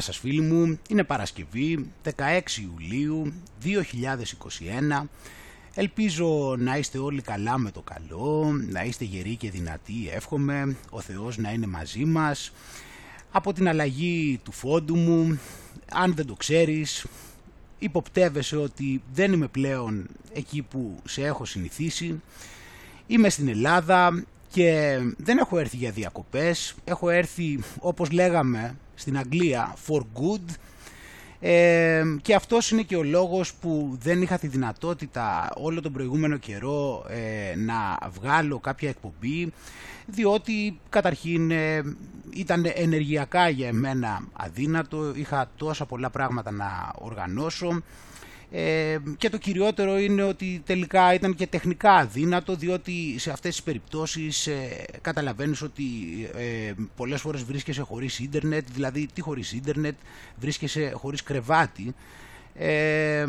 Γεια σας φίλοι μου, είναι Παρασκευή 16 Ιουλίου 2021 Ελπίζω να είστε όλοι καλά με το καλό, να είστε γεροί και δυνατοί εύχομαι, ο Θεός να είναι μαζί μας. Από την αλλαγή του φόντου μου, αν δεν το ξέρεις, υποπτεύεσαι ότι δεν είμαι πλέον εκεί που σε έχω συνηθίσει. Είμαι στην Ελλάδα και δεν έχω έρθει για διακοπές, έχω έρθει όπως λέγαμε στην Αγγλία for good. Ε, και αυτός είναι και ο λόγος που δεν είχα τη δυνατότητα όλο τον προηγούμενο καιρό ε, να βγάλω κάποια εκπομπή διότι καταρχήν ε, ήταν ενεργειακά για εμένα αδύνατο, είχα τόσα πολλά πράγματα να οργανώσω ε, και το κυριότερο είναι ότι τελικά ήταν και τεχνικά αδύνατο διότι σε αυτές τις περιπτώσεις ε, καταλαβαίνεις ότι ε, πολλές φορές βρίσκεσαι χωρίς ίντερνετ, δηλαδή τι χωρίς ίντερνετ, βρίσκεσαι χωρίς κρεβάτι. Ε,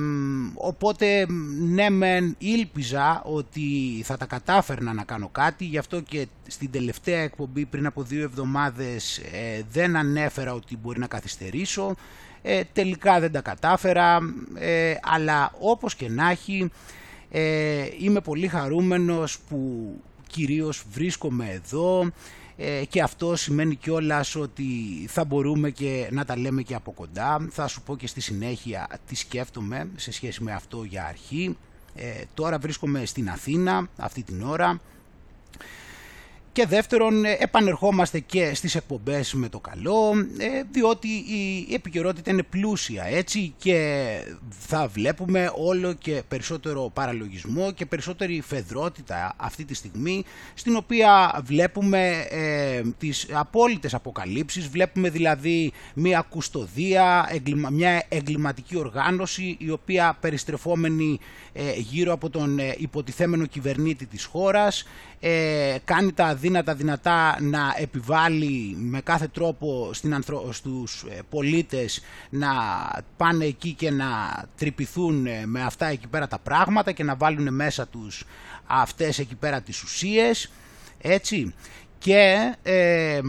οπότε ναι μεν ήλπιζα ότι θα τα κατάφερνα να κάνω κάτι γι' αυτό και στην τελευταία εκπομπή πριν από δύο εβδομάδες ε, δεν ανέφερα ότι μπορεί να καθυστερήσω ε, τελικά δεν τα κατάφερα, ε, αλλά όπως και να έχει ε, είμαι πολύ χαρούμενος που κυρίως βρίσκομαι εδώ ε, και αυτό σημαίνει κιόλας ότι θα μπορούμε και να τα λέμε και από κοντά. Θα σου πω και στη συνέχεια τι σκέφτομαι σε σχέση με αυτό για αρχή. τώρα βρίσκομαι στην Αθήνα αυτή την ώρα και δεύτερον, ε, επανερχόμαστε και στις εκπομπές με το καλό, ε, διότι η επικαιρότητα είναι πλούσια έτσι και θα βλέπουμε όλο και περισσότερο παραλογισμό και περισσότερη φεδρότητα αυτή τη στιγμή, στην οποία βλέπουμε ε, τις απόλυτες αποκαλύψεις, βλέπουμε δηλαδή μια κουστοδία, μια εγκληματική οργάνωση, η οποία περιστρεφόμενη ε, γύρω από τον υποτιθέμενο κυβερνήτη της χώρας, ε, κάνει τα δύνατα δυνατά να επιβάλλει με κάθε τρόπο στην ανθρω... στους ε, πολίτες να πάνε εκεί και να τρυπηθούν ε, με αυτά εκεί πέρα τα πράγματα και να βάλουν μέσα τους αυτές εκεί πέρα τις ουσίες έτσι. Και ε,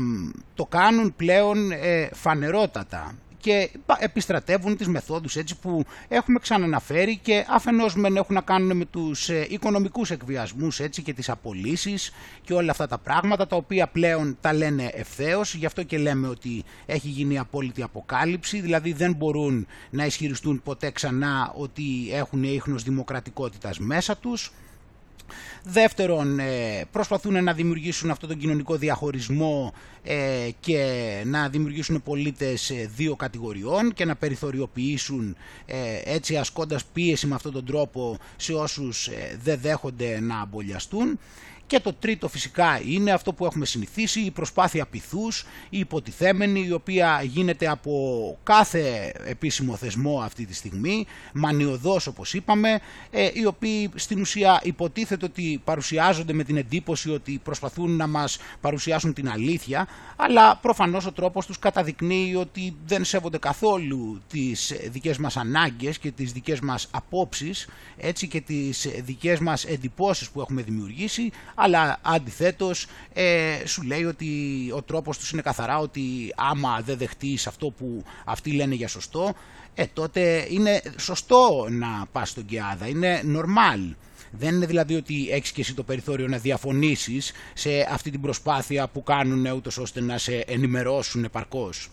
το κάνουν πλέον ε, φανερότατα και επιστρατεύουν τις μεθόδους έτσι που έχουμε ξαναναφέρει και αφενός μεν έχουν να κάνουν με τους ε, οικονομικούς εκβιασμούς έτσι και τις απολύσεις και όλα αυτά τα πράγματα τα οποία πλέον τα λένε ευθέως. Γι' αυτό και λέμε ότι έχει γίνει απόλυτη αποκάλυψη. Δηλαδή δεν μπορούν να ισχυριστούν ποτέ ξανά ότι έχουν ίχνος δημοκρατικότητας μέσα τους Δεύτερον, ε, προσπαθούν να δημιουργήσουν αυτό τον κοινωνικό διαχωρισμό ε, και να δημιουργήσουν πολίτες ε, δύο κατηγοριών και να περιθωριοποιήσουν έτσι ασκώντας πίεση με αυτόν τον τρόπο σε όσους δεν δέχονται να αμπολιαστούν. Και το τρίτο φυσικά είναι αυτό που έχουμε συνηθίσει, η προσπάθεια πυθούς, η υποτιθέμενη, η οποία γίνεται από κάθε επίσημο θεσμό αυτή τη στιγμή, μανιωδώς όπως είπαμε, ε, οι οποίοι στην ουσία υποτίθεται ότι παρουσιάζονται με την εντύπωση ότι προσπαθούν να μας παρουσιάσουν την αλήθεια, αλλά προφανώς ο τρόπος τους καταδεικνύει ότι δεν σέβονται καθόλου τις δικές μας ανάγκες και τις δικές μας απόψεις, έτσι και τις δικές μας εντυπώσεις που έχουμε δημιουργήσει, αλλά αντιθέτως ε, σου λέει ότι ο τρόπος τους είναι καθαρά ότι άμα δεν δεχτείς αυτό που αυτοί λένε για σωστό, ε, τότε είναι σωστό να πας στον ΚΕΑΔΑ, είναι normal. Δεν είναι δηλαδή ότι έχεις και εσύ το περιθώριο να διαφωνήσεις σε αυτή την προσπάθεια που κάνουν ούτως ώστε να σε ενημερώσουν επαρκώς.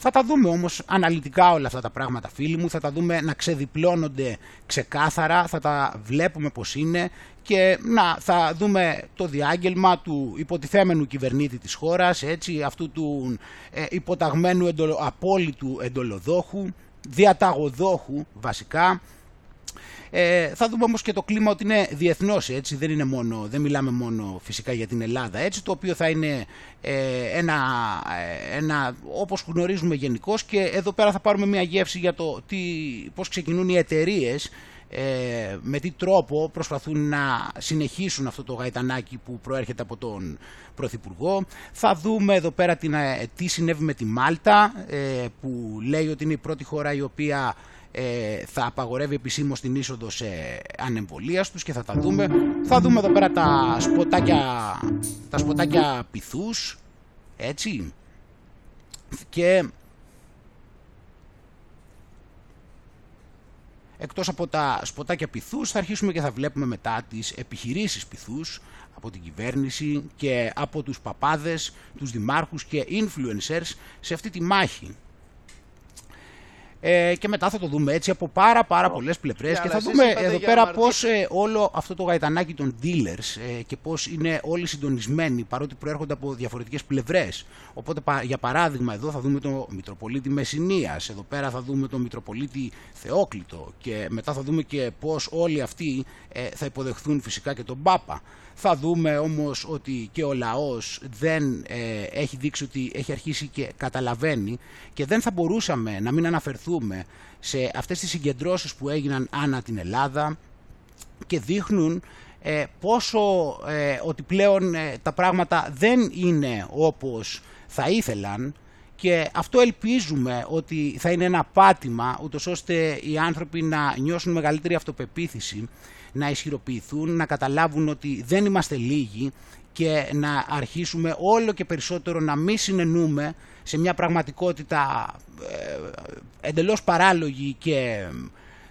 Θα τα δούμε όμως αναλυτικά όλα αυτά τα πράγματα φίλοι μου, θα τα δούμε να ξεδιπλώνονται ξεκάθαρα, θα τα βλέπουμε πως είναι. Και να, θα δούμε το διάγγελμα του υποτιθέμενου κυβερνήτη της χώρας, έτσι, αυτού του ε, υποταγμένου εντολο, απόλυτου εντολοδόχου, διαταγοδόχου βασικά, ε, θα δούμε όμως και το κλίμα ότι είναι διεθνώς έτσι, δεν, είναι μόνο, δεν μιλάμε μόνο φυσικά για την Ελλάδα έτσι, το οποίο θα είναι ε, ένα, ε, ένα όπως γνωρίζουμε γενικώς και εδώ πέρα θα πάρουμε μια γεύση για το τι, πώς ξεκινούν οι εταιρείες. Ε, με τι τρόπο προσπαθούν να συνεχίσουν αυτό το γαϊτανάκι που προέρχεται από τον Πρωθυπουργό. Θα δούμε εδώ πέρα την, τι συνέβη με τη Μάλτα που λέει ότι είναι η πρώτη χώρα η οποία ε, ε, θα απαγορεύει επισήμως την είσοδο σε ανεμβολία τους και θα τα δούμε. Θα δούμε εδώ πέρα τα σποτάκια, τα σποτάκια έτσι. Και εκτός από τα σποτάκια πυθούς θα αρχίσουμε και θα βλέπουμε μετά τις επιχειρήσεις πυθούς από την κυβέρνηση και από τους παπάδες, τους δημάρχους και influencers σε αυτή τη μάχη ε, και μετά θα το δούμε έτσι από πάρα πάρα πολλές πλευρές. Και θα δούμε εδώ πέρα πώς ε, όλο αυτό το γαϊτανάκι των dealers ε, και πώς είναι όλοι συντονισμένοι παρότι προέρχονται από διαφορετικές πλευρές. Οπότε, για παράδειγμα, εδώ θα δούμε τον Μητροπολίτη Μεσσηνίας, εδώ πέρα θα δούμε τον Μητροπολίτη Θεόκλητο και μετά θα δούμε και πώς όλοι αυτοί ε, θα υποδεχθούν φυσικά και τον Πάπα. Θα δούμε όμως ότι και ο λαός δεν ε, έχει δείξει ότι έχει αρχίσει και καταλαβαίνει και δεν θα μπορούσαμε να μην αναφερθούμε σε αυτές τις συγκεντρώσεις που έγιναν ανά την Ελλάδα και δείχνουν ε, πόσο ε, ότι πλέον τα πράγματα δεν είναι όπως θα ήθελαν και αυτό ελπίζουμε ότι θα είναι ένα πάτημα ούτως ώστε οι άνθρωποι να νιώσουν μεγαλύτερη αυτοπεποίθηση να ισχυροποιηθούν, να καταλάβουν ότι δεν είμαστε λίγοι και να αρχίσουμε όλο και περισσότερο να μη συνενούμε σε μια πραγματικότητα ε, εντελώς παράλογη και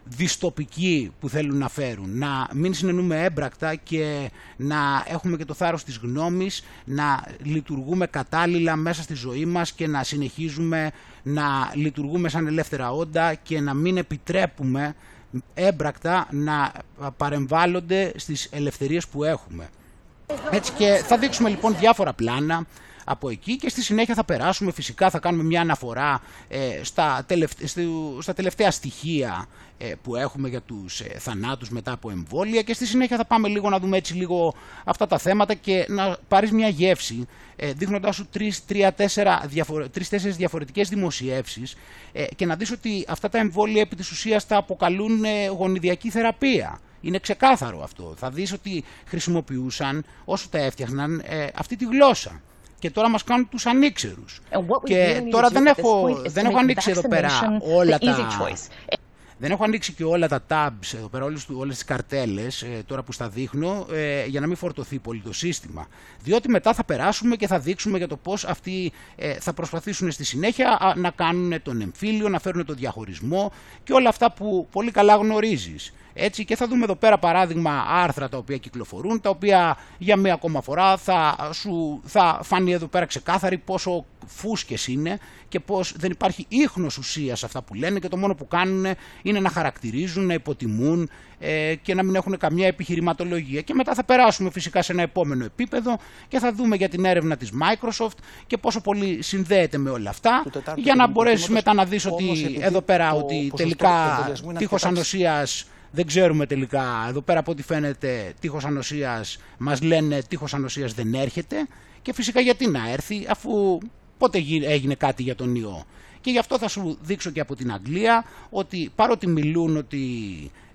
διστοπική που θέλουν να φέρουν. Να μην συνενούμε έμπρακτα και να έχουμε και το θάρρος της γνώμης, να λειτουργούμε κατάλληλα μέσα στη ζωή μας και να συνεχίζουμε να λειτουργούμε σαν ελεύθερα όντα και να μην επιτρέπουμε έμπρακτα να παρεμβάλλονται στις ελευθερίες που έχουμε. Έτσι και θα δείξουμε λοιπόν διάφορα πλάνα από εκεί και στη συνέχεια θα περάσουμε φυσικά, θα κάνουμε μια αναφορά ε, στα, στα τελευταία στοιχεία ε, που έχουμε για τους ε, θανάτους μετά από εμβόλια και στη συνέχεια θα πάμε λίγο να δούμε έτσι λίγο αυτά τα θέματα και να πάρεις μια γεύση ε, δείχνοντάς σου τρεις-τέσσερις διαφορετικές δημοσιεύσεις ε, και να δεις ότι αυτά τα εμβόλια επί της ουσίας τα αποκαλούν ε, γονιδιακή θεραπεία. Είναι ξεκάθαρο αυτό. Θα δεις ότι χρησιμοποιούσαν όσο τα έφτιαχναν αυτή τη γλώσσα και τώρα μας κάνουν τους ανήξερους. Και τώρα δεν έχω, δεν έχω ανοίξει εδώ πέρα όλα τα... Δεν έχω ανοίξει και όλα τα tabs εδώ πέρα, όλες, όλες τις καρτέλες, ε, τώρα που στα δείχνω, ε, για να μην φορτωθεί πολύ το σύστημα. Διότι μετά θα περάσουμε και θα δείξουμε για το πώς αυτοί ε, θα προσπαθήσουν στη συνέχεια να κάνουν τον εμφύλιο, να φέρουν τον διαχωρισμό και όλα αυτά που πολύ καλά γνωρίζεις. Έτσι και θα δούμε εδώ πέρα παράδειγμα άρθρα τα οποία κυκλοφορούν, τα οποία για μία ακόμα φορά θα, σου, θα φανεί εδώ πέρα ξεκάθαρη πόσο φούσκες είναι και πως δεν υπάρχει ίχνος ουσίας σε αυτά που λένε και το μόνο που κάνουν είναι να χαρακτηρίζουν, να υποτιμούν ε, και να μην έχουν καμιά επιχειρηματολογία. Και μετά θα περάσουμε φυσικά σε ένα επόμενο επίπεδο και θα δούμε για την έρευνα της Microsoft και πόσο πολύ συνδέεται με όλα αυτά για να μπορέσεις μετά να δεις ότι εδώ πέρα ότι τελικά τείχος ανοσίας δεν ξέρουμε τελικά, εδώ πέρα από ό,τι φαίνεται τείχος ανοσίας μας λένε τείχος ανοσίας δεν έρχεται και φυσικά γιατί να έρθει αφού πότε έγινε κάτι για τον ιό. Και γι' αυτό θα σου δείξω και από την Αγγλία ότι παρότι μιλούν ότι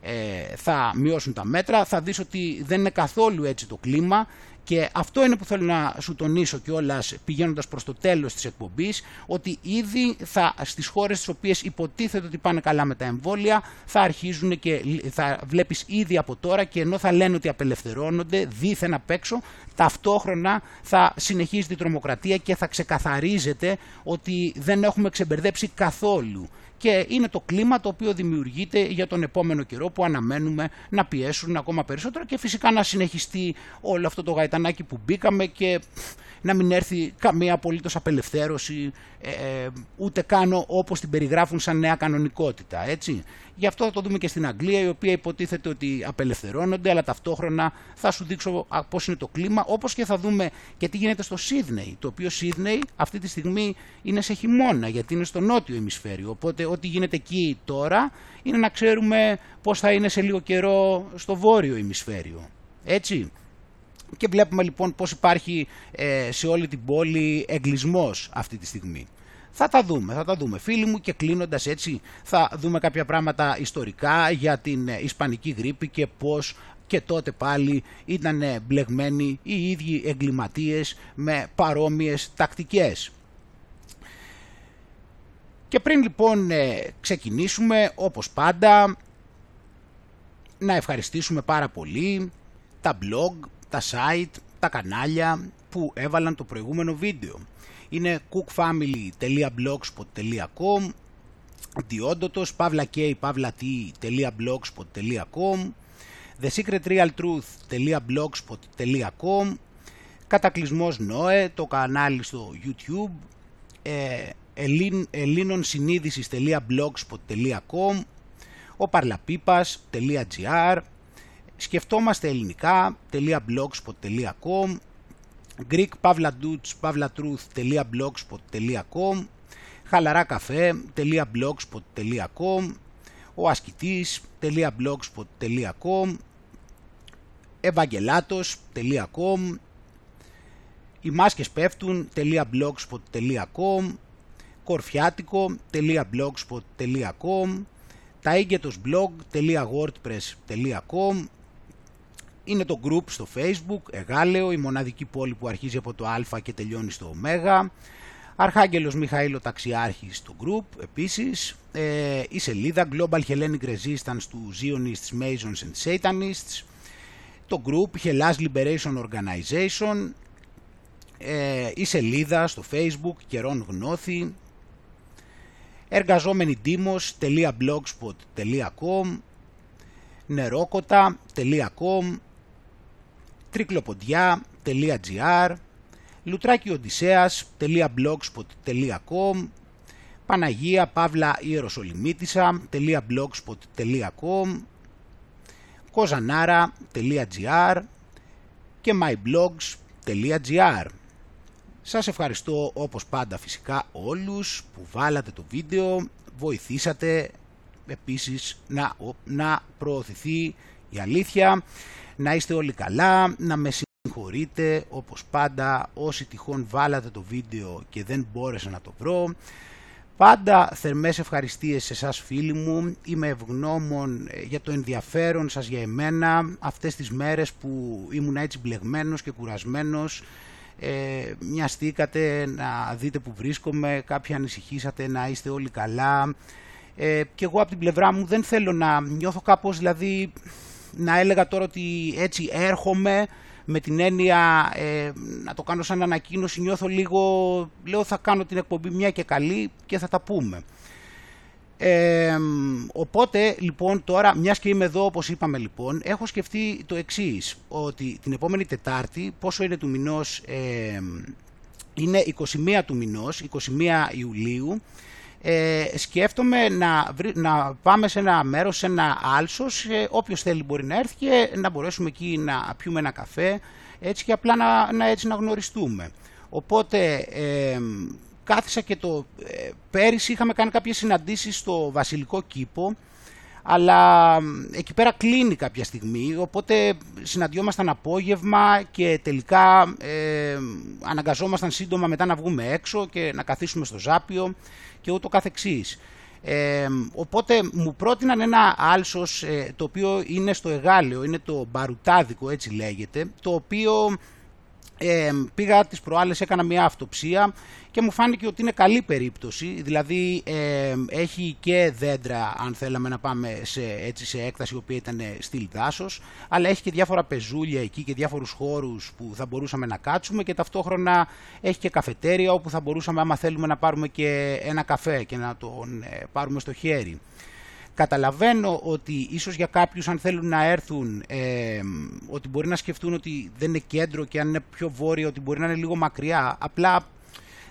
ε, θα μειώσουν τα μέτρα θα δεις ότι δεν είναι καθόλου έτσι το κλίμα και αυτό είναι που θέλω να σου τονίσω κιόλας πηγαίνοντας προς το τέλος της εκπομπής, ότι ήδη θα, στις χώρες στις οποίες υποτίθεται ότι πάνε καλά με τα εμβόλια, θα αρχίζουν και θα βλέπεις ήδη από τώρα και ενώ θα λένε ότι απελευθερώνονται δίθεν απ' έξω, ταυτόχρονα θα συνεχίζει η τρομοκρατία και θα ξεκαθαρίζεται ότι δεν έχουμε ξεμπερδέψει καθόλου και είναι το κλίμα το οποίο δημιουργείται για τον επόμενο καιρό που αναμένουμε να πιέσουν ακόμα περισσότερο και φυσικά να συνεχιστεί όλο αυτό το γαϊτανάκι που μπήκαμε και να μην έρθει καμία απολύτως απελευθέρωση ε, ε, ούτε καν όπως την περιγράφουν σαν νέα κανονικότητα έτσι. Γι' αυτό θα το δούμε και στην Αγγλία, η οποία υποτίθεται ότι απελευθερώνονται, αλλά ταυτόχρονα θα σου δείξω πώς είναι το κλίμα, όπως και θα δούμε και τι γίνεται στο Σίδνεϊ. Το οποίο Σίδνεϊ αυτή τη στιγμή είναι σε χειμώνα, γιατί είναι στο νότιο ημισφαίριο. Οπότε, ό,τι γίνεται εκεί τώρα είναι να ξέρουμε πώς θα είναι σε λίγο καιρό στο βόρειο ημισφαίριο. Έτσι. Και βλέπουμε λοιπόν πώς υπάρχει ε, σε όλη την πόλη εγκλισμός αυτή τη στιγμή. Θα τα δούμε, θα τα δούμε. Φίλοι μου και κλείνοντας έτσι θα δούμε κάποια πράγματα ιστορικά για την ε, Ισπανική γρήπη και πώς και τότε πάλι ήταν μπλεγμένοι οι ίδιοι εγκληματίες με παρόμοιες τακτικές. Και πριν λοιπόν ε, ξεκινήσουμε όπως πάντα να ευχαριστήσουμε πάρα πολύ τα blog, τα site, τα κανάλια που έβαλαν το προηγούμενο βίντεο είναι cookfamily.blogspot.com Διόντοτος, pavlak.blogspot.com thesecretrealtruth.blogspot.com Κατακλυσμός Νόε, το κανάλι στο YouTube ε, ελληνονσυνείδησης.blogspot.com ο παρλαπίπας.gr σκεφτόμαστε ελληνικά.blogspot.com greekpavladuts.blogspot.com χαλαράκαφέ.blogspot.com ο ασκητής.blogspot.com ευαγγελάτος.com οι μάσκες πέφτουν.blogspot.com κορφιάτικο.blogspot.com τα blog.wordpress.com είναι το group στο facebook, Εγάλεο, η μοναδική πόλη που αρχίζει από το α και τελειώνει στο ω. Αρχάγγελος Μιχαήλο Ταξιάρχης στο group επίσης, ε, η σελίδα Global Hellenic Resistance του Zionists, Masons and Satanists, το group Hellas Liberation Organization, ε, η σελίδα στο facebook Καιρών Γνώθη, εργαζόμενοι-demos.blogspot.com νερόκοτα.com τρικλοποντιά.gr λουτράκιοντισέας.blogspot.com Παναγία Παύλα Ιεροσολυμίτισσα.blogspot.com Κοζανάρα.gr και myblogs.gr Σας ευχαριστώ όπως πάντα φυσικά όλους που βάλατε το βίντεο, βοηθήσατε επίσης να, να προωθηθεί η αλήθεια, να είστε όλοι καλά, να με συγχωρείτε όπως πάντα όσοι τυχόν βάλατε το βίντεο και δεν μπόρεσα να το βρω. Πάντα θερμές ευχαριστίες σε εσάς φίλοι μου, είμαι ευγνώμων ε, για το ενδιαφέρον σας για εμένα αυτές τις μέρες που ήμουν έτσι μπλεγμένος και κουρασμένος. Ε, μοιαστήκατε να δείτε που βρίσκομαι, κάποιοι ανησυχήσατε να είστε όλοι καλά. Ε, και εγώ από την πλευρά μου δεν θέλω να νιώθω κάπως δηλαδή να έλεγα τώρα ότι έτσι έρχομαι με την έννοια ε, να το κάνω σαν ανακοίνωση νιώθω λίγο, λέω θα κάνω την εκπομπή μια και καλή και θα τα πούμε. Ε, οπότε λοιπόν τώρα, μιας και είμαι εδώ όπως είπαμε λοιπόν, έχω σκεφτεί το εξής, ότι την επόμενη Τετάρτη, πόσο είναι του μηνός, ε, είναι 21 του μηνός, 21 Ιουλίου, ε, σκέφτομαι να, να πάμε σε ένα μέρος, σε ένα άλσος, ε, όποιος θέλει μπορεί να έρθει και να μπορέσουμε εκεί να πιούμε ένα καφέ, έτσι και απλά να, να έτσι να γνωριστούμε. Οπότε ε, κάθισα και το... Ε, πέρυσι είχαμε κάνει κάποιες συναντήσεις στο Βασιλικό Κήπο, αλλά εκεί πέρα κλείνει κάποια στιγμή, οπότε συναντιόμασταν απόγευμα και τελικά ε, αναγκαζόμασταν σύντομα μετά να βγούμε έξω και να καθίσουμε στο Ζάπιο και ούτω καθεξής. Ε, οπότε μου πρότειναν ένα άλσος ε, το οποίο είναι στο Εγάλεο, είναι το Μπαρουτάδικο έτσι λέγεται, το οποίο ε, πήγα τις προάλλες, έκανα μια αυτοψία και μου φάνηκε ότι είναι καλή περίπτωση, δηλαδή ε, έχει και δέντρα αν θέλαμε να πάμε σε, έτσι, σε έκταση η οποία ήταν στυλ δάσος, αλλά έχει και διάφορα πεζούλια εκεί και διάφορους χώρους που θα μπορούσαμε να κάτσουμε και ταυτόχρονα έχει και καφετέρια όπου θα μπορούσαμε άμα θέλουμε να πάρουμε και ένα καφέ και να τον ε, πάρουμε στο χέρι. Καταλαβαίνω ότι ίσως για κάποιους αν θέλουν να έρθουν ε, ότι μπορεί να σκεφτούν ότι δεν είναι κέντρο και αν είναι πιο βόρειο ότι μπορεί να είναι λίγο μακριά. Απλά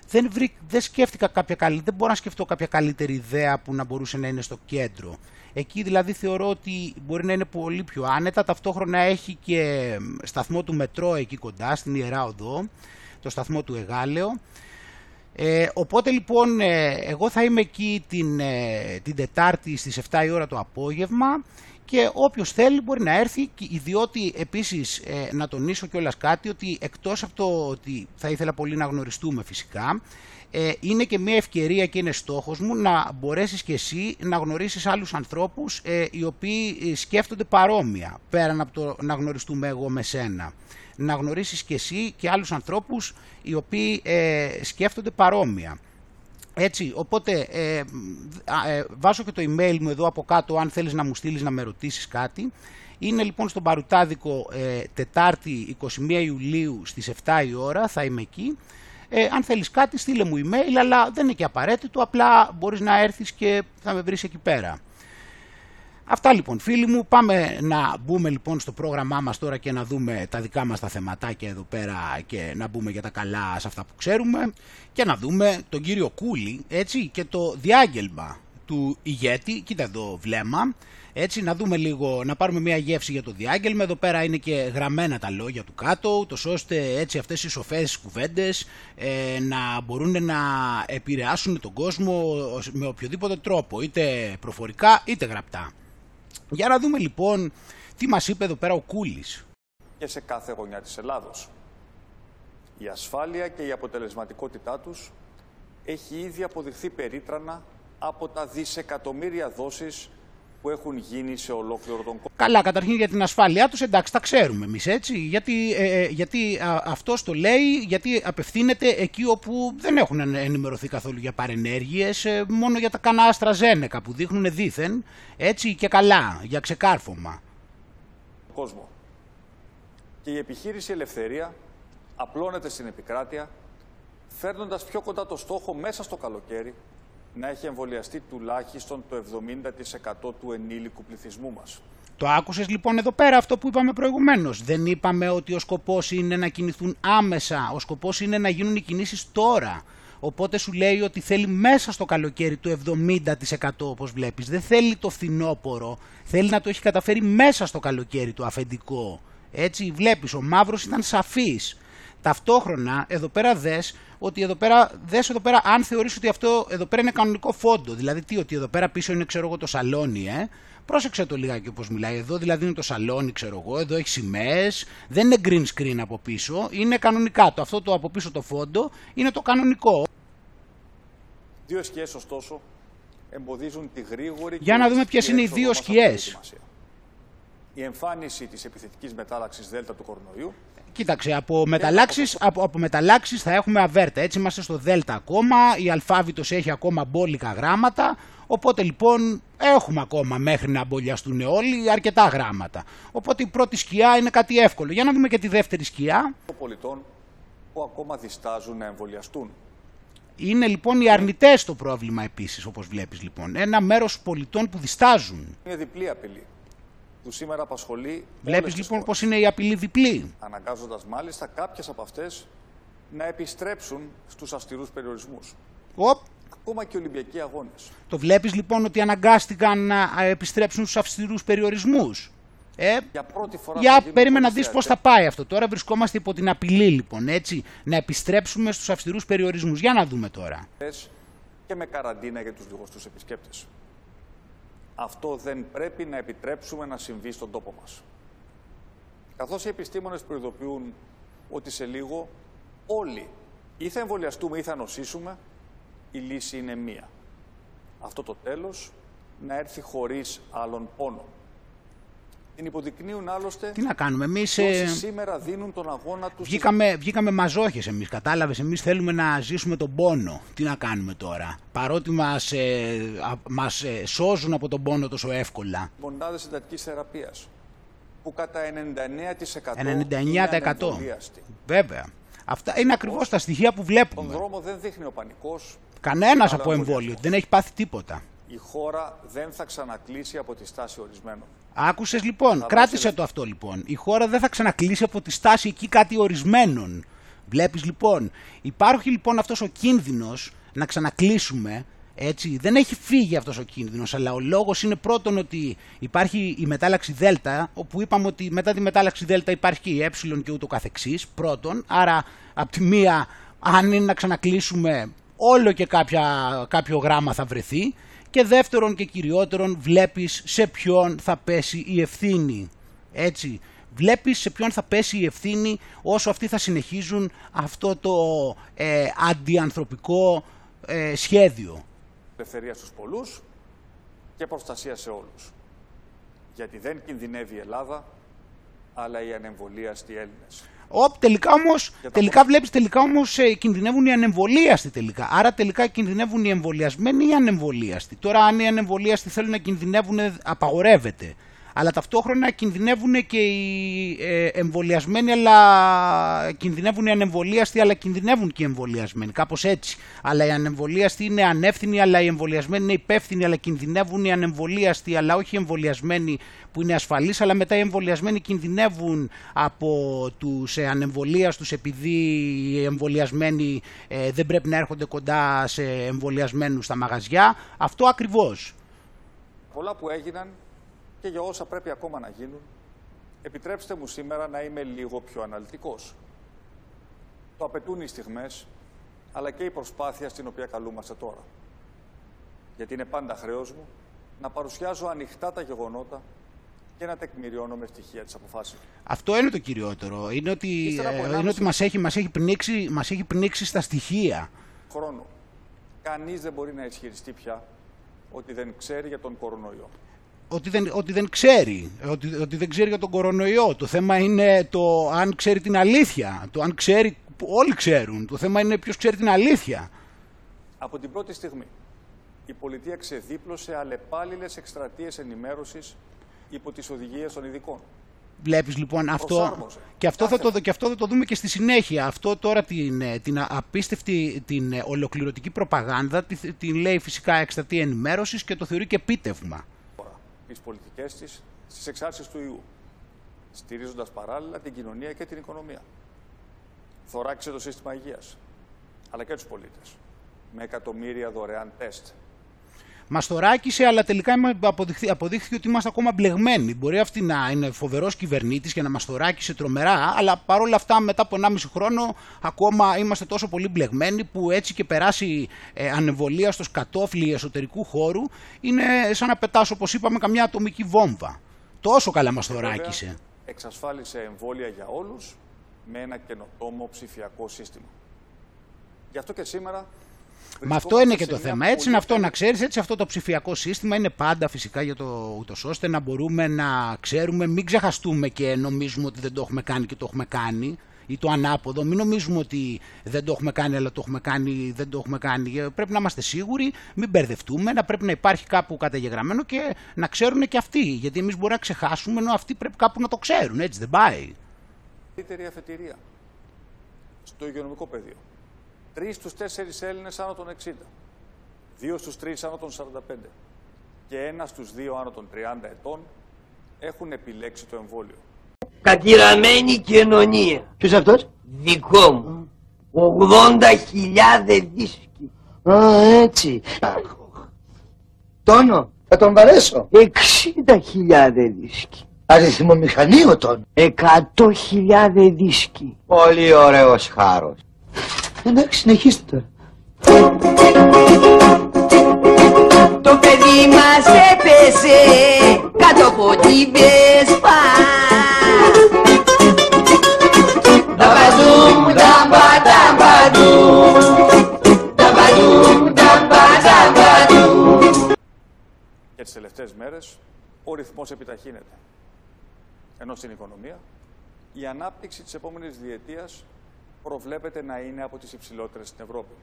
δεν, βρή, δεν σκέφτηκα κάποια καλή, δεν μπορώ να σκεφτώ κάποια καλύτερη ιδέα που να μπορούσε να είναι στο κέντρο. Εκεί δηλαδή θεωρώ ότι μπορεί να είναι πολύ πιο άνετα, ταυτόχρονα έχει και σταθμό του μετρό εκεί κοντά στην Ιερά Οδό, το σταθμό του Εγάλεο ε, οπότε λοιπόν ε, εγώ θα είμαι εκεί την, ε, την Τετάρτη στις 7 η ώρα το απόγευμα και όποιος θέλει μπορεί να έρθει διότι επίσης ε, να τονίσω κιόλας κάτι ότι εκτός από το ότι θα ήθελα πολύ να γνωριστούμε φυσικά είναι και μια ευκαιρία και είναι στόχος μου να μπορέσεις και εσύ να γνωρίσεις άλλους ανθρώπους οι οποίοι σκέφτονται παρόμοια πέραν από το να γνωριστούμε εγώ με σένα να γνωρίσεις και εσύ και άλλους ανθρώπους οι οποίοι ε, σκέφτονται παρόμοια. Έτσι, οπότε ε, ε, βάζω και το email μου εδώ από κάτω αν θέλεις να μου στείλεις να με ρωτήσεις κάτι. Είναι λοιπόν στον Παρουτάδικο ε, Τετάρτη 21 Ιουλίου στις 7 η ώρα, θα είμαι εκεί. Ε, αν θέλεις κάτι στείλε μου email, αλλά δεν είναι και απαραίτητο, απλά μπορείς να έρθεις και θα με βρεις εκεί πέρα. Αυτά λοιπόν φίλοι μου, πάμε να μπούμε λοιπόν στο πρόγραμμά μας τώρα και να δούμε τα δικά μας τα θεματάκια εδώ πέρα και να μπούμε για τα καλά σε αυτά που ξέρουμε και να δούμε τον κύριο Κούλη έτσι και το διάγγελμα του ηγέτη, κοίτα εδώ βλέμμα, έτσι να δούμε λίγο, να πάρουμε μια γεύση για το διάγγελμα, εδώ πέρα είναι και γραμμένα τα λόγια του κάτω, ούτως ώστε έτσι αυτές οι σοφές κουβέντες ε, να μπορούν να επηρεάσουν τον κόσμο με οποιοδήποτε τρόπο, είτε προφορικά είτε γραπτά. Για να δούμε λοιπόν τι μας είπε εδώ πέρα ο Κούλης. Και σε κάθε γωνιά της Ελλάδος. Η ασφάλεια και η αποτελεσματικότητά τους έχει ήδη αποδειχθεί περίτρανα από τα δισεκατομμύρια δόσεις που έχουν γίνει σε ολόκληρο τον κόσμο. Καλά, καταρχήν για την ασφάλειά τους, εντάξει, τα ξέρουμε εμείς έτσι, γιατί, ε, ε γιατί αυτός το λέει, γιατί απευθύνεται εκεί όπου δεν έχουν ενημερωθεί καθόλου για παρενέργειες, ε, μόνο για τα κανά αστραζένεκα που δείχνουν δήθεν, έτσι και καλά, για ξεκάρφωμα. Κόσμο. Και η επιχείρηση Ελευθερία απλώνεται στην επικράτεια, φέρνοντας πιο κοντά το στόχο μέσα στο καλοκαίρι να έχει εμβολιαστεί τουλάχιστον το 70% του ενήλικου πληθυσμού μας. Το άκουσες λοιπόν εδώ πέρα αυτό που είπαμε προηγουμένως. Δεν είπαμε ότι ο σκοπός είναι να κινηθούν άμεσα, ο σκοπός είναι να γίνουν οι κινήσεις τώρα. Οπότε σου λέει ότι θέλει μέσα στο καλοκαίρι το 70% όπως βλέπεις. Δεν θέλει το φθινόπωρο, θέλει να το έχει καταφέρει μέσα στο καλοκαίρι το αφεντικό. Έτσι βλέπεις, ο Μαύρος ήταν σαφής. Ταυτόχρονα εδώ πέρα δες ότι εδώ πέρα, δες εδώ πέρα αν θεωρείς ότι αυτό εδώ πέρα είναι κανονικό φόντο. Δηλαδή τι, ότι εδώ πέρα πίσω είναι ξέρω εγώ το σαλόνι, ε. Πρόσεξε το λιγάκι όπως μιλάει εδώ, δηλαδή είναι το σαλόνι ξέρω εγώ, εδώ έχει σημαίες, δεν είναι green screen από πίσω, είναι κανονικά το αυτό το από πίσω το φόντο είναι το κανονικό. Δύο σκιές ωστόσο εμποδίζουν τη γρήγορη Για να δούμε ποιες είναι οι δύο σκιές. Η εμφάνιση της επιθετικής μετάλλαξης δέλτα του κορονοϊού Κοίταξε, από μεταλλάξεις, από, από μεταλλάξεις θα έχουμε αβέρτα. Έτσι είμαστε στο δέλτα ακόμα, η αλφάβητος έχει ακόμα μπόλικα γράμματα, οπότε λοιπόν έχουμε ακόμα μέχρι να αμπολιαστούν όλοι αρκετά γράμματα. Οπότε η πρώτη σκιά είναι κάτι εύκολο. Για να δούμε και τη δεύτερη σκιά. Των πολιτών που ακόμα διστάζουν να εμβολιαστούν. Είναι λοιπόν οι αρνητές το πρόβλημα επίσης, όπως βλέπεις λοιπόν. Ένα μέρος πολιτών που διστάζουν. Είναι διπλή απειλή που σήμερα απασχολεί. Βλέπεις λοιπόν πώ είναι η απειλή διπλή. Αναγκάζοντας μάλιστα κάποιες από αυτές να επιστρέψουν στους αυστηρούς περιορισμούς. Οπ. Ακόμα και Ολυμπιακοί αγώνες. Το βλέπεις λοιπόν ότι αναγκάστηκαν να επιστρέψουν στους αυστηρούς περιορισμούς. Ε, για πρώτη φορά για περίμενα να δεις πώς θα πάει αυτό. Τώρα βρισκόμαστε υπό την απειλή λοιπόν, έτσι, να επιστρέψουμε στους αυστηρούς περιορισμούς. Για να δούμε τώρα. Και με καραντίνα για τους λιγοστούς επισκέπτες. Αυτό δεν πρέπει να επιτρέψουμε να συμβεί στον τόπο μας. Καθώς οι επιστήμονες προειδοποιούν ότι σε λίγο όλοι ή θα εμβολιαστούμε ή θα νοσήσουμε, η λύση είναι μία. Αυτό το τέλος να έρθει χωρίς άλλον πόνο. Την υποδεικνύουν άλλωστε. Τι να κάνουμε, εμείς. Ε... σήμερα δίνουν τον αγώνα τους. Βγήκαμε, βγήκαμε μαζόχες εμείς, κατάλαβες. Εμείς θέλουμε να ζήσουμε τον πόνο. Τι να κάνουμε τώρα. Παρότι μας ε, μας, ε, σώζουν από τον πόνο τόσο εύκολα. Μονάδε εντατική θεραπείας. Που κατά 99%. 99%. Βέβαια. Αυτά είναι ακριβώς τα στοιχεία που βλέπουμε. Τον δρόμο δεν δείχνει ο πανικός. Κανένας από εμβόλιο. Δεν έχει πάθει τίποτα. Η χώρα δεν θα ξανακλείσει από τη στάση ορισμένων. Άκουσες λοιπόν, κράτησε το αυτό λοιπόν. Η χώρα δεν θα ξανακλείσει από τη στάση εκεί κάτι ορισμένων. Βλέπεις λοιπόν, υπάρχει λοιπόν αυτός ο κίνδυνος να ξανακλείσουμε. Έτσι, δεν έχει φύγει αυτός ο κίνδυνος, αλλά ο λόγος είναι πρώτον ότι υπάρχει η μετάλλαξη Δέλτα, όπου είπαμε ότι μετά τη μετάλλαξη Δέλτα υπάρχει και η ε και ούτω καθεξής, πρώτον, άρα από τη μία αν είναι να ξανακλείσουμε όλο και κάποια, κάποιο γράμμα θα βρεθεί και δεύτερον και κυριότερον βλέπεις σε ποιον θα πέσει η ευθύνη. Έτσι, βλέπεις σε ποιον θα πέσει η ευθύνη όσο αυτοί θα συνεχίζουν αυτό το ε, αντιανθρωπικό ε, σχέδιο. Ελευθερία στους πολλούς και προστασία σε όλους. Γιατί δεν κινδυνεύει η Ελλάδα, αλλά οι ανεμβολίαστοι Έλληνες. Οπ, τελικά όμως, τελικά βλέπεις, τελικά όμως ε, κινδυνεύουν οι ανεμβολίαστοι τελικά. Άρα τελικά κινδυνεύουν οι εμβολιασμένοι ή οι ανεμβολίαστοι. Τώρα, αν οι ανεμβολίαστοι θέλουν να κινδυνεύουν, απαγορεύεται. Αλλά ταυτόχρονα κινδυνεύουν και οι ε, εμβολιασμένοι, αλλά κινδυνεύουν οι ανεμβολίαστοι, αλλά κινδυνεύουν και οι εμβολιασμένοι. Κάπως έτσι. Αλλά οι ανεμβολίαστοι είναι ανεύθυνοι, αλλά οι εμβολιασμένοι είναι υπεύθυνοι, αλλά κινδυνεύουν οι ανεμβολίαστοι, αλλά όχι οι εμβολιασμένοι που είναι ασφαλείς, αλλά μετά οι εμβολιασμένοι κινδυνεύουν από τους ε, ανεμβολίαστους επειδή οι εμβολιασμένοι ε, δεν πρέπει να έρχονται κοντά σε εμβολιασμένους στα μαγαζιά. Αυτό ακριβώς. Πολλά που έγιναν και για όσα πρέπει ακόμα να γίνουν, επιτρέψτε μου σήμερα να είμαι λίγο πιο αναλυτικός. Το απαιτούν οι στιγμές, αλλά και η προσπάθεια στην οποία καλούμαστε τώρα. Γιατί είναι πάντα χρέος μου να παρουσιάζω ανοιχτά τα γεγονότα και να τεκμηριώνω με στοιχεία τις αποφάσεις. Αυτό είναι το κυριότερο. Είναι ότι, ε, είναι ότι μας, έχει, μας, έχει πνίξει, μας έχει πνίξει στα στοιχεία. Χρόνο. Κανείς δεν μπορεί να ισχυριστεί πια ότι δεν ξέρει για τον κορονοϊό ότι δεν, ότι δεν ξέρει, ότι, ότι δεν ξέρει για τον κορονοϊό. Το θέμα είναι το αν ξέρει την αλήθεια, το αν ξέρει, όλοι ξέρουν. Το θέμα είναι ποιος ξέρει την αλήθεια. Από την πρώτη στιγμή η πολιτεία ξεδίπλωσε αλλεπάλληλες εκστρατείες ενημέρωσης υπό τις οδηγίες των ειδικών. Βλέπεις λοιπόν αυτό και αυτό, θα το, και αυτό θα το δούμε και στη συνέχεια. Αυτό τώρα την, ε, την απίστευτη, την ε, ολοκληρωτική προπαγάνδα την, την λέει φυσικά εκστρατεία ενημέρωσης και το θεωρεί και επίτευγμα τις πολιτικές της στις εξάρτησεις του ιού, στηρίζοντας παράλληλα την κοινωνία και την οικονομία. Θωράκισε το σύστημα υγείας, αλλά και τους πολίτες, με εκατομμύρια δωρεάν τεστ. Μας θωράκισε, αλλά τελικά αποδείχθηκε ότι είμαστε ακόμα μπλεγμένοι. Μπορεί αυτή να είναι φοβερός κυβερνήτης και να μας θωράκισε τρομερά, αλλά παρόλα αυτά μετά από 1,5 χρόνο ακόμα είμαστε τόσο πολύ μπλεγμένοι που έτσι και περάσει ε, ανεμβολία στο σκατόφλι εσωτερικού χώρου είναι σαν να πετάς, όπως είπαμε, καμιά ατομική βόμβα. Τόσο καλά μας θωράκισε. Εξασφάλισε εμβόλια για όλους με ένα καινοτόμο ψηφιακό σύστημα. Γι' αυτό και σήμερα Μα αυτό είναι και το θέμα. Έτσι είναι αυτό να ξέρεις, έτσι αυτό το ψηφιακό σύστημα είναι πάντα φυσικά για το ούτως ώστε να μπορούμε να ξέρουμε, μην ξεχαστούμε και νομίζουμε ότι δεν το έχουμε κάνει και το έχουμε κάνει ή το ανάποδο. Μην νομίζουμε ότι δεν το έχουμε κάνει, αλλά το έχουμε κάνει, δεν το έχουμε κάνει. Ε, πρέπει να είμαστε σίγουροι, μην μπερδευτούμε, να πρέπει να υπάρχει κάπου καταγεγραμμένο και να ξέρουν και αυτοί. Γιατί εμείς μπορούμε να ξεχάσουμε, ενώ αυτοί πρέπει κάπου να το ξέρουν. Έτσι δεν πάει. αφετηρία στο υγειονομικό πεδίο. Τρεις στους τέσσερις Έλληνες άνω των 60, δύο στους τρεις άνω των 45 και ένα στους δύο άνω των 30 ετών έχουν επιλέξει το εμβόλιο. Κατηραμένη κοινωνία. Ποιος αυτός; Δικό μου. 80.000 δίσκοι. Α, έτσι. Τόνο, θα τον βαρέσω. 60.000 δίσκοι. Αριθμομηχανή ο Τόνο. 100.000 δίσκοι. Πολύ ωραίος χάρος. Εντάξει, συνεχίστε Το παιδί μας έπεσε κάτω από την Βεσπά. Ταμπαντούμ, ταμπα, ταμπαντούμ. Ταμπαντούμ, ταμπα, ταμπαντούμ. Και τις τελευταίες μέρες ο ρυθμός επιταχύνεται. Ενώ στην οικονομία η ανάπτυξη της επόμενης διετίας προβλέπεται να είναι από τις υψηλότερες στην Ευρώπη.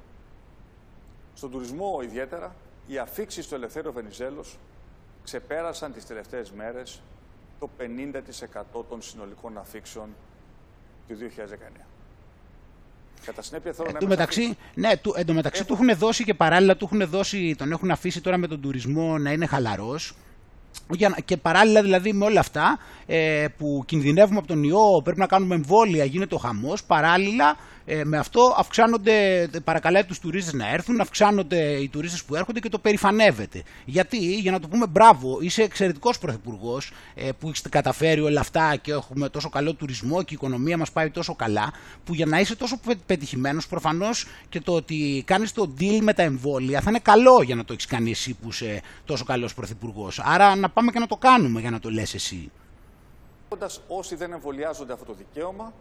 Στον τουρισμό ιδιαίτερα, οι αφήξεις του Ελευθέρου Βενιζέλος ξεπέρασαν τις τελευταίες μέρες το 50% των συνολικών αφήξεων του 2019. Κατά συνέπεια θέλω να μεταξύ, ναι, του, εν τω μεταξύ του έχουν δώσει και παράλληλα του έχουν δώσει, τον έχουν αφήσει τώρα με τον τουρισμό να είναι χαλαρός και παράλληλα δηλαδή με όλα αυτά ε, που κινδυνεύουμε από τον ιό, πρέπει να κάνουμε εμβόλια, γίνεται ο χαμός, παράλληλα ε, με αυτό αυξάνονται, παρακαλάει τους τουρίστες να έρθουν, αυξάνονται οι τουρίστες που έρχονται και το περηφανεύεται. Γιατί, για να το πούμε μπράβο, είσαι εξαιρετικός πρωθυπουργός ε, που έχεις καταφέρει όλα αυτά και έχουμε τόσο καλό τουρισμό και η οικονομία μας πάει τόσο καλά, που για να είσαι τόσο πετυχημένος προφανώς και το ότι κάνεις το deal με τα εμβόλια θα είναι καλό για να το έχεις κάνει εσύ που είσαι τόσο καλός πρωθυπουργός. Άρα να πάμε και να το κάνουμε για να το λες εσύ. Όσοι δεν εμβολιάζονται αυτό το δικαίωμα,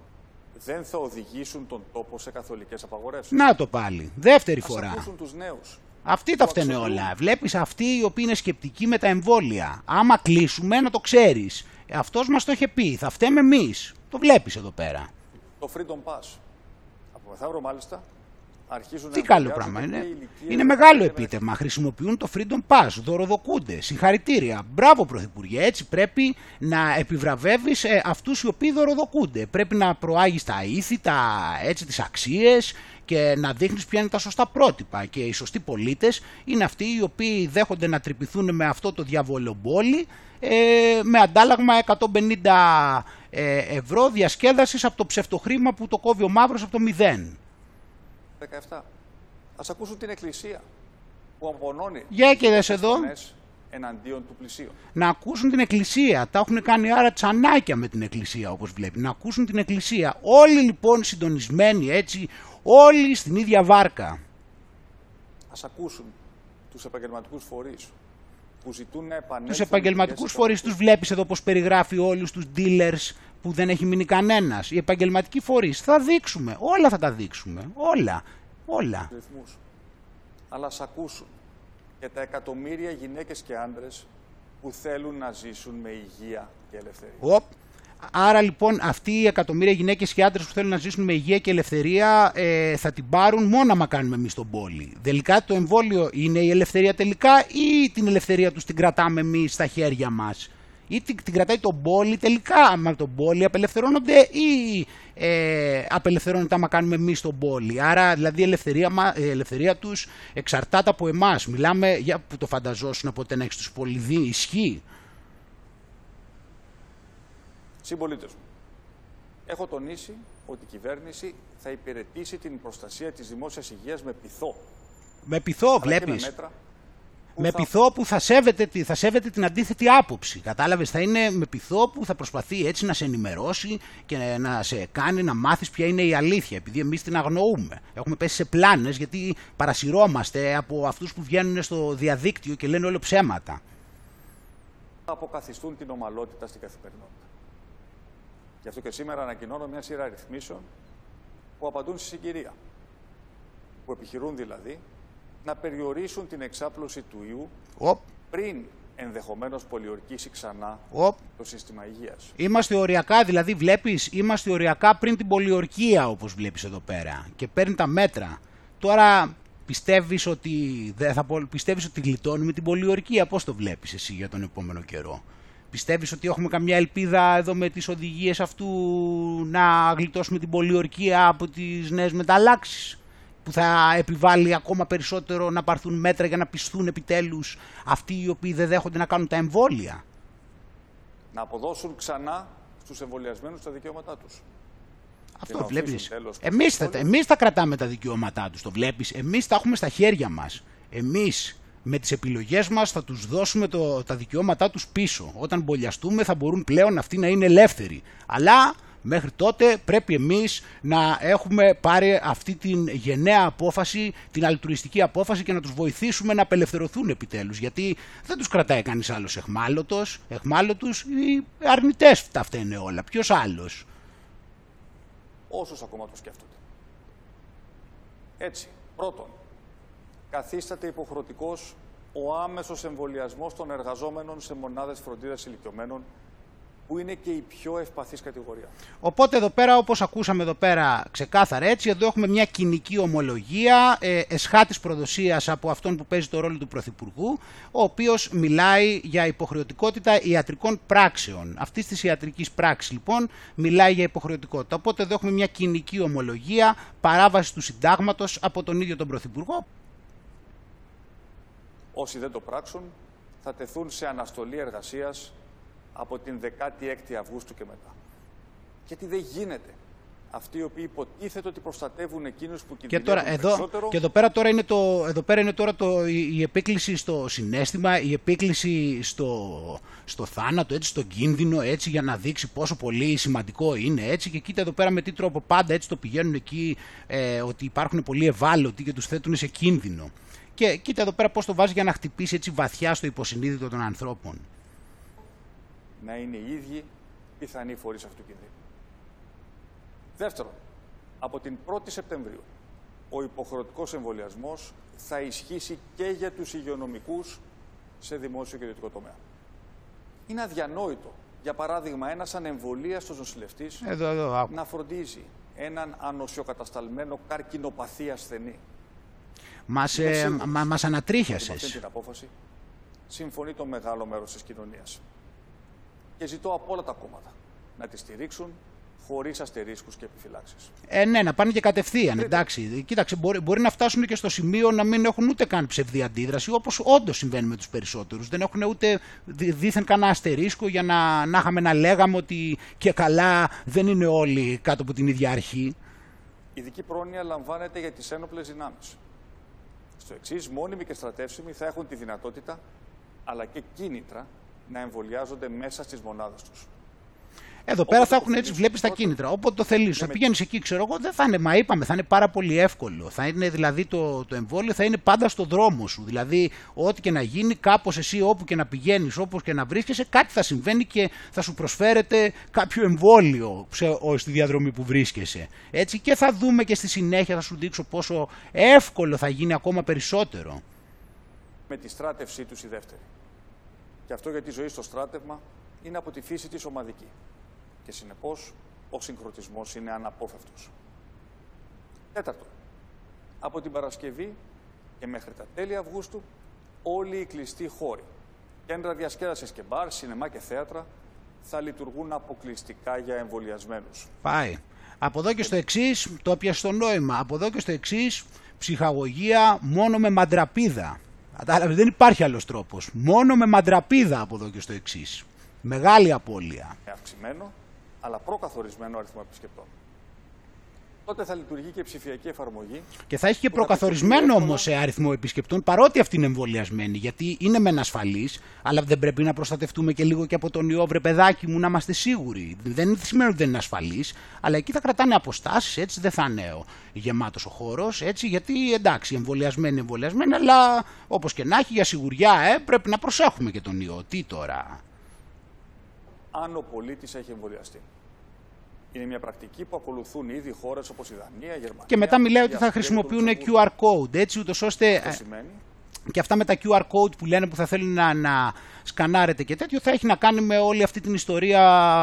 δεν θα οδηγήσουν τον τόπο σε καθολικές απαγορεύσεις. Να το πάλι. Δεύτερη φορά. Ας τους νέους. Αυτοί τα φταίνε όλα. Βλέπεις αυτοί οι οποίοι είναι σκεπτικοί με τα εμβόλια. Άμα κλείσουμε να το ξέρεις. Αυτός μας το είχε πει. Θα φταίμε εμείς. Το βλέπεις εδώ πέρα. Το Freedom Pass. Από μεθαύριο μάλιστα αρχίζουν Τι να καλό εμβολιάζονται πράγμα είναι. και ηλικίες Είναι 15 μεγάλο μέχρι επίτευγμα. Χρησιμοποιούν το Freedom Pass, δωροδοκούνται. Συγχαρητήρια. Μπράβο, Πρωθυπουργέ. Έτσι πρέπει να επιβραβεύεις ε, αυτούς οι οποίοι δωροδοκούνται. Πρέπει να προάγεις τα ήθη, τα, έτσι, τις αξίες και να δείχνεις ποια είναι τα σωστά πρότυπα. Και οι σωστοί πολίτες είναι αυτοί οι οποίοι δέχονται να τρυπηθούν με αυτό το διαβολομπόλι ε, με αντάλλαγμα 150 ε, ευρώ διασκέδασης από το ψευτοχρήμα που το κόβει ο Μαύρος από το μηδέν. 17. Ας ακούσουν την Εκκλησία που απονώνει Για και δες τις εδώ. φωνές εναντίον του πλησίου. να ακούσουν την εκκλησία. Τα έχουν κάνει άρα τσανάκια με την εκκλησία όπως βλέπει. Να ακούσουν την εκκλησία. Όλοι λοιπόν συντονισμένοι έτσι, όλοι στην ίδια βάρκα. Ας ακούσουν τους επαγγελματικούς φορείς που ζητούν να επανέλθουν Τους επαγγελματικούς οι φορείς τους βλέπεις εδώ πως περιγράφει όλους τους dealers που δεν έχει μείνει κανένας. Οι επαγγελματικοί φορείς θα δείξουμε, όλα θα τα δείξουμε, όλα, όλα. ρυθμούς. Αλλά ας ακούσουν για τα εκατομμύρια γυναίκες και άντρες που θέλουν να ζήσουν με υγεία και ελευθερία. Οπ. Άρα λοιπόν αυτοί οι εκατομμύρια γυναίκες και άντρες που θέλουν να ζήσουν με υγεία και ελευθερία ε, θα την πάρουν μόνο άμα κάνουμε εμείς τον πόλη. Τελικά το εμβόλιο είναι η ελευθερία τελικά ή την ελευθερία τους την κρατάμε εμείς στα χέρια μας; Ή την, την κρατάει τον πόλη τελικά, άμα τον πόλη απελευθερώνονται ή ε, απελευθερώνεται άμα κάνουμε εμείς τον πόλη. Άρα δηλαδή η ελευθερία, μα- η ελευθερία τους εξαρτάται από εμάς. Μιλάμε για που το φανταζόσουν ποτέ να έχεις τους πολυδί, ισχύει. Συμπολίτες μου, έχω τονίσει ότι η κυβέρνηση θα υπηρετήσει την προστασία της δημόσιας υγείας με πειθό. Με πειθό αλλά και βλέπεις. με μέτρα που με θα πειθό που θα σέβεται, τη- θα σέβεται την αντίθετη άποψη. Κατάλαβες, θα είναι με πειθό που θα προσπαθεί έτσι να σε ενημερώσει και να σε κάνει να μάθεις ποια είναι η αλήθεια. Επειδή εμείς την αγνοούμε. Έχουμε πέσει σε πλάνες γιατί παρασυρώμαστε από αυτούς που βγαίνουν στο διαδίκτυο και λένε όλο ψέματα. αποκαθιστούν την ομαλότητα στην καθημερινότητα. Γι' αυτό και σήμερα ανακοινώνω μια σειρά ρυθμίσεων που απαντούν στη συγκυρία. Που επιχειρούν δηλαδή να περιορίσουν την εξάπλωση του ιού Οπ, πριν ενδεχομένως πολιορκήσει ξανά οπ. το σύστημα υγείας. Είμαστε οριακά, δηλαδή βλέπεις, είμαστε οριακά πριν την πολιορκία όπως βλέπεις εδώ πέρα και παίρνει τα μέτρα. Τώρα πιστεύεις ότι, δεν θα, πω- πιστεύεις ότι γλιτώνουμε την πολιορκία, πώς το βλέπεις εσύ για τον επόμενο καιρό; Πιστεύεις ότι έχουμε καμιά ελπίδα εδώ με τις οδηγίες αυτού να γλιτώσουμε την πολιορκία από τις νέες μεταλλάξεις; Που θα επιβάλλει ακόμα περισσότερο να πάρθουν μέτρα για να πιστούν επιτέλους αυτοί οι οποίοι δεν δέχονται να κάνουν τα εμβόλια. Να αποδώσουν ξανά στους εμβολιασμένους τα δικαιώματά τους. Αυτό να βλέπεις. αφήσουν τέλος το Εμείς θα, εμβόλιο. εμείς θα κρατάμε τα δικαιώματά τους, το βλέπεις. Εμείς τα έχουμε στα χέρια μας. Εμείς με τις επιλογές μας θα τους δώσουμε το, τα δικαιώματά τους πίσω. Όταν μπολιαστούμε θα μπορούν πλέον αυτοί να είναι ελεύθεροι. Αλλά μέχρι τότε πρέπει εμείς να έχουμε πάρει αυτή την γενναία απόφαση, την αλτρουιστική απόφαση και να τους βοηθήσουμε να απελευθερωθούν επιτέλους. Γιατί δεν τους κρατάει κανείς άλλος εχμάλωτος, εχμάλωτους, οι αρνητές τα φταίνε όλα. Ποιος άλλος; όσους ακόμα το σκέφτονται. Έτσι, πρώτον, καθίσταται υποχρεωτικός ο άμεσος εμβολιασμός των εργαζόμενων σε μονάδες φροντίδας ηλικιωμένων, που είναι και η πιο ευπαθής κατηγορία. Οπότε εδώ πέρα, όπως ακούσαμε εδώ πέρα ξεκάθαρα έτσι, εδώ έχουμε μια κοινική ομολογία ε, εσχάτης προδοσίας από αυτόν που παίζει το ρόλο του Πρωθυπουργού, ο οποίος μιλάει για υποχρεωτικότητα ιατρικών πράξεων. Αυτής της ιατρικής πράξης λοιπόν μιλάει για υποχρεωτικότητα. Οπότε εδώ έχουμε μια κοινική ομολογία, παράβαση του συντάγματος από τον ίδιο τον Πρωθυπουργό. Όσοι δεν το πράξουν, θα τεθούν σε αναστολή εργασίας από την 16η Αυγούστου και μετά. Γιατί δεν γίνεται αυτοί οι οποίοι υποτίθεται ότι προστατεύουν εκείνους που Και κινδυνεύουν τώρα εδώ, περισσότερο, και εδώ πέρα τώρα είναι, το, εδώ πέρα είναι τώρα το, η, η επίκληση στο συνέστημα, η επίκληση στο, στο θάνατο, έτσι, στον κίνδυνο, έτσι, για να δείξει πόσο πολύ σημαντικό είναι, έτσι, και κοίτα εδώ πέρα με τι τρόπο πάντα έτσι το πηγαίνουν εκεί, ε, ότι υπάρχουν πολλοί ευάλωτοι και τους θέτουν σε κίνδυνο. Και κοίτα εδώ πέρα πώς το βάζεις για να χτυπήσει έτσι βαθιά στο υποσυνείδητο των ανθρώπων. Να είναι οι ίδιοι πιθανοί φορείς αυτού του κινδύνου. Δεύτερον, από την 1η Σεπτεμβρίου, ο υποχρεωτικός εμβολιασμός θα ισχύσει και για τους υγειονομικούς σε δημόσιο και ιδιωτικό τομέα. Είναι αδιανόητο, για παράδειγμα, ένας ανεμβολίαστος νοσηλευτής Εδώ, εδώ, άκου. να φροντίζει έναν ανοσιοκατασταλμένο καρκινοπαθή ασθενή. Μας, Είμαι ε, σίγουρος μα, μας ότι με αυτή ανατρίχιασες. την απόφαση συμφωνεί το μεγάλο μέρος της κοινωνίας. Και ζητώ από όλα τα κόμματα να τη στηρίξουν χωρίς αστερίσκους και επιφυλάξεις. Ε, ναι, να πάνε και κατευθείαν. Εντάξει. Κοίταξε, μπορεί, μπορεί να φτάσουν και στο σημείο να μην έχουν ούτε καν ψευδή αντίδραση, όπως όντως συμβαίνει με τους περισσότερους. Δεν έχουν ούτε δι- δίθεν κανένα αστερίσκο για να, να είχαμε να λέγαμε ότι και καλά δεν είναι όλοι κάτω από την ίδια αρχή. Ειδική πρόνοια λαμβάνεται για τις ένοπλες δυνάμεις. Στο εξής, μόνιμοι και στρατεύσιμοι θα έχουν τη δυνατότητα αλλά και κίνητρα να εμβολιάζονται μέσα στις μονάδες τους. Εδώ πέρα Όποτε θα το έχουν έτσι, θελήσεις, βλέπεις τα τότε. κίνητρα. Όποτε το θέλεις, θα με- πηγαίνεις εκεί, ξέρω εγώ, δεν θα είναι, μα είπαμε, θα είναι πάρα πολύ εύκολο. Θα είναι δηλαδή το, το εμβόλιο, θα είναι πάντα στο δρόμο σου. Δηλαδή, ό,τι και να γίνει, κάπως εσύ όπου και να πηγαίνεις, όπου και να βρίσκεσαι, κάτι θα συμβαίνει και θα σου προσφέρεται κάποιο εμβόλιο σε, ο- στη διαδρομή που βρίσκεσαι. Έτσι, και θα δούμε και στη συνέχεια, θα σου δείξω πόσο εύκολο θα γίνει ακόμα περισσότερο. με τη στράτευσή τους η δεύτερη. Και αυτό γιατί η ζωή στο στράτευμα είναι από τη φύση της ομαδική. Και συνεπώς ο συγχρονισμός είναι αναπόφευκτος. Τέταρτο. Από την Παρασκευή και μέχρι τα τέλη Αυγούστου όλοι οι κλειστοί χώροι, κέντρα διασκέδασης και μπαρ, σινεμά και θέατρα θα λειτουργούν αποκλειστικά για εμβολιασμένους. Πάει. Από εδώ και στο εξής, το έπιασε το νόημα. Από εδώ και στο εξής, ψυχαγωγία μόνο με μαντραπίδα. Κατάλαβε, δεν υπάρχει άλλος τρόπος. Μόνο με μαντραπίδα από εδώ και στο εξής. Μεγάλη απώλεια. με αυξημένο αλλά προκαθορισμένο αριθμό επισκεπτών. Τότε θα λειτουργεί και η ψηφιακή εφαρμογή Και θα έχει και Που θα προκαθορισμένο πιστοποιεί όμως σε αριθμό επισκεπτών, παρότι αυτοί είναι εμβολιασμένοι. Γιατί είναι μεν ασφαλείς, αλλά δεν πρέπει να προστατευτούμε και λίγο και από τον ιό, βρε παιδάκι μου, να είμαστε σίγουροι. Δεν σημαίνει ότι δεν είναι ασφαλείς, αλλά εκεί θα κρατάνε αποστάσεις, έτσι δεν θα είναι γεμάτος ο χώρος, έτσι. Γιατί εντάξει, εμβολιασμένοι, εμβολιασμένοι, αλλά όπως και να έχει, για σιγουριά, ε, πρέπει να προσέχουμε και τον ιό. Τι τώρα; αν ο πολίτης έχει εμβολιαστεί. Είναι μια πρακτική που ακολουθούν ήδη χώρες όπως η Δανία, η Γερμανία. Και μετά μιλάει η ότι θα Αυστρία, το χρησιμοποιούν Λουξεμβούργο. QR code, έτσι, ούτως ώστε. Αυτό ε, σημαίνει και αυτά με τα QR code που λένε που θα θέλουν να, να σκανάρετε και τέτοιο θα έχει να κάνει με όλη αυτή την ιστορία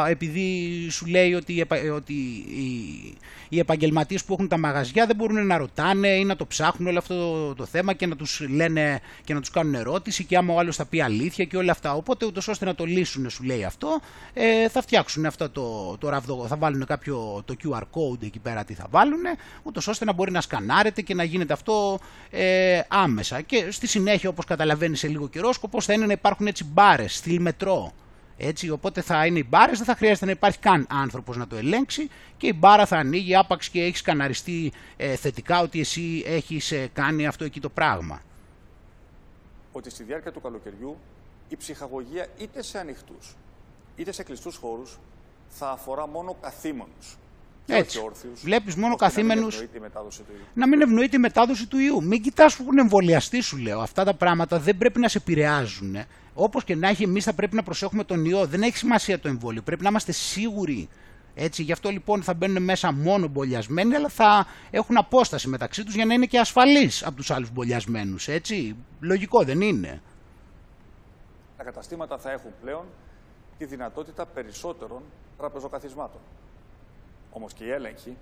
επειδή σου λέει ότι, οι επα- ότι οι, οι επαγγελματίες που έχουν τα μαγαζιά δεν μπορούν να ρωτάνε ή να το ψάχνουν όλο αυτό το, το θέμα και να τους λένε και να τους κάνουν ερώτηση και άμα ο άλλος θα πει αλήθεια και όλα αυτά. Οπότε ούτως ώστε να το λύσουν σου λέει αυτό ε, θα φτιάξουν αυτό το, το ραβδο, θα βάλουν κάποιο το QR code εκεί πέρα τι θα βάλουν ούτως ώστε να μπορεί να σκανάρετε και να γίνεται αυτό ε, άμεσα και στη συνέχεια όπως καταλαβαίνεις σε λίγο καιρό σκοπός θα είναι να υπάρχουν έτσι μπάρες, στυλ μετρό έτσι, οπότε θα είναι οι μπάρες, δεν θα χρειάζεται να υπάρχει καν άνθρωπος να το ελέγξει και η μπάρα θα ανοίγει άπαξ και έχεις σκαναριστεί ε, θετικά ότι εσύ έχεις ε, κάνει αυτό εκεί το πράγμα. ότι στη διάρκεια του καλοκαιριού η ψυχαγωγία είτε σε ανοιχτούς είτε σε κλειστούς χώρους θα αφορά μόνο καθήμονους. Και Έτσι. όχι όρθιους, Βλέπεις μόνο ώστε να μην καθήμενους. ευνοείται η μετάδοση του ιού. να μην ευνοείται η μετάδοση του ιού. Μην κοιτάς που έχουν εμβολιαστεί, σου λέω. Αυτά τα πράγματα δεν πρέπει να σε επηρεάζουν. Όπως και να έχει, εμείς θα πρέπει να προσέχουμε τον ιό. Δεν έχει σημασία το εμβόλιο. Πρέπει να είμαστε σίγουροι. Έτσι, γι' αυτό λοιπόν θα μπαίνουν μέσα μόνο μπολιασμένοι, αλλά θα έχουν απόσταση μεταξύ τους για να είναι και ασφαλείς από τους άλλους μπολιασμένου. Έτσι. Λογικό δεν είναι. Τα καταστήματα θα έχουν πλέον τη δυνατότητα περισσότερων τραπεζοκαθισμάτων. Όμως και η έλεγχη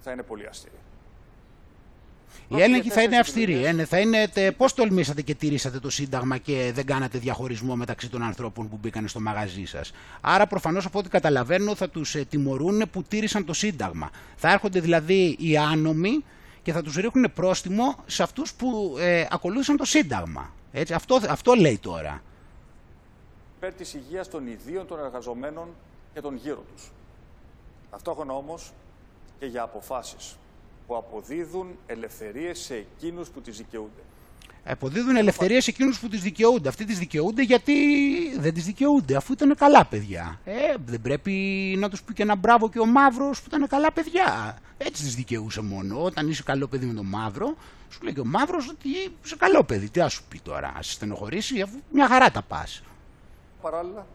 θα είναι πολύ αυστηρή. Η Πρόκειται έλεγχη για θα είναι τέσσερις αυστηρή. επιλογές. Ε, ναι, θα είναι, τε, πώς τολμήσατε και τηρήσατε το Σύνταγμα και δεν κάνατε διαχωρισμό μεταξύ των ανθρώπων που μπήκαν στο μαγαζί σας; Άρα προφανώς από ό,τι καταλαβαίνω θα τους ε, τιμωρούν που τήρησαν το Σύνταγμα. Θα έρχονται δηλαδή οι άνομοι και θα τους ρίχνουν πρόστιμο σε αυτούς που ε, ακολούθησαν το Σύνταγμα. Έτσι, αυτό, αυτό λέει τώρα. υπέρ της υγείας των ιδίων των εργαζομένων και των γύρω τους. Ταυτόχρονα όμως και για αποφάσεις που αποδίδουν ελευθερίες σε εκείνους που τις δικαιούνται. Αποδίδουν ελευθερίες σε εκείνους που τις δικαιούνται. Αυτοί τις δικαιούνται γιατί δεν τις δικαιούνται, αφού ήταν καλά παιδιά. Ε, δεν πρέπει να τους πει και ένα μπράβο και ο Μαύρος που ήταν καλά παιδιά. Έτσι τις δικαιούσε μόνο. Όταν είσαι καλό παιδί με τον Μαύρο, σου λέει και ο Μαύρος ότι είσαι καλό παιδί. Τι να σου πει τώρα, να σε στενοχωρήσει, αφού μια χαρά τα πας. Παράλληλα,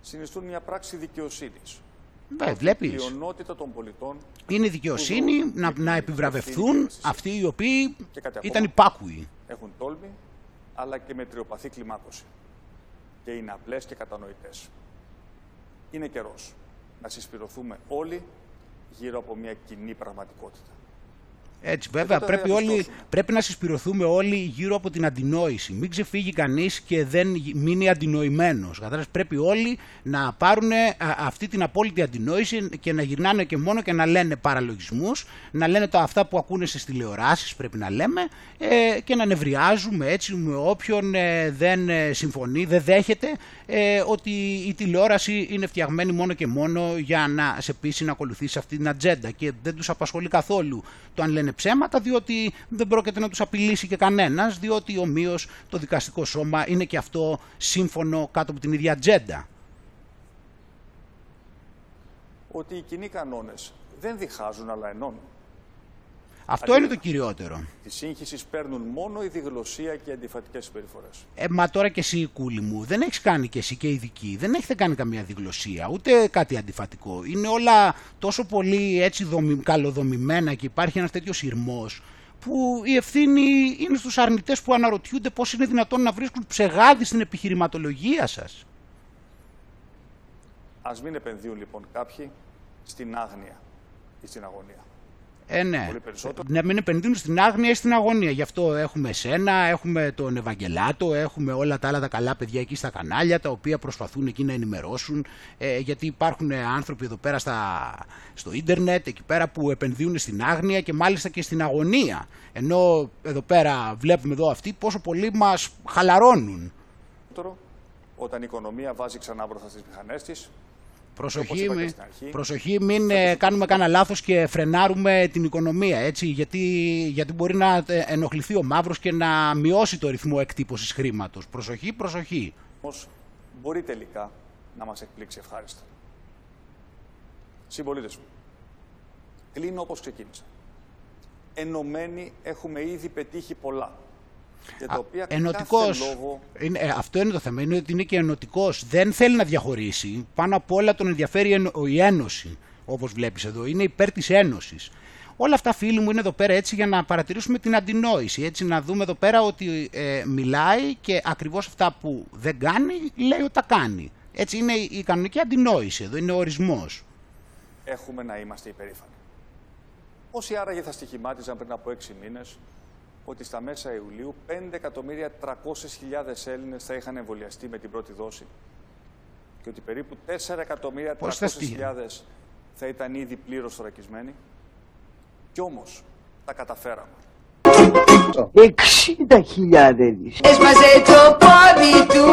συνιστούν μια πράξη δικαιοσύνης. Ε, Η βλέπεις, πλειονότητα των πολιτών είναι δικαιοσύνη που να, δουν να την επιβραβευθούν ευθύνη και αυτοί οι οποίοι Και κάτι ήταν ακόμα. υπάκουοι. έχουν τόλμη, αλλά και μετριοπαθή κλιμάκωση. Και είναι απλές και κατανοητές. Είναι καιρός να συσπηρωθούμε όλοι γύρω από μια κοινή πραγματικότητα. Έτσι, βέβαια, τότε θα πρέπει, όλοι, διαπιστώσουμε. πρέπει να συσπηρωθούμε όλοι γύρω από την αντινόηση. Μην ξεφύγει κανείς και δεν γι- μείνει αντινοημένος. Κατάλαβες, πρέπει όλοι να πάρουν α, αυτή την απόλυτη αντινόηση και να γυρνάνε και μόνο και να λένε παραλογισμούς, να λένε τα αυτά που ακούνε στις τηλεοράσεις, πρέπει να λέμε, ε, και να νευριάζουμε έτσι με όποιον ε, δεν ε, συμφωνεί, δεν δέχεται ε, ότι η τηλεόραση είναι φτιαγμένη μόνο και μόνο για να σε πείσει να ακολουθήσει αυτή την ατζέντα και δεν τους απασχολεί καθόλου το αν λένε ψέματα διότι δεν πρόκειται να τους απειλήσει και κανένας διότι ομοίως το δικαστικό σώμα είναι και αυτό σύμφωνο κάτω από την ίδια ατζέντα. Ότι οι κοινοί κανόνες δεν διχάζουν αλλά ενώνουν. Αυτό είναι το κυριότερο. Της σύγχυσης παίρνουν μόνο η διγλωσία και οι αντιφατικές συμπεριφορές. Ε, μα τώρα και εσύ, κούλη μου, δεν έχεις κάνει και εσύ και ειδική, δεν έχετε κάνει καμία διγλωσία, ούτε κάτι αντιφατικό. Είναι όλα τόσο πολύ έτσι δομη, καλοδομημένα και υπάρχει ένας τέτοιος ηρμός που η ευθύνη είναι στους αρνητές που αναρωτιούνται πώς είναι δυνατόν να βρίσκουν ψεγάδι στην επιχειρηματολογία σας. Ας μην επενδύουν λοιπόν κάποιοι στην άγνοια ή στην αγωνία. Ε, ναι. Πολύ περισσότερο. Να μην επενδύουν στην άγνοια ή στην αγωνία. Γι' αυτό έχουμε εσένα, έχουμε τον Ευαγγελάτο, έχουμε όλα τα άλλα τα καλά παιδιά εκεί στα κανάλια, τα οποία προσπαθούν εκεί να ενημερώσουν. Ε, γιατί υπάρχουν άνθρωποι εδώ πέρα στα, στο ίντερνετ, εκεί πέρα που επενδύουν στην άγνοια και μάλιστα και στην αγωνία. Ενώ εδώ πέρα βλέπουμε εδώ αυτοί πόσο πολύ μας χαλαρώνουν. Όταν η οικονομία βάζει ξανά μπροστά στις μηχανές της, όπως Προσοχή, είπα και μη- στην αρχή, προσοχή μην ε, κάνουμε κανένα λάθος και φρενάρουμε την οικονομία, έτσι, γιατί, γιατί μπορεί να ε, ενοχληθεί ο μαύρος και να μειώσει το ρυθμό εκτύπωσης χρήματος. Προσοχή, προσοχή. όμως μπορεί τελικά να μας εκπλήξει ευχάριστα. Συμπολίτες μου, κλείνω όπως ξεκίνησα. Ενωμένοι έχουμε ήδη πετύχει πολλά. Για τα οποία Ενωτικός, κάθε λόγο είναι, ε, αυτό είναι το θέμα, είναι ότι είναι και ενωτικός. Δεν θέλει να διαχωρίσει. Πάνω απ' όλα τον ενδιαφέρει η ενω- η ένωση, όπως βλέπεις εδώ. Είναι υπέρ της ένωσης. Όλα αυτά φίλοι μου είναι εδώ πέρα έτσι για να παρατηρήσουμε την αντινόηση. Έτσι να δούμε εδώ πέρα ότι ε, μιλάει και ακριβώς αυτά που δεν κάνει λέει ότι τα κάνει. Έτσι είναι η κανονική αντινόηση εδώ, είναι ο ορισμός. έχουμε να είμαστε υπερήφανοι. Όσοι άραγε θα στοιχημάτιζαν πριν από έξι μήνες ότι στα μέσα Ιουλίου 5.300.000 Έλληνες θα είχαν εμβολιαστεί με την πρώτη δόση. Και ότι περίπου 4.300.000 Πώς θα στοιχεί; θα ήταν ήδη πλήρως θωρακισμένοι. Κι όμως τα καταφέραμε. 60.000 Έσπασε το πόδι του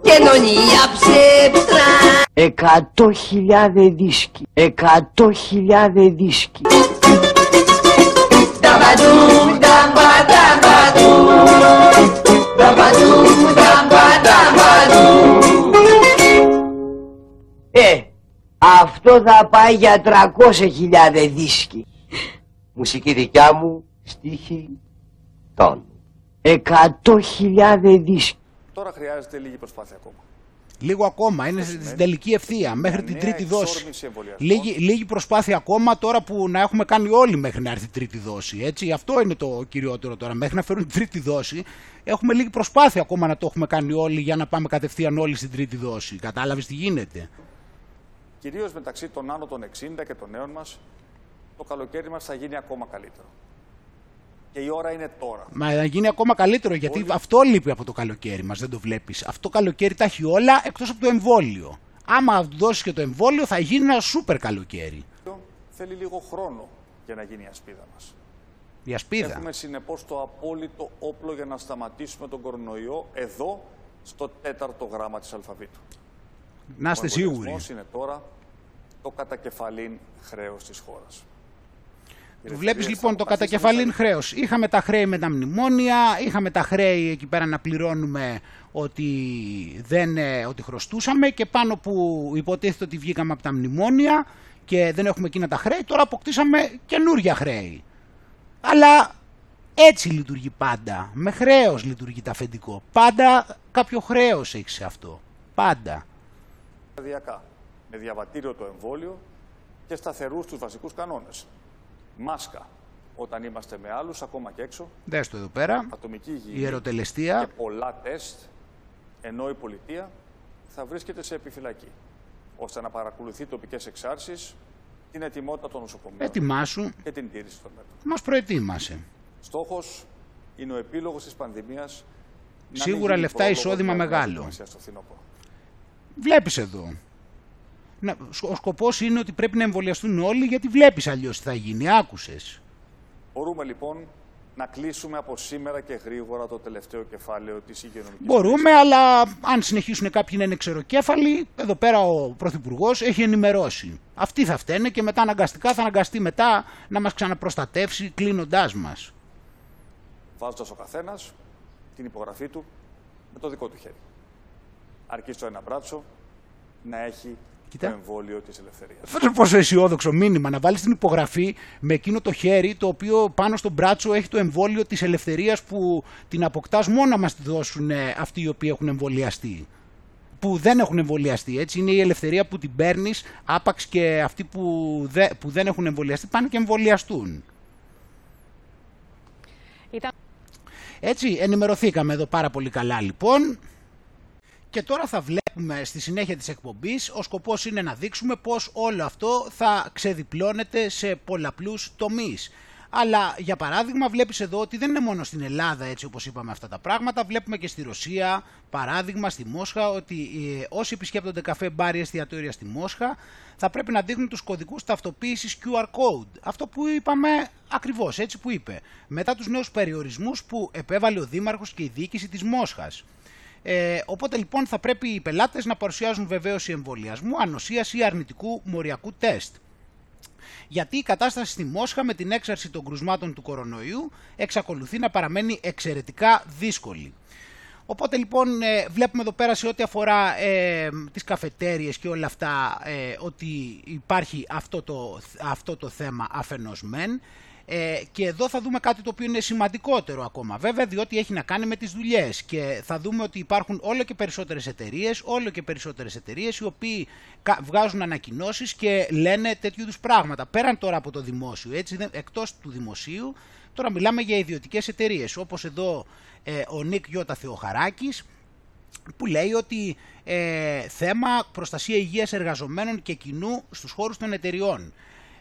κοινωνία ψεύτρα 100.000 δίσκοι 100.000 δίσκοι. Ταμπαντού, ταμπα, ταμπαντού Ταμπαντού, ταμπα, ταμπαντού Ε, αυτό θα πάει για 300.000 δίσκοι. Μουσική δικιά μου, στίχη τόνου 100.000 δίσκοι. Τώρα χρειάζεται λίγη προσπάθεια ακόμα. Λίγο ακόμα, είναι στην τελική ευθεία, μέχρι την νέα τρίτη δόση. εξόρμηση εμβολιασμών. Λίγη, λίγη προσπάθεια ακόμα τώρα που να έχουμε κάνει όλοι μέχρι να έρθει η τρίτη δόση. Έτσι, αυτό είναι το κυριότερο τώρα. Μέχρι να φέρουν την τρίτη δόση, έχουμε λίγη προσπάθεια ακόμα να το έχουμε κάνει όλοι για να πάμε κατευθείαν όλοι στην τρίτη δόση. Κατάλαβες τι γίνεται; Κυρίως μεταξύ των άνω των 60 και των νέων μας, το καλοκαίρι μας θα γίνει ακόμα καλύτερο. Και η ώρα είναι τώρα. Μα να γίνει ακόμα καλύτερο γιατί αυτό λείπει από το καλοκαίρι μας, δεν το βλέπεις. Αυτό το καλοκαίρι τα έχει όλα εκτός από το εμβόλιο. Άμα δώσεις και το εμβόλιο, θα γίνει ένα σούπερ καλοκαίρι. Θέλει λίγο χρόνο για να γίνει η ασπίδα μας. Η ασπίδα; Έχουμε συνεπώς το απόλυτο όπλο για να σταματήσουμε τον κορονοϊό εδώ, στο τέταρτο γράμμα της αλφαβήτου. Να είστε Ο σίγουροι. εμβολιασμός είναι τώρα το κατακεφαλήν χρέος της χώρας. Οι Βλέπεις ελευθερίες λοιπόν θα το αποκαθίσουν κατακεφαλήν στα- χρέος. Είχαμε τα χρέη με τα μνημόνια, είχαμε τα χρέη εκεί πέρα να πληρώνουμε ότι, δεν, ε, ότι χρωστούσαμε και πάνω που υποτίθεται ότι βγήκαμε από τα μνημόνια και δεν έχουμε εκείνα τα χρέη, τώρα αποκτήσαμε καινούρια χρέη. Αλλά έτσι λειτουργεί πάντα. Με χρέος λειτουργεί το αφεντικό. Πάντα κάποιο χρέος έχει σε αυτό. Πάντα. σταδιακά, με διαβατήριο το εμβόλιο και σταθερούς τους βασικούς κανόνες. Μάσκα όταν είμαστε με άλλους, ακόμα και έξω, Δες το εδώ πέρα. ατομική υγιεινή Ιεροτελεστία. και πολλά τεστ, ενώ η πολιτεία θα βρίσκεται σε επιφυλακή, ώστε να παρακολουθεί τοπικές εξάρσεις την ετοιμότητα των νοσοκομείων Ετοιμάσου, και την τήρηση των μέτρων. μας προετοίμασε. Στόχος είναι ο επίλογος της πανδημίας να Σίγουρα μην γίνει λεφτά, πρόλογος εισόδημα για μεγάλο. διαδικασία στο φθινόπωρο. Βλέπεις εδώ. Να, ο σκοπός είναι ότι πρέπει να εμβολιαστούν όλοι γιατί βλέπεις αλλιώς τι θα γίνει. Άκουσες. Μπορούμε λοιπόν να κλείσουμε από σήμερα και γρήγορα το τελευταίο κεφάλαιο της υγειονομικής Μπορούμε, αλλά αν συνεχίσουν κάποιοι να είναι ξεροκέφαλοι, εδώ πέρα ο Πρωθυπουργός έχει ενημερώσει. Αυτοί θα φταίνε και μετά αναγκαστικά θα αναγκαστεί μετά να μας ξαναπροστατεύσει κλείνοντάς μας. βάζοντας ο καθένας την υπογραφή του με το δικό του χέρι. Αρκεί στο ένα μπράτσο να έχει Κοίτα. το εμβόλιο της ελευθερίας. Αυτό πόσο αισιόδοξο μήνυμα να βάλεις την υπογραφή με εκείνο το χέρι το οποίο πάνω στο μπράτσο έχει το εμβόλιο της ελευθερίας που την αποκτάς μόνο να μας τη δώσουν ε, αυτοί οι οποίοι έχουν εμβολιαστεί. Που δεν έχουν εμβολιαστεί, έτσι. Είναι η ελευθερία που την παίρνεις, άπαξ και αυτοί που, δε, που δεν έχουν εμβολιαστεί πάνε και εμβολιαστούν. Ήταν... Έτσι, ενημερωθήκαμε εδώ πάρα πολύ καλά λοιπόν. Και τώρα θα βλέπουμε στη συνέχεια της εκπομπής, ο σκοπός είναι να δείξουμε πως όλο αυτό θα ξεδιπλώνεται σε πολλαπλούς τομείς. Αλλά για παράδειγμα βλέπεις εδώ ότι δεν είναι μόνο στην Ελλάδα έτσι όπως είπαμε αυτά τα πράγματα, βλέπουμε και στη Ρωσία, παράδειγμα στη Μόσχα, ότι ε, όσοι επισκέπτονται καφέ μπάρ ή εστιατόρια στη Μόσχα θα πρέπει να δείχνουν τους κωδικούς ταυτοποίησης QR code. Αυτό που είπαμε ακριβώς έτσι που είπε. Μετά τους νέους περιορισμούς που επέβαλε ο Δήμαρχος και η διοίκηση της Μόσχας. Ε, οπότε λοιπόν θα πρέπει οι πελάτες να παρουσιάζουν βεβαίωση εμβολιασμού, ανοσίας ή αρνητικού μοριακού τεστ. Γιατί η κατάσταση στη Μόσχα με την έξαρση των κρουσμάτων του κορονοϊού εξακολουθεί να παραμένει εξαιρετικά δύσκολη. Οπότε λοιπόν ε, βλέπουμε εδώ πέρα σε ό,τι αφορά ε, τις καφετέριες και όλα αυτά ε, ότι υπάρχει αυτό το, αυτό το θέμα αφενός μεν. Ε, και εδώ θα δούμε κάτι το οποίο είναι σημαντικότερο ακόμα. Βέβαια διότι έχει να κάνει με τις δουλειές. Και θα δούμε ότι υπάρχουν όλο και περισσότερες εταιρείες, όλο και περισσότερες εταιρείες οι οποίοι κα- βγάζουν ανακοινώσεις και λένε τέτοιου είδους πράγματα. Πέραν τώρα από το δημόσιο, έτσι, δεν- εκτός του δημοσίου τώρα μιλάμε για ιδιωτικές εταιρείες. Όπως εδώ ε, ο Νίκ Γιώτα Θεοχαράκης που λέει ότι ε, θέμα προστασία υγείας εργαζομένων και κοινού στους χώρους των εταιριών.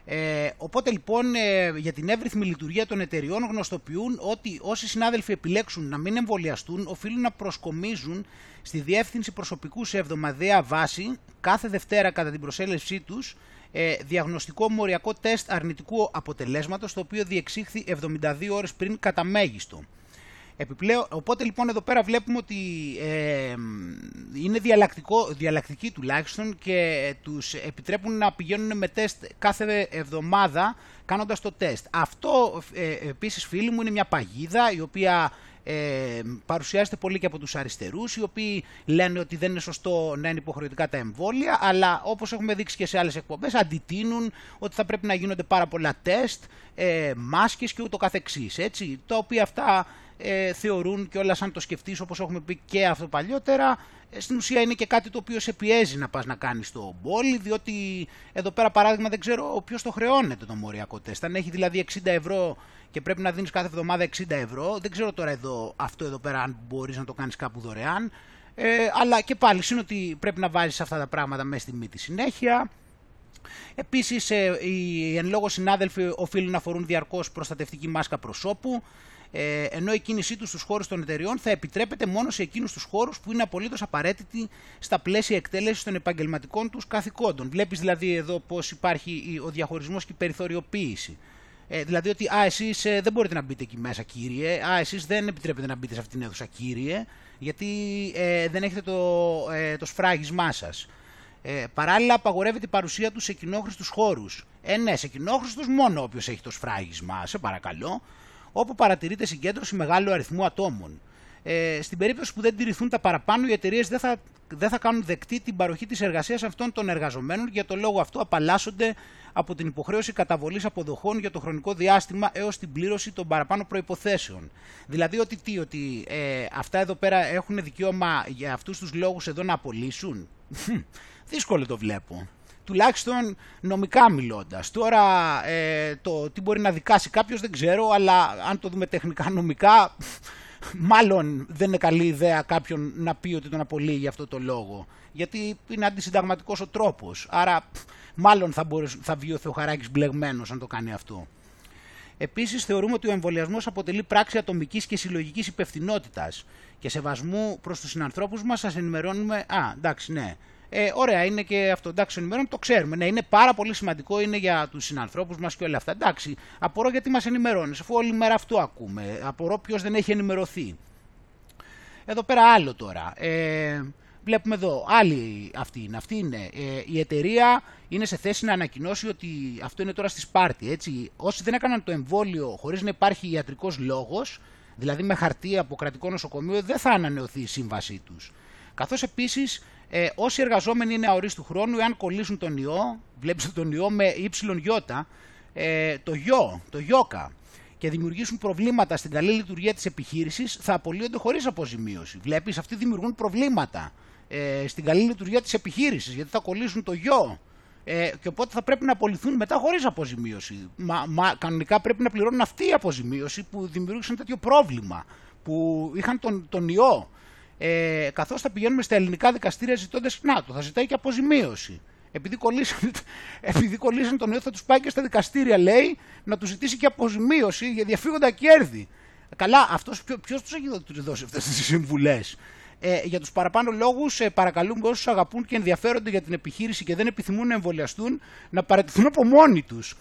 Ε, οπότε λοιπόν ε, για την εύρυθμη λειτουργία των εταιριών γνωστοποιούν ότι όσοι συνάδελφοι επιλέξουν να μην εμβολιαστούν οφείλουν να προσκομίζουν στη διεύθυνση προσωπικούς σε εβδομαδιαία βάση κάθε Δευτέρα κατά την προσέλευσή τους ε, διαγνωστικό μοριακό τεστ αρνητικού αποτελέσματος το οποίο διεξήχθη 72 ώρες πριν κατά μέγιστο. Επιπλέον, οπότε λοιπόν εδώ πέρα βλέπουμε ότι ε, είναι διαλλακτικό, διαλλακτική τουλάχιστον και τους επιτρέπουν να πηγαίνουν με τεστ κάθε εβδομάδα κάνοντας το τεστ. Αυτό ε, επίσης φίλοι μου είναι μια παγίδα η οποία ε, παρουσιάζεται πολύ και από τους αριστερούς οι οποίοι λένε ότι δεν είναι σωστό να είναι υποχρεωτικά τα εμβόλια αλλά όπως έχουμε δείξει και σε άλλες εκπομπές αντιτείνουν ότι θα πρέπει να γίνονται πάρα πολλά τεστ, ε, μάσκες και ούτω καθεξής έτσι, τα οποία αυτά ε, θεωρούν και όλα σαν το σκεφτείς όπως έχουμε πει και αυτό παλιότερα ε, στην ουσία είναι και κάτι το οποίο σε πιέζει να πας να κάνεις το μπόλι διότι εδώ πέρα παράδειγμα δεν ξέρω ποιος το χρεώνεται το μοριακό τεστ αν έχει δηλαδή 60 ευρώ και πρέπει να δίνεις κάθε εβδομάδα 60 ευρώ. Δεν ξέρω τώρα εδώ, αυτό εδώ πέρα αν μπορείς να το κάνεις κάπου δωρεάν. Ε, αλλά και πάλι είναι ότι πρέπει να βάζεις αυτά τα πράγματα μέσα στη μύτη συνέχεια. Επίσης, ε, οι εν λόγω συνάδελφοι οφείλουν να φορούν διαρκώς προστατευτική μάσκα προσώπου, ε, ενώ η κίνησή τους στους χώρους των εταιριών θα επιτρέπεται μόνο σε εκείνους τους χώρους που είναι απολύτως απαραίτητοι στα πλαίσια εκτέλεσης των επαγγελματικών τους καθηκόντων. Βλέπεις δηλαδή εδώ πώς υπάρχει η- ο διαχωρισμός και η περιθωριοποίηση. Ε, δηλαδή ότι α, εσείς ε, δεν μπορείτε να μπείτε εκεί μέσα κύριε, α, εσείς δεν επιτρέπετε να μπείτε σε αυτήν την αίθουσα κύριε, γιατί ε, δεν έχετε το, ε, το σφράγισμά σας. Ε, παράλληλα, απαγορεύεται η παρουσία τους σε κοινόχρηστους χώρους. Ε, ναι, σε κοινόχρηστους μόνο όποιος έχει το σφράγισμα, σε παρακαλώ, όπου παρατηρείται συγκέντρωση μεγάλου αριθμού ατόμων. Ε, στην περίπτωση που δεν τηρηθούν τα παραπάνω, οι εταιρείες δεν θα, δεν θα κάνουν δεκτή την παροχή της εργασίας αυτών των εργαζομένων. Για το λόγο αυτό, απαλλάσσονται από την υποχρέωση καταβολής αποδοχών για το χρονικό διάστημα έως την πλήρωση των παραπάνω προποθέσεων. Δηλαδή, ότι τι, ότι ε, αυτά εδώ πέρα έχουν δικαίωμα για αυτούς τους λόγους εδώ να απολύσουν; Δύσκολο το βλέπω. Τουλάχιστον νομικά μιλώντας. Τώρα ε, το τι μπορεί να δικάσει κάποιος δεν ξέρω, αλλά αν το δούμε τεχνικά νομικά μάλλον δεν είναι καλή ιδέα κάποιον να πει ότι τον απολύει για αυτό το λόγο. Γιατί είναι αντισυνταγματικός ο τρόπος. Άρα μάλλον θα, μπορείς, θα βγει ο Θεοχαράκης μπλεγμένος αν το κάνει αυτό. Επίσης, θεωρούμε ότι ο εμβολιασμός αποτελεί πράξη ατομικής και συλλογικής υπευθυνότητας και σεβασμού προς τους συνανθρώπους μας. Σας ενημερώνουμε. Α, εντάξει, ναι. Ε, ωραία, είναι και αυτό. Εντάξει, ενημερώνουμε, το ξέρουμε. Ναι, είναι πάρα πολύ σημαντικό, είναι για τους συνανθρώπους μας και όλα αυτά. Εντάξει, απορώ γιατί μας ενημερώνεις, αφού όλη μέρα αυτό ακούμε. Απορώ ποιος δεν έχει ενημερωθεί. Εδώ πέρα άλλο τώρα. Ε, βλέπουμε εδώ, άλλη αυτή είναι. Αυτή είναι. Ε, η εταιρεία είναι σε θέση να ανακοινώσει ότι αυτό είναι τώρα στη Σπάρτη. Έτσι. Όσοι δεν έκαναν το εμβόλιο χωρίς να υπάρχει ιατρικός λόγος, δηλαδή με χαρτί από κρατικό νοσοκομείο, δεν θα ανανεωθεί η σύμβασή τους. Καθώς επίσης ε, όσοι εργαζόμενοι είναι αορίστου χρόνου, εάν κολλήσουν τον ιό, βλέπεις τον ιό με ΙΙ, ε, το γιο, το γιώκα, και δημιουργήσουν προβλήματα στην καλή λειτουργία της επιχείρησης, θα απολύονται χωρίς αποζημίωση. Βλέπεις, αυτοί δημιουργούν προβλήματα ε, στην καλή λειτουργία της επιχείρησης, γιατί θα κολλήσουν το γιο. Ε, και οπότε θα πρέπει να απολυθούν μετά χωρίς αποζημίωση. Μα, μα κανονικά πρέπει να πληρώνουν αυτή η αποζημίωση που δημιούργησαν τέτοιο πρόβλημα, που είχαν τον, τον ιό. Ε, καθώς θα πηγαίνουμε στα ελληνικά δικαστήρια ζητώντας, να το, θα ζητάει και αποζημίωση. Επειδή κολλήσαν, επειδή κολλήσαν τον ιό θα τους πάει και στα δικαστήρια λέει να τους ζητήσει και αποζημίωση για διαφύγοντα κέρδη. Καλά, αυτός ποιος τους έχει δώσει αυτές τις συμβουλές; Ε, για τους παραπάνω λόγους, ε, παρακαλούμε όσους αγαπούν και ενδιαφέρονται για την επιχείρηση και δεν επιθυμούν να εμβολιαστούν να παρατηθούν από μόνοι τους.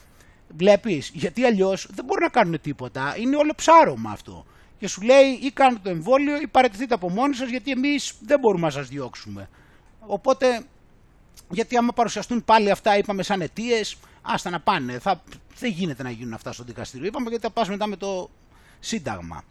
Βλέπεις, γιατί αλλιώς δεν μπορούν να κάνουν τίποτα. Είναι όλο ψάρωμα αυτό. Και σου λέει ή κάνετε το εμβόλιο ή παρατηθείτε από μόνοι σας, γιατί εμείς δεν μπορούμε να σας διώξουμε. Οπότε, γιατί άμα παρουσιαστούν πάλι αυτά, είπαμε σαν αιτίες, άστα να πάνε. Θα, δεν γίνεται να γίνουν αυτά στο δικαστήριο. Είπαμε γιατί θα πας μετά με το Σύνταγμα.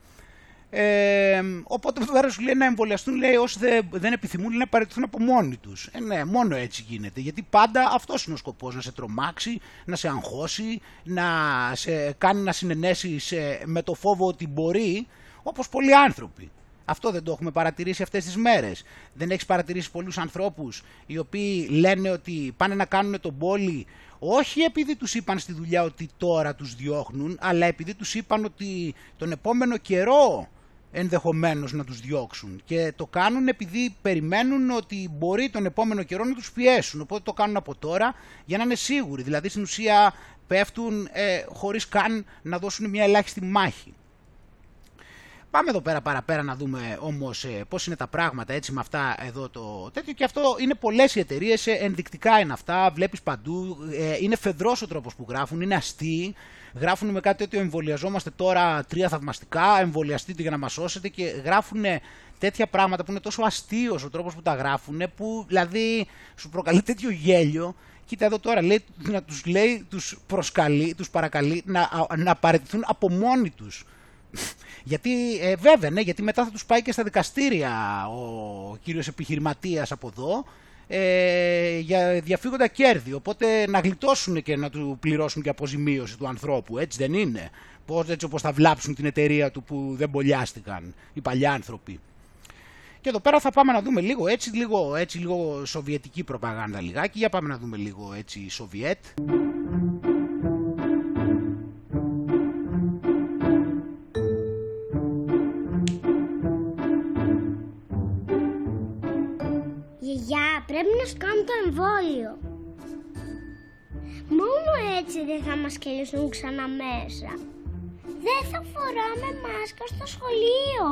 Ε, οπότε εδώ σου λέει να εμβολιαστούν, λέει όσοι δεν, δεν επιθυμούν να παραιτηθούν από μόνοι τους. Ε, ναι, μόνο έτσι γίνεται. Γιατί πάντα αυτός είναι ο σκοπός, να σε τρομάξει, να σε αγχώσει, να σε κάνει να συνενέσεις με το φόβο ότι μπορεί, όπως πολλοί άνθρωποι. Αυτό δεν το έχουμε παρατηρήσει αυτές τις μέρες. Δεν έχεις παρατηρήσει πολλούς ανθρώπους οι οποίοι λένε ότι πάνε να κάνουν τον πόλη όχι επειδή τους είπαν στη δουλειά ότι τώρα τους διώχνουν, αλλά επειδή τους είπαν ότι τον επόμενο καιρό ενδεχομένως να τους διώξουν και το κάνουν επειδή περιμένουν ότι μπορεί τον επόμενο καιρό να τους πιέσουν οπότε το κάνουν από τώρα για να είναι σίγουροι δηλαδή στην ουσία πέφτουν ε, χωρίς καν να δώσουν μια ελάχιστη μάχη Πάμε εδώ πέρα παραπέρα να δούμε όμως ε, πώς είναι τα πράγματα έτσι με αυτά εδώ το τέτοιο. Και αυτό είναι πολλές οι εταιρείες, ε, ενδεικτικά είναι αυτά, βλέπεις παντού, ε, είναι φεδρός ο τρόπος που γράφουν, είναι αστείοι, γράφουν με κάτι τέτοιο εμβολιαζόμαστε τώρα τρία θαυμαστικά, εμβολιαστείτε για να μας σώσετε και γράφουν τέτοια πράγματα που είναι τόσο αστείος ο τρόπος που τα γράφουν που δηλαδή σου προκαλεί τέτοιο γέλιο. Κοίτα εδώ τώρα, λέει, να τους λέει, τους προσκαλεί, τους παρακαλεί να, να παραιτηθούν από μόνοι τους. Γιατί ε, βέβαια, ναι, γιατί μετά θα τους πάει και στα δικαστήρια ο κύριος επιχειρηματίας από εδώ ε, για διαφύγοντα κέρδη. Οπότε να γλιτώσουν και να του πληρώσουν και αποζημίωση του ανθρώπου. Έτσι δεν είναι; Πώς, έτσι όπως θα βλάψουν την εταιρεία του που δεν μπολιάστηκαν οι παλιοί άνθρωποι. Και εδώ πέρα θα πάμε να δούμε λίγο έτσι, λίγο, έτσι, λίγο σοβιετική προπαγάνδα λιγάκι. Για πάμε να δούμε λίγο έτσι Σοβιέτ. Πρέπει να σου κάνω το εμβόλιο. Μόνο έτσι δεν θα μας κελίσουν ξανά μέσα. Δεν θα φοράμε μάσκα στο σχολείο.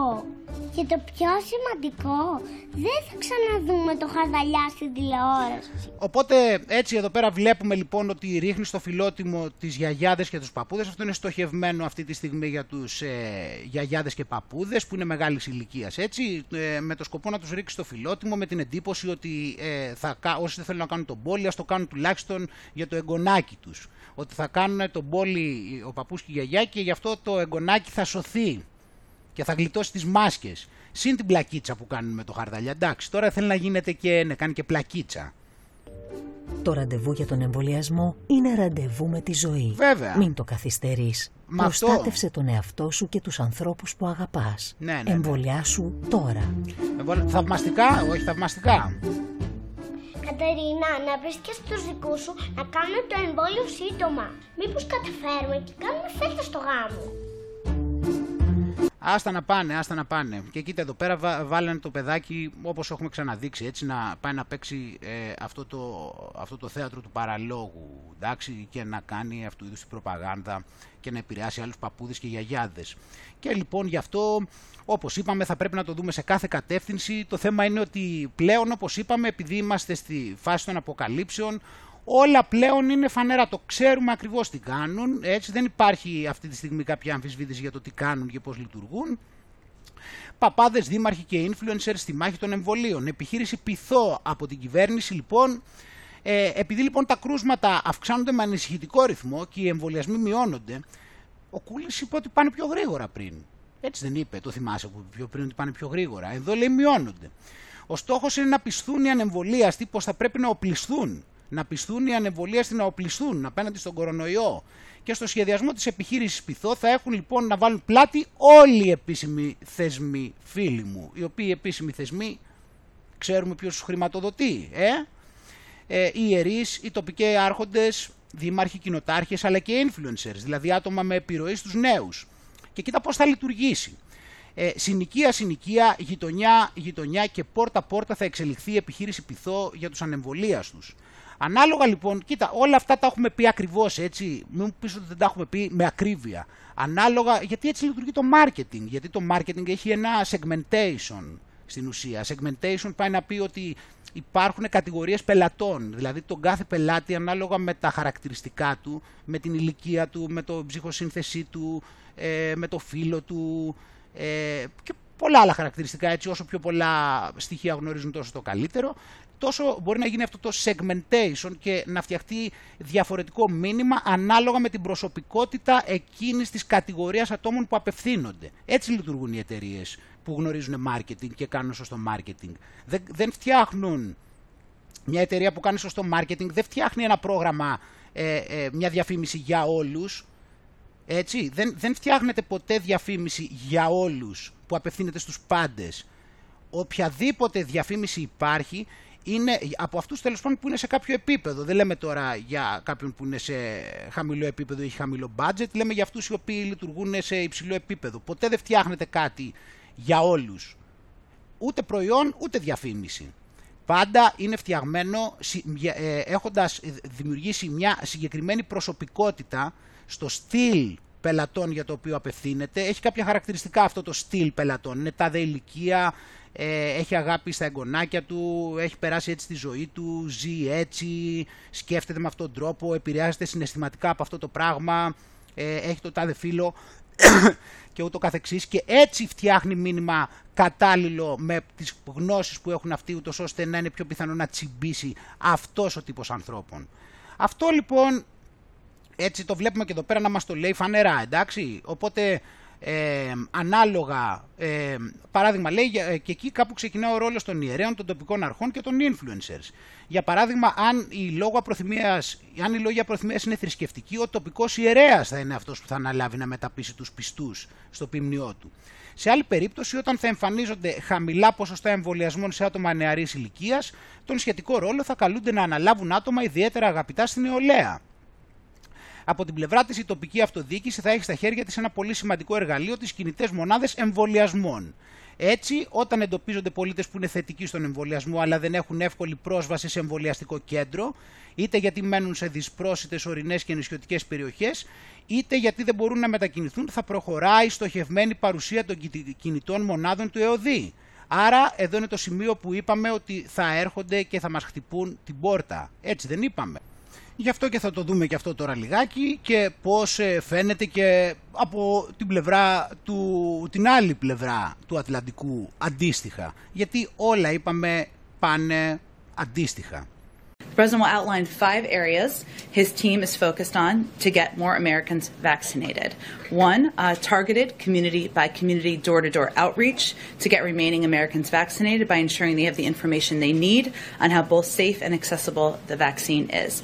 Και το πιο σημαντικό, δεν θα ξαναδούμε το χαρδαλιά στην τηλεόραση. Οπότε έτσι εδώ πέρα βλέπουμε λοιπόν ότι ρίχνει στο φιλότιμο τις γιαγιάδες και τους παππούδες. Αυτό είναι στοχευμένο αυτή τη στιγμή για τους ε, γιαγιάδες και παππούδες που είναι μεγάλης ηλικίας έτσι. Ε, με το σκοπό να τους ρίξει στο φιλότιμο με την εντύπωση ότι ε, θα, όσοι δεν θέλουν να κάνουν τον πόλη ας το κάνουν τουλάχιστον για το εγγονάκι τους. Ότι θα κάνουν τον πόλη ο παππούς και η γιαγιά και γι' αυτό το εγγονάκι θα σωθεί και θα γλιτώσει τις μάσκες. Συν την πλακίτσα που κάνουν με το χαρδαλιά. Εντάξει, τώρα θέλει να γίνεται και να κάνει και πλακίτσα. Το ραντεβού για τον εμβολιασμό είναι ραντεβού με τη ζωή. Βέβαια. Μην το καθυστερείς. Προστάτευσε τον εαυτό σου και τους ανθρώπους που αγαπάς. Ναι, ναι, ναι. Εμβολιάσου τώρα. Θαυμαστικά, όχι θαυμαστικά. Κατερίνα, να βρεις και στους δικούς σου να κάνουν το εμβόλιο σύντομα. Μήπως καταφέρουμε και κάνουμε φέτος στο γάμο. Άστα να πάνε, άστα να πάνε. Και κοίτα εδώ πέρα βάλανε το παιδάκι όπως έχουμε ξαναδείξει έτσι να πάει να παίξει ε, αυτό, το, αυτό το θέατρο του παραλόγου εντάξει, και να κάνει αυτού είδους την προπαγάνδα και να επηρεάσει άλλους παππούδες και γιαγιάδες. Και λοιπόν γι' αυτό όπως είπαμε θα πρέπει να το δούμε σε κάθε κατεύθυνση. Το θέμα είναι ότι πλέον όπως είπαμε επειδή είμαστε στη φάση των αποκαλύψεων όλα πλέον είναι φανερά, το ξέρουμε ακριβώς τι κάνουν, έτσι δεν υπάρχει αυτή τη στιγμή κάποια αμφισβήτηση για το τι κάνουν και πώς λειτουργούν. Παπάδες, δήμαρχοι και influencers στη μάχη των εμβολίων. Επιχείρηση πειθό από την κυβέρνηση λοιπόν. Ε, επειδή λοιπόν τα κρούσματα αυξάνονται με ανησυχητικό ρυθμό και οι εμβολιασμοί μειώνονται, ο Κούλης είπε ότι πάνε πιο γρήγορα πριν. Έτσι δεν είπε, το θυμάσαι που πιο πριν ότι πάνε πιο γρήγορα. Εδώ λέει μειώνονται. Ο στόχος είναι να πιστούν οι ανεμβολίαστοι πως θα πρέπει να οπλιστούν να πιστούν οι ανεμβολίαστοι να οπλιστούν απέναντι στον κορονοϊό. Και στο σχεδιασμό της επιχείρησης Πυθό θα έχουν λοιπόν να βάλουν πλάτη όλοι οι επίσημοι θεσμοί, φίλοι μου. Οι οποίοι επίσημοι θεσμοί ξέρουμε ποιος τους χρηματοδοτεί. Ε; Ε, οι ιερείς, οι τοπικοί άρχοντες, δήμαρχοι, κοινοτάρχες αλλά και influencers, δηλαδή άτομα με επιρροή στους νέους. Και κοίτα πώς θα λειτουργήσει. Ε, συνοικία, συνοικία, γειτονιά, γειτονιά και πόρτα πόρτα θα εξελιχθεί η επιχείρηση Πυθό για τους ανεμβολίαστους. Ανάλογα λοιπόν, κοίτα, όλα αυτά τα έχουμε πει ακριβώς έτσι. Μην μου πεις ότι δεν τα έχουμε πει με ακρίβεια. Ανάλογα, γιατί έτσι λειτουργεί το marketing. Γιατί το marketing έχει ένα segmentation στην ουσία. Segmentation πάει να πει ότι υπάρχουν κατηγορίες πελατών. Δηλαδή τον κάθε πελάτη ανάλογα με τα χαρακτηριστικά του, με την ηλικία του, με το ψυχοσύνθεσή του, ε, με το φίλο του ε, και πολλά άλλα χαρακτηριστικά έτσι όσο πιο πολλά στοιχεία γνωρίζουν τόσο το καλύτερο τόσο μπορεί να γίνει αυτό το segmentation και να φτιαχτεί διαφορετικό μήνυμα ανάλογα με την προσωπικότητα εκείνης της κατηγορίας ατόμων που απευθύνονται. Έτσι λειτουργούν οι εταιρείες που γνωρίζουν marketing και κάνουν σωστό marketing. Δεν, δεν φτιάχνουν μια εταιρεία που κάνει σωστό marketing, δεν φτιάχνει ένα πρόγραμμα, ε, ε, μια διαφήμιση για όλους, έτσι, δεν, δεν φτιάχνεται ποτέ διαφήμιση για όλους που απευθύνεται στους πάντες. Οποιαδήποτε διαφήμιση υπάρχει είναι από αυτούς τέλος πάντων που είναι σε κάποιο επίπεδο. Δεν λέμε τώρα για κάποιον που είναι σε χαμηλό επίπεδο ή έχει χαμηλό budget, λέμε για αυτούς οι οποίοι λειτουργούν σε υψηλό επίπεδο. Ποτέ δεν φτιάχνετε κάτι για όλους. Ούτε προϊόν, ούτε διαφήμιση. Πάντα είναι φτιαγμένο ε, έχοντας δημιουργήσει μια συγκεκριμένη προσωπικότητα στο στυλ πελατών για το οποίο απευθύνεται. Έχει κάποια χαρακτηριστικά αυτό το στυλ πελατών. Είναι τάδε ηλικία, ε, έχει αγάπη στα εγγονάκια του, έχει περάσει έτσι τη ζωή του, ζει έτσι, σκέφτεται με αυτόν τον τρόπο, επηρεάζεται συναισθηματικά από αυτό το πράγμα, ε, έχει το τάδε φίλο και ούτω καθεξής και έτσι φτιάχνει μήνυμα κατάλληλο με τις γνώσεις που έχουν αυτοί ούτως ώστε να είναι πιο πιθανό να τσιμπήσει αυτός ο τύπος ανθρώπων. Αυτό λοιπόν έτσι το βλέπουμε και εδώ πέρα να μας το λέει φανερά εντάξει οπότε ε, ανάλογα, ε, παράδειγμα λέει ε, και εκεί κάπου ξεκινά ο ρόλος των ιερέων, των τοπικών αρχών και των influencers. Για παράδειγμα, αν η λόγο προθυμίας, αν η λόγια προθυμίας είναι θρησκευτική, ο τοπικός ιερέας θα είναι αυτός που θα αναλάβει να μεταπίσει τους πιστούς στο ποιμνιό του. Σε άλλη περίπτωση, όταν θα εμφανίζονται χαμηλά ποσοστά εμβολιασμών σε άτομα νεαρής ηλικίας, τον σχετικό ρόλο θα καλούνται να αναλάβουν άτομα ιδιαίτερα αγαπητά στην νεολαία. Από την πλευρά της, η τοπική αυτοδιοίκηση θα έχει στα χέρια της ένα πολύ σημαντικό εργαλείο, τις κινητές μονάδες εμβολιασμών. Έτσι, όταν εντοπίζονται πολίτες που είναι θετικοί στον εμβολιασμό αλλά δεν έχουν εύκολη πρόσβαση σε εμβολιαστικό κέντρο, είτε γιατί μένουν σε δυσπρόσιτες ορεινές και νησιωτικές περιοχές, είτε γιατί δεν μπορούν να μετακινηθούν, θα προχωράει η στοχευμένη παρουσία των κινητών μονάδων του ΕΟΔΗ. Άρα, εδώ είναι το σημείο που είπαμε ότι θα έρχονται και θα μας χτυπούν την πόρτα. Έτσι δεν είπαμε. Γι' αυτό και θα το δούμε και αυτό τώρα λιγάκι και πώς ε, φαίνεται και από την πλευρά του, την άλλη πλευρά του Ατλαντικού αντίστοιχα. Γιατί όλα είπαμε πάνε αντίστοιχα. The president will outline five areas his team is focused on to get more Americans vaccinated. One, uh, targeted community by community door to door outreach to get remaining Americans vaccinated by ensuring they have the information they need on how both safe and accessible the vaccine is.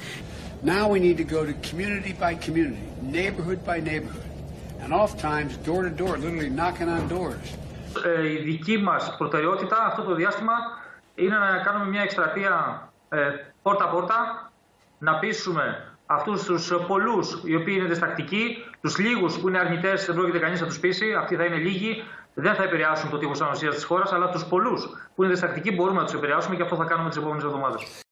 Now we need to go to community by community, neighborhood by neighborhood, and oftentimes door to door, literally knocking on doors. Ε, η δική μας προτεραιότητα αυτό το διάστημα είναι να κάνουμε μια εκστρατεία ε, πόρτα-πόρτα, να πείσουμε αυτούς τους πολλούς οι οποίοι είναι διστακτικοί, τους λίγους που είναι αρνητές, δεν πρόκειται κανείς να τους πείσει, αυτοί θα είναι λίγοι, δεν θα επηρεάσουν το τύπος ανοσίας της χώρας, αλλά τους πολλούς που είναι διστακτικοί μπορούμε να τους επηρεάσουμε και αυτό θα κάνουμε τις επόμενες εβδομάδες.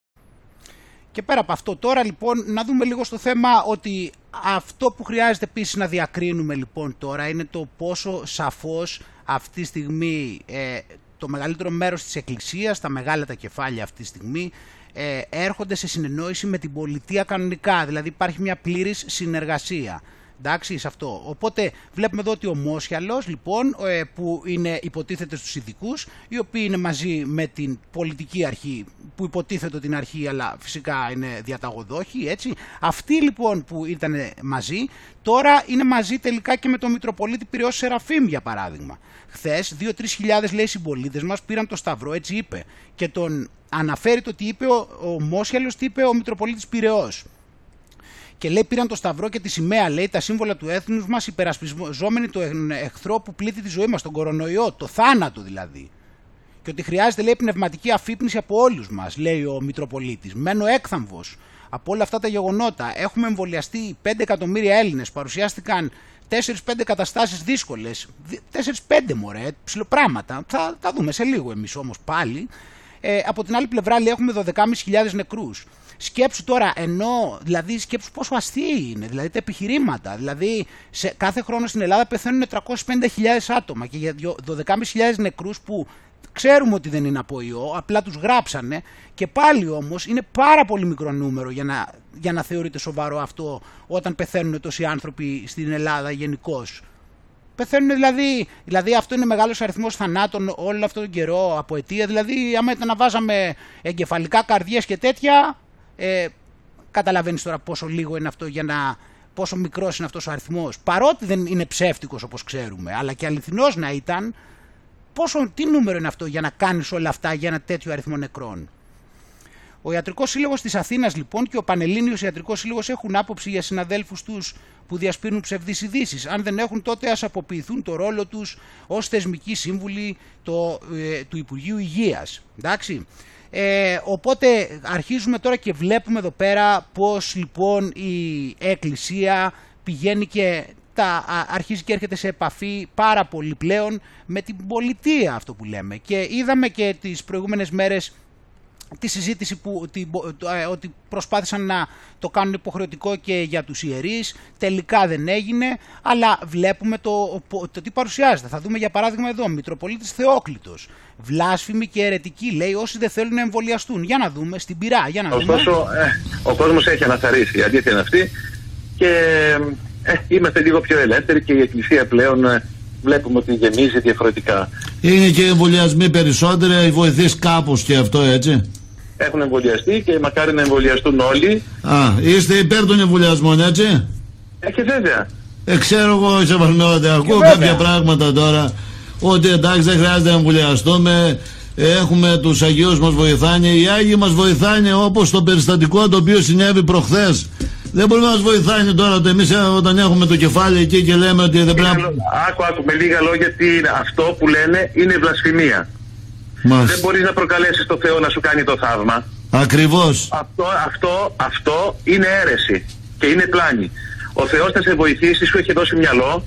Και πέρα από αυτό, τώρα λοιπόν να δούμε λίγο στο θέμα ότι αυτό που χρειάζεται επίσης να διακρίνουμε λοιπόν τώρα είναι το πόσο σαφώς αυτή τη στιγμή ε, το μεγαλύτερο μέρος της Εκκλησίας, τα μεγάλα τα κεφάλια αυτή τη στιγμή, ε, έρχονται σε συνεννόηση με την πολιτεία κανονικά, δηλαδή υπάρχει μια πλήρης συνεργασία. Εντάξει, σε αυτό. Οπότε βλέπουμε εδώ ότι ο Μόσιαλος, λοιπόν, ε, που είναι υποτίθεται στους ειδικούς, οι οποίοι είναι μαζί με την πολιτική αρχή, που υποτίθεται την αρχή, αλλά φυσικά είναι διαταγοδόχοι, έτσι. Αυτοί λοιπόν που ήταν μαζί, τώρα είναι μαζί τελικά και με τον Μητροπολίτη Πυραιός Σεραφείμ, για παράδειγμα. Χθες, 2-3 χιλιάδες λέει συμπολίτες μας πήραν το Σταυρό, έτσι είπε. Και τον αναφέρει το τι είπε ο, ο Μόσιαλος, τι είπε ο Μητροπολίτης Πυραιός και λέει πήραν το σταυρό και τη σημαία, λέει τα σύμβολα του έθνους μας, υπερασπιζόμενοι τον εχθρό που πλήττει τη ζωή μας, τον κορονοϊό, το θάνατο δηλαδή. Και ότι χρειάζεται, λέει, πνευματική αφύπνιση από όλους μας, λέει ο Μητροπολίτης. Μένω έκθαμβος από όλα αυτά τα γεγονότα. Έχουμε εμβολιαστεί 5 εκατομμύρια Έλληνες, παρουσιάστηκαν 4-5 καταστάσεις δύσκολες. 4-5 μωρέ, ψηλοπράγματα. Θα τα δούμε σε λίγο εμείς όμως πάλι. Ε, από την άλλη πλευρά, λέει, έχουμε 12.500 νεκρούς. Σκέψου τώρα, ενώ, δηλαδή σκέψου πόσο αστείοι είναι, δηλαδή τα επιχειρήματα. Δηλαδή σε, κάθε χρόνο στην Ελλάδα πεθαίνουν 350.000 άτομα και για 12.500 νεκρούς που ξέρουμε ότι δεν είναι από ιό, απλά τους γράψανε και πάλι όμως είναι πάρα πολύ μικρό νούμερο για να, για να θεωρείται σοβαρό αυτό όταν πεθαίνουν τόσοι άνθρωποι στην Ελλάδα γενικώ. Πεθαίνουν δηλαδή, δηλαδή αυτό είναι μεγάλος αριθμός θανάτων όλο αυτόν τον καιρό από αιτία, δηλαδή άμα ήταν να βάζαμε εγκεφαλικά καρδιές και τέτοια ε, καταλαβαίνεις τώρα πόσο λίγο είναι αυτό για να πόσο μικρός είναι αυτός ο αριθμός παρότι δεν είναι ψεύτικος όπως ξέρουμε αλλά και αληθινός να ήταν πόσο, τι νούμερο είναι αυτό για να κάνεις όλα αυτά για ένα τέτοιο αριθμό νεκρών; Ο Ιατρικός Σύλλογος της Αθήνας λοιπόν και ο Πανελλήνιος Ιατρικός Σύλλογος έχουν άποψη για συναδέλφους τους που διασπείρουν ψευδείς ειδήσεις. Αν δεν έχουν τότε ας αποποιηθούν το ρόλο τους ως θεσμικοί σύμβουλοι το, ε, του Υπουργείου Υγείας. Εντάξει. Ε, οπότε αρχίζουμε τώρα και βλέπουμε εδώ πέρα πώς λοιπόν η Εκκλησία πηγαίνει και τα, αρχίζει και έρχεται σε επαφή πάρα πολύ πλέον με την πολιτεία αυτό που λέμε. Και είδαμε και τις προηγούμενες μέρες τη συζήτηση που, ότι, ε, ότι προσπάθησαν να το κάνουν υποχρεωτικό και για τους ιερείς, τελικά δεν έγινε, αλλά βλέπουμε το, το, τι παρουσιάζεται. Θα δούμε για παράδειγμα εδώ, Μητροπολίτης Θεόκλητος, βλάσφημη και αιρετική, λέει όσοι δεν θέλουν να εμβολιαστούν. Για να δούμε, στην πυρά, για να Ωστόσο, δούμε. Ε, ο κόσμος έχει αναθαρίσει, η αλήθεια είναι αυτή και ε, είμαστε λίγο πιο ελεύθεροι και η Εκκλησία πλέον ε, βλέπουμε ότι γεμίζει διαφορετικά. Είναι και εμβολιασμοί περισσότερα, οι βοηθείς κάπως και αυτό έτσι έχουν εμβολιαστεί και μακάρι να εμβολιαστούν όλοι. Α, είστε υπέρ των εμβολιασμών, έτσι; Ε, και βέβαια. Ε, ξέρω εγώ, σε Βαρνότε, ακούω κάποια πράγματα τώρα. Ότι εντάξει δεν χρειάζεται να εμβολιαστούμε. Έχουμε τους Αγίους μας βοηθάνε. Οι Άγιοι μας βοηθάνε όπως το περιστατικό το οποίο συνέβη προχθές. Δεν μπορεί να μας βοηθάει τώρα ότι εμείς όταν έχουμε το κεφάλι εκεί και λέμε ότι δεν πρέπει να. Άκου, άκου, με λίγα λόγια τι είναι. Αυτό που λένε είναι βλασφημία. Δεν μπορείς να προκαλέσεις το Θεό να σου κάνει το θαύμα. Ακριβώς. Αυτό, αυτό, αυτό είναι αίρεση και είναι πλάνη. Ο Θεός θα σε βοηθήσει, σου έχει δώσει μυαλό,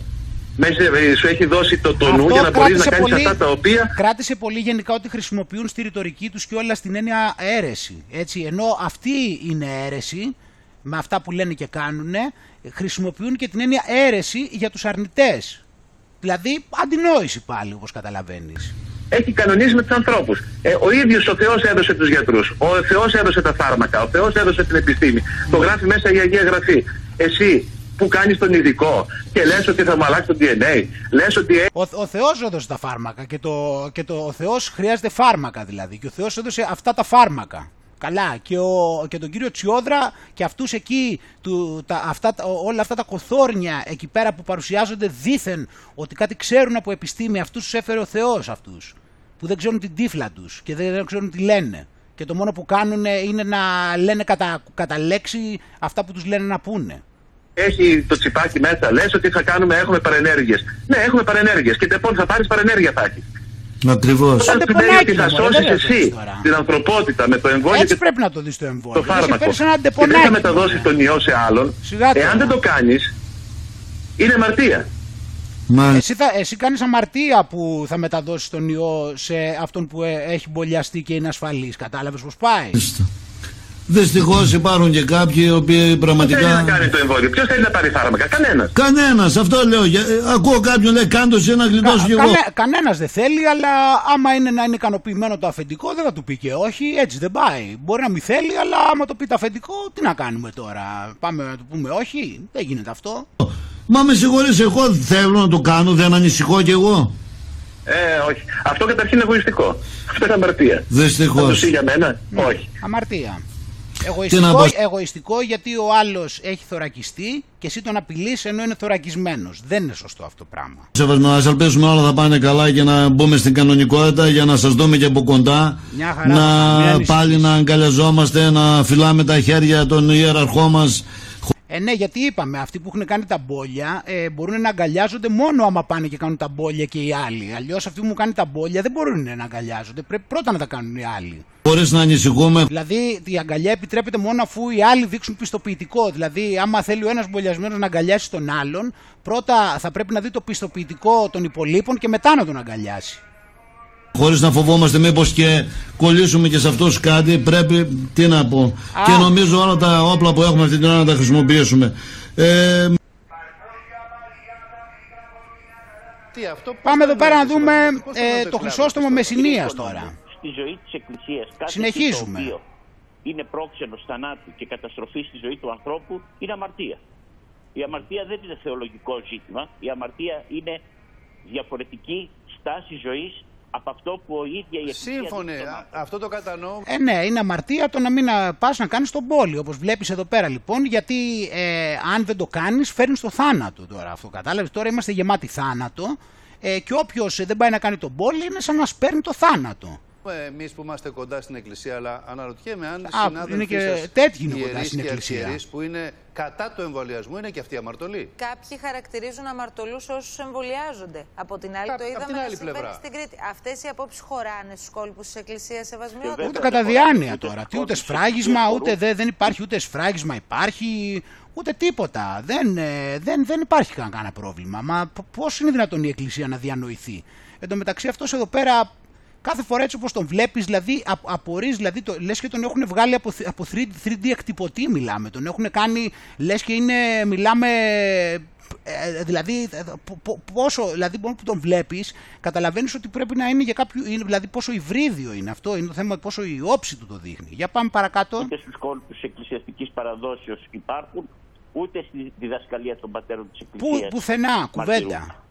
σου έχει δώσει το, το νου για να μπορείς να κάνεις αυτά τα οποία. Κράτησε πολύ γενικά ότι χρησιμοποιούν στη ρητορική τους και όλα στην έννοια αίρεση. Έτσι, ενώ αυτή είναι αίρεση, με αυτά που λένε και κάνουν, χρησιμοποιούν και την έννοια αίρεση για τους αρνητές. Δηλαδή, αντινόηση πάλι, όπως καταλαβαίνεις έχει κανονίσει με τους ανθρώπους. Ε, ο ίδιος ο Θεός έδωσε τους γιατρούς. Ο Θεός έδωσε τα φάρμακα. Ο Θεός έδωσε την επιστήμη. Το γράφει μέσα η Αγία Γραφή. Εσύ που κάνεις τον ειδικό και λες ότι θα μου αλλάξει το DNA. Λες ότι... Ο, ο Θεός έδωσε τα φάρμακα και, το, και το, ο Θεός χρειάζεται φάρμακα δηλαδή και ο Θεός έδωσε αυτά τα φάρμακα. Καλά και, ο, και τον κύριο Τσιόδρα και αυτούς εκεί, του, τα, αυτά, όλα αυτά τα κοθόρνια εκεί πέρα που παρουσιάζονται δήθεν ότι κάτι ξέρουν από επιστήμη, αυτούς τους έφερε ο Θεός αυτούς, που δεν ξέρουν την τύφλα τους και δεν, ξέρουν τι λένε. Και το μόνο που κάνουν είναι να λένε κατά, κατά λέξη αυτά που τους λένε να πούνε. Έχει το τσιπάκι μέσα, λες ότι θα κάνουμε, έχουμε παρενέργειες. Ναι, έχουμε παρενέργειες και λοιπόν θα πάρεις παρενέργεια θα Ακριβώς. Αυτό σημαίνει αντεπονάκι, ότι θα μωρέ, σώσει δεν εσύ λες τώρα. την ανθρωπότητα με το εμβόλιο Έτσι και πρέπει να το δεις το το εμβόλιο. Δεν σε φάρμακο. φέρεις ένα Και δεν θα αντεπονάκι. μεταδώσεις μωρέ. τον ιό σε άλλον. Σιγά τώρα. Εάν δεν το κάνεις, είναι αμαρτία. Μάλιστα. Εσύ, θα, εσύ κάνεις αμαρτία που θα μεταδώσεις τον ιό σε αυτόν που ε, έχει μπολιαστεί και είναι ασφαλής. Κατάλαβες πώς πάει; Δυστυχώς υπάρχουν και κάποιοι οι οποίοι Ποιος θέλει να πραγματικά. κάνει το εμβόλιο, ποιος θέλει να πάρει φάρμακα, κανένας. Κανένας, αυτό λέω. Για- ε, Ακούω κάποιον λέει κάντος εσύ να γλιτώσω κι εγώ. Κανέ, κανένας δεν θέλει, αλλά άμα είναι να είναι ικανοποιημένο το αφεντικό δεν θα του πει και όχι, έτσι δεν πάει. Μπορεί να μην θέλει, αλλά άμα το πει το αφεντικό, τι να κάνουμε τώρα; Πάμε να του πούμε όχι, δεν γίνεται αυτό. Μα με συγχωρείς, εγώ θέλω να το κάνω, δεν ανησυχώ κι εγώ. Ε, όχι. Αυτό καταρχήν είναι εγωιστικό. Αυτό είναι αμαρτία. Δυστυχώς. Θα το πει για μένα, όχι. Αμαρτία. Τι να Εγωιστικό, πω- εγωιστικό γιατί ο άλλος έχει θωρακιστεί και εσύ τον απειλείς ενώ είναι θωρακισμένος. Δεν είναι σωστό αυτό το πράγμα. Σεβασμό, ας ελπίσουμε όλα θα πάνε καλά και να μπούμε στην κανονικότητα για να σας δούμε και από κοντά. Μια χαρά, μην να ανησυχείς. πάλι να αγκαλιαζόμαστε, να φυλάμε τα χέρια των ιεραρχών μας. Ε, ναι, γιατί είπαμε, αυτοί που έχουν κάνει τα μπόλια ε, μπορούν να αγκαλιάζονται μόνο άμα πάνε και κάνουν τα μπόλια και οι άλλοι. Αλλιώς αυτοί που έχουν κάνει τα μπόλια δεν μπορούν να αγκαλιάζονται. Πρέπει πρώτα να τα κάνουν οι άλλοι. Χωρίς να ανησυχούμε. Δηλαδή η αγκαλιά επιτρέπεται μόνο αφού οι άλλοι δείξουν πιστοποιητικό. Δηλαδή, άμα θέλει ο ένας μπολιασμένος να αγκαλιάσει τον άλλον, πρώτα θα πρέπει να δει το πιστοποιητικό των υπολείπων και μετά να τον αγκαλιάσει. Χωρίς να φοβόμαστε μήπως και κολλήσουμε και σε αυτούς κάτι πρέπει, τι να πω. Α. Και νομίζω όλα τα όπλα που έχουμε αυτή την ώρα να τα χρησιμοποιήσουμε. Ε, Πάμε εδώ πέρα να δούμε ε, το Χρυσόστομο Μεσσηνίας τώρα. Στη ζωή της Εκκλησίας κάθε Συνεχίζουμε. τι το οποίο είναι πρόξενος θανάτου και καταστροφή στη ζωή του ανθρώπου είναι αμαρτία. Η αμαρτία δεν είναι θεολογικό ζήτημα. Η αμαρτία είναι διαφορετική στάση ζωής από αυτό που ο ίδια η Εκκλησία... Σύμφωνε. Α- Αυτό το κατανοώ. Ε, ναι, είναι αμαρτία το να μην πας να κάνεις τον πόλη. Όπως βλέπεις εδώ πέρα λοιπόν, γιατί ε, αν δεν το κάνεις, φέρνεις το θάνατο τώρα. Αυτό κατάλαβες. Τώρα είμαστε γεμάτοι θάνατο. Ε, και όποιος δεν πάει να κάνει τον πόλη είναι σαν να σπέρνει το θάνατο. Εμείς που είμαστε κοντά στην Εκκλησία, αλλά αναρωτιέμαι αν Α, συνάδελφοι είναι και σας, τέτοιοι είναι κοντά ιερείς στην και Εκκλησία. αρχιερείς που είναι κατά του εμβολιασμού, είναι και αυτοί αμαρτωλοί; Κάποιοι χαρακτηρίζουν αμαρτωλούς όσους εμβολιάζονται. Από την άλλη, Απ' το απ' είδαμε την να άλλη συμβαίνει πλευρά. στην Κρήτη. Αυτές οι απόψεις χωράνε στους κόλπους της Εκκλησίας Σεβασμιότητα. Ούτε κατά διάνοια τώρα. Τι ούτε σφράγισμα, ούτε δε, δεν υπάρχει ούτε σφράγισμα υπάρχει, ούτε τίποτα. Δεν, ε, δεν, δεν υπάρχει κανένα πρόβλημα. Μα πώς είναι δυνατόν η Εκκλησία να διανοηθεί; Εν τω μεταξύ αυτός εδώ πέρα κάθε φορά έτσι όπως τον βλέπεις, δηλαδή απ, απορείς, δηλαδή το, λες και τον έχουν βγάλει από, θ- από 3D, 3D εκτυπωτή μιλάμε, τον έχουν κάνει, λες και είναι, μιλάμε, ε, δηλαδή ε, πο- πο- πόσο, δηλαδή μόνο που τον βλέπεις, καταλαβαίνεις ότι πρέπει να είναι για κάποιο, είναι, δηλαδή πόσο υβρίδιο είναι αυτό, είναι το θέμα πόσο η όψη του το δείχνει. Για πάμε παρακάτω. Ούτε στους κόλπους της εκκλησιαστικής παραδόσεως υπάρχουν, ούτε στη διδασκαλία των πατέρων της Που, Εκκλησίας. πουθενά, κουβέντα.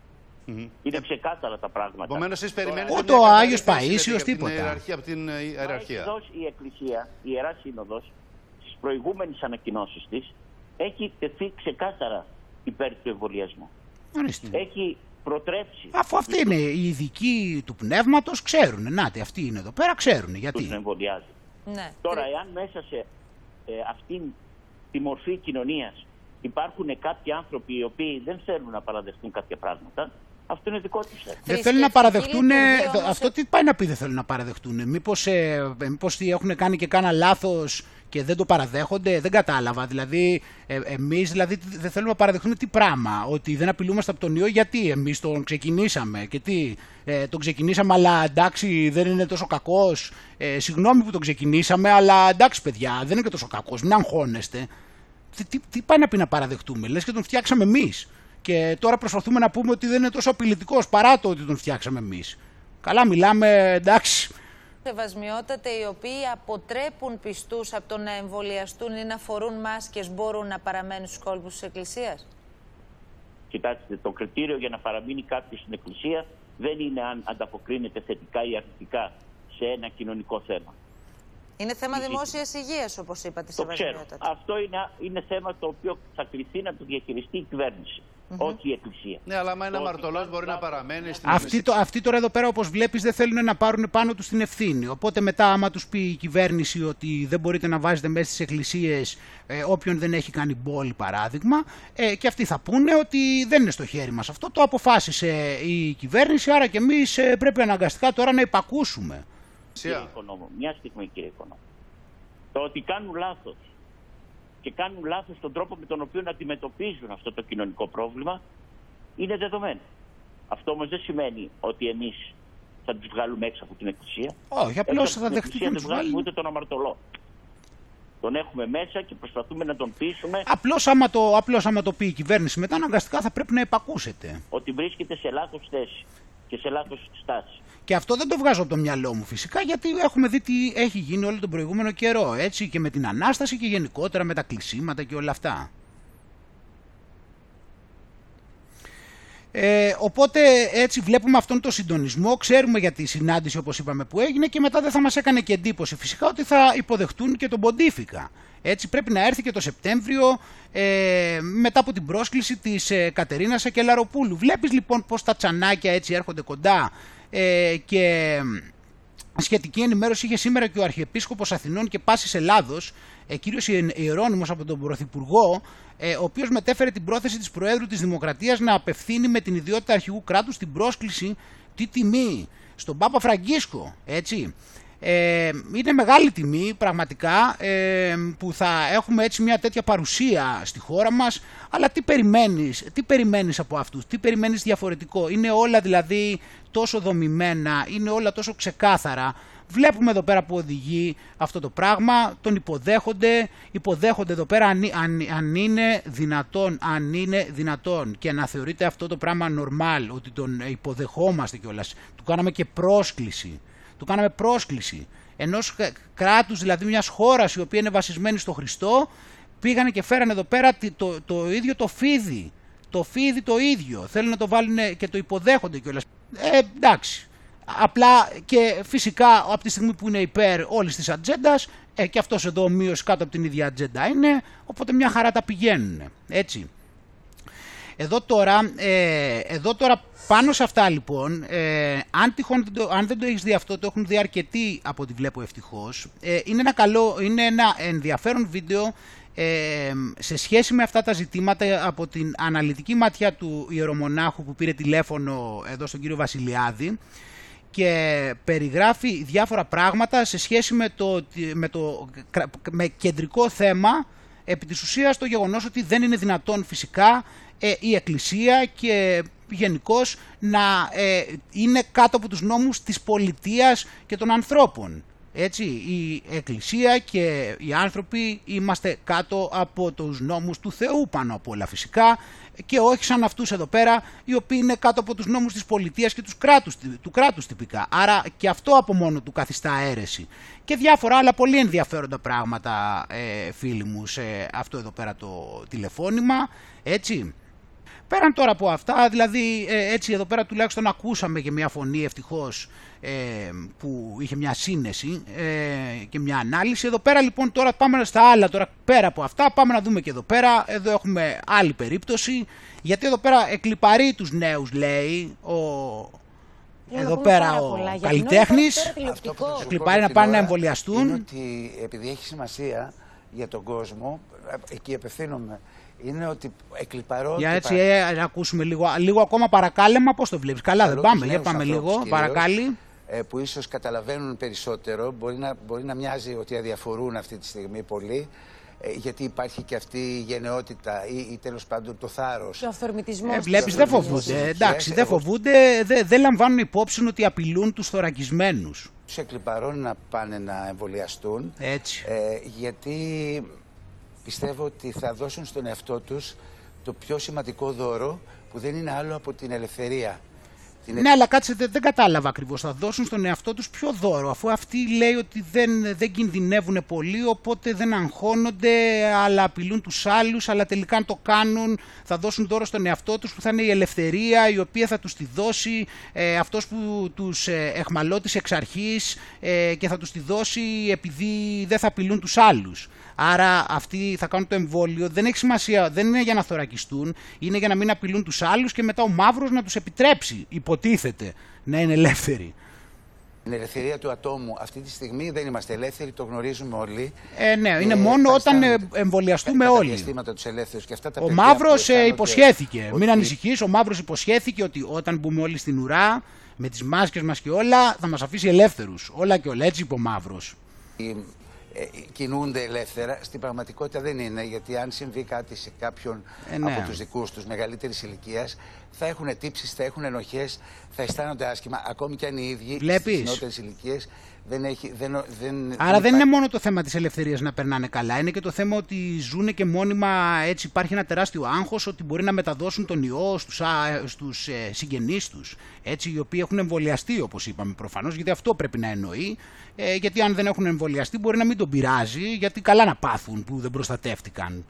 Μαρτυρούν. Είναι ξεκάθαρα τα πράγματα. Επομένως, εσείς περιμένετε. Ούτε μια ο κατάλληλη Άγιος θέση, Παΐσιος, λέτε, για την τίποτα. ιεραρχία, Από την ε, Έχει ιεραρχία. δώσει η Εκκλησία, η Ιερά Σύνοδος, στις προηγούμενες ανακοινώσεις της, έχει τεθεί ξεκάθαρα υπέρ του εμβολιασμού. Ορίστε. Έχει προτρέψει Αφού αυτοί είναι οι ειδικοί του πνεύματος, ξέρουν. Νάτε, αυτοί είναι εδώ πέρα, ξέρουν. τους Γιατί. να εμβολιάζει. Ναι. Τώρα, εάν μέσα σε ε, αυτήν τη μορφή κοινωνίας υπάρχουν κάποιοι άνθρωποι οι οποίοι δεν θέλουν να παραδεχτούν κάποια πράγματα, αυτό είναι δικό τους θέμα. Δεν θέλουν να παραδεχτούν. λειτουργία όμως Αυτό τι πάει να πει δεν θέλουν να παραδεχτούν. Μήπως, ε, μήπως τι έχουν κάνει και κάνα λάθος και δεν το παραδέχονται; Δεν κατάλαβα. Δηλαδή, ε, εμείς δηλαδή, τι- δεν θέλουμε να παραδεχτούμε τι πράγμα. Ότι δεν απειλούμαστε από τον ιό γιατί εμείς τον ξεκινήσαμε. Και τι, ε, τον ξεκινήσαμε, αλλά εντάξει δεν είναι τόσο κακός. Ε, συγγνώμη που τον ξεκινήσαμε, αλλά εντάξει παιδιά δεν είναι και τόσο κακός. Μην αγχώνεστε. Τι, τι, τι πάει να πει να παραδεχτούμε, λες και τον φτιάξαμε εμείς. Και τώρα προσπαθούμε να πούμε ότι δεν είναι τόσο απειλητικός παρά το ότι τον φτιάξαμε εμείς. Καλά μιλάμε, εντάξει. Σεβασμιότατε, οι οποίοι αποτρέπουν πιστούς από το να εμβολιαστούν ή να φορούν μάσκες μπορούν να παραμένουν στους κόλπους της Εκκλησίας; Κοιτάξτε, το κριτήριο για να παραμείνει κάποιος στην Εκκλησία δεν είναι αν ανταποκρίνεται θετικά ή αρνητικά σε ένα κοινωνικό θέμα. Είναι θέμα δημόσιας υγείας, όπως είπατε, Το ξέρω. Σεβασμιότατε. Αυτό είναι, είναι θέμα το οποίο θα κληθεί να το διαχειριστεί η κυβέρνηση. όχι η Εκκλησία. Ναι, αλλά άμα είναι Ότι αμαρτωλός κάνουν μπορεί να λάθος. παραμένει στην Αυτοί, το, αυτοί τώρα εδώ πέρα όπως βλέπεις δεν θέλουν να πάρουν πάνω τους την ευθύνη. Οπότε μετά άμα τους πει η κυβέρνηση ότι δεν μπορείτε να βάζετε μέσα στις εκκλησίες ε, όποιον δεν έχει κάνει μπόλι παράδειγμα ε, και αυτοί θα πούνε ότι δεν είναι στο χέρι μας αυτό. Το αποφάσισε η κυβέρνηση άρα και εμείς ε, πρέπει αναγκαστικά τώρα να υπακούσουμε. Κύριε Οικονόμο, μια στιγμή κύριε Οικονόμο. Το ότι κάνουν λάθος και κάνουν λάθος τον τρόπο με τον οποίο αντιμετωπίζουν αυτό το κοινωνικό πρόβλημα είναι δεδομένο. Αυτό όμως δεν σημαίνει ότι εμείς θα τους βγάλουμε έξω από την Εκκλησία. Όχι, απλώς Έξω από θα την δεχτούμε Εκκλησία να δεν τους βγάζουμε βάλουμε. ούτε τον αμαρτωλό. Τον έχουμε μέσα και προσπαθούμε να τον πείσουμε Απλώς άμα, το, απλώς άμα το πει η κυβέρνηση μετά αναγκαστικά θα πρέπει να υπακούσετε. ότι βρίσκεται σε λάθος θέση και σε λάθος στάση. Και αυτό δεν το βγάζω από το μυαλό μου φυσικά γιατί έχουμε δει τι έχει γίνει όλο τον προηγούμενο καιρό έτσι και με την Ανάσταση και γενικότερα με τα κλεισίματα και όλα αυτά. Ε, οπότε έτσι βλέπουμε αυτόν τον συντονισμό, ξέρουμε για τη συνάντηση όπως είπαμε που έγινε και μετά δεν θα μας έκανε και εντύπωση φυσικά ότι θα υποδεχτούν και τον Ποντίφικα. Έτσι πρέπει να έρθει και το Σεπτέμβριο ε, μετά από την πρόσκληση της ε, Κατερίνας Ακελαροπούλου. Βλέπεις λοιπόν πως τα τσανάκια έτσι έρχονται κοντά ε, και σχετική ενημέρωση είχε σήμερα και ο Αρχιεπίσκοπος Αθηνών και Πάσης Ελλάδος, ε, κύριος Ιε- Ιερώνυμος από τον Πρωθυπουργό, ε, ο οποίος μετέφερε την πρόθεση της Προέδρου της Δημοκρατίας να απευθύνει με την ιδιότητα αρχηγού κράτους την πρόσκληση τι τιμή στον Πάπα Φραγκίσκο, έτσι. Ε, είναι μεγάλη τιμή πραγματικά ε, που θα έχουμε έτσι μια τέτοια παρουσία στη χώρα μας. Αλλά τι περιμένεις, τι περιμένεις από αυτούς, τι περιμένεις διαφορετικό; Είναι όλα δηλαδή τόσο δομημένα, είναι όλα τόσο ξεκάθαρα. Βλέπουμε εδώ πέρα που οδηγεί αυτό το πράγμα, τον υποδέχονται υποδέχονται εδώ πέρα αν, αν, αν είναι δυνατόν, αν είναι δυνατόν. Και να θεωρείται αυτό το πράγμα normal ότι τον υποδεχόμαστε κιόλας, του κάναμε και πρόσκληση του κάναμε πρόσκληση ενός κα- κράτους, δηλαδή μιας χώρας η οποία είναι βασισμένη στο Χριστό, πήγανε και φέρανε εδώ πέρα τη- το, το ίδιο το φίδι. Το φίδι το ίδιο. Θέλουν να το βάλουν και το υποδέχονται κιόλας. Ε, εντάξει. Απλά και φυσικά από τη στιγμή που είναι υπέρ όλης της ατζέντας, ε, και αυτός εδώ ομοίως κάτω από την ίδια ατζέντα είναι, οπότε μια χαρά τα πηγαίνουν. Έτσι. Εδώ τώρα, ε, εδώ τώρα πάνω σε αυτά λοιπόν, ε, αν, τυχόν, δεν το- αν δεν το έχεις δει αυτό, το έχουν δει αρκετοί από ό,τι βλέπω ευτυχώς, ε, είναι, ένα καλό, είναι ένα ενδιαφέρον βίντεο ε, σε σχέση με αυτά τα ζητήματα από την αναλυτική ματιά του ιερομονάχου που πήρε τηλέφωνο εδώ στον κύριο Βασιλιάδη και περιγράφει διάφορα πράγματα σε σχέση με το, ότι- με το με κεντρικό θέμα επί της ουσίας το γεγονός ότι δεν είναι δυνατόν φυσικά ε, η Εκκλησία και γενικώς να ε, είναι κάτω από τους νόμους της πολιτείας και των ανθρώπων. Έτσι, η Εκκλησία και οι άνθρωποι είμαστε κάτω από τους νόμους του Θεού πάνω απ' όλα φυσικά και όχι σαν αυτούς εδώ πέρα οι οποίοι είναι κάτω από τους νόμους της πολιτείας και τους κράτους, του κράτους τυπικά. Άρα και αυτό από μόνο του καθιστά αίρεση. Και διάφορα άλλα πολύ ενδιαφέροντα πράγματα ε, φίλοι μου σε αυτό εδώ πέρα το τηλεφώνημα. Έτσι. Πέραν τώρα από αυτά, δηλαδή ε, έτσι εδώ πέρα τουλάχιστον ακούσαμε και μια φωνή ευτυχώς ε, που είχε μια σύνεση ε, και μια ανάλυση. Εδώ πέρα λοιπόν τώρα πάμε στα άλλα, τώρα πέρα από αυτά πάμε να δούμε και εδώ πέρα, εδώ έχουμε άλλη περίπτωση γιατί εδώ πέρα εκλυπαρεί τους νέους λέει ο, Λέω να εδώ πούμε πέρα πάρα ο πολλά, γιατί καλλιτέχνης νόμιζα τώρα τηλεοπτικό. Αυτό που θα σου Κλιπάρει πω να την πάνε να ώρα εμβολιαστούν. Είναι ότι επειδή έχει σημασία για τον κόσμο, ε, εκεί απευθύνομαι, είναι ότι εκλυπαρώ. Για και έτσι πα- ε, να ακούσουμε λίγο, λίγο ακόμα παρακάλεμα, πώς το βλέπεις. Καλά δεν Καλώ πάμε, τους για νέους πάμε ανθρώπους λίγο, κυρίως, παρακάλι. ε, που ίσως καταλαβαίνουν περισσότερο, μπορεί να, μπορεί να μοιάζει ότι αδιαφορούν αυτή τη στιγμή πολύ, ε, γιατί υπάρχει και αυτή η γενναιότητα ή, ή τέλος πάντων το θάρρος. Ο αυθορμητισμός. Ε, της βλέπεις δεν κοινωνίας. φοβούνται, εντάξει δεν φοβούνται, δεν δεν λαμβάνουν υπόψη ότι απειλούν τους θωρακισμένους. Τους εκλυπαρών να πάνε να εμβολιαστούν. Έτσι. Ε, γιατί πιστεύω ότι θα δώσουν στον εαυτό τους το πιο σημαντικό δώρο που δεν είναι άλλο από την ελευθερία. Ναι, αλλά κάτσε, δεν, δεν κατάλαβα ακριβώς. Θα δώσουν στον εαυτό τους ποιο δώρο, αφού αυτοί λέει ότι δεν, δεν κινδυνεύουν πολύ, οπότε δεν αγχώνονται, αλλά απειλούν τους άλλους, αλλά τελικά αν το κάνουν θα δώσουν δώρο στον εαυτό τους που θα είναι η ελευθερία, η οποία θα τους τη δώσει ε, αυτός που τους ε, εχμαλώτησε εξ αρχής ε, και θα τους τη δώσει επειδή δεν θα απειλούν τους άλλους. Άρα αυτοί θα κάνουν το εμβόλιο, δεν έχει σημασία, δεν είναι για να θωρακιστούν, είναι για να μην απειλούν τους άλλους και μετά ο μαύρος να τους επιτρέψει, υποτίθεται, να είναι ελεύθεροι. Την ελευθερία του ατόμου αυτή τη στιγμή δεν είμαστε ελεύθεροι, το γνωρίζουμε όλοι. Ε, ναι, είναι μόνο όταν ε, εμβολιαστούμε Τα όλοι. διαστήματα τους ελεύθερους και αυτά τα Ο παιδιά Μαύρος που ε, αισθάνονται υποσχέθηκε, ότι- μην ανησυχείς, ο Μαύρος υποσχέθηκε ότι όταν μπούμε όλοι στην ουρά, με τις μάσκες μας και όλα, θα μας αφήσει ελεύθερους. Όλα και όλα, έτσι είπε ο Μαύρος. ε, κινούνται ελεύθερα. Στην πραγματικότητα δεν είναι, γιατί αν συμβεί κάτι σε κάποιον Ε, ναι. από τους δικούς τους μεγαλύτερης ηλικίας, θα έχουν τύψεις, θα έχουν ενοχές, θα αισθάνονται άσχημα, ακόμη και αν οι ίδιοι Βλέπεις; στις νεότερες ηλικίες δεν έχει... Δεν, δεν, Άρα δεν είναι μόνο το θέμα της ελευθερίας να περνάνε καλά, είναι και το θέμα ότι ζουν και μόνιμα έτσι υπάρχει ένα τεράστιο άγχος ότι μπορεί να μεταδώσουν τον ιό στους, α, στους ε, συγγενείς τους, έτσι, οι οποίοι έχουν εμβολιαστεί όπως είπαμε προφανώς, γιατί αυτό πρέπει να εννοεί, ε, γιατί αν δεν έχουν εμβολιαστεί μπορεί να μην τον πειράζει, γιατί καλά να πάθουν που δεν προστατεύτηκαν.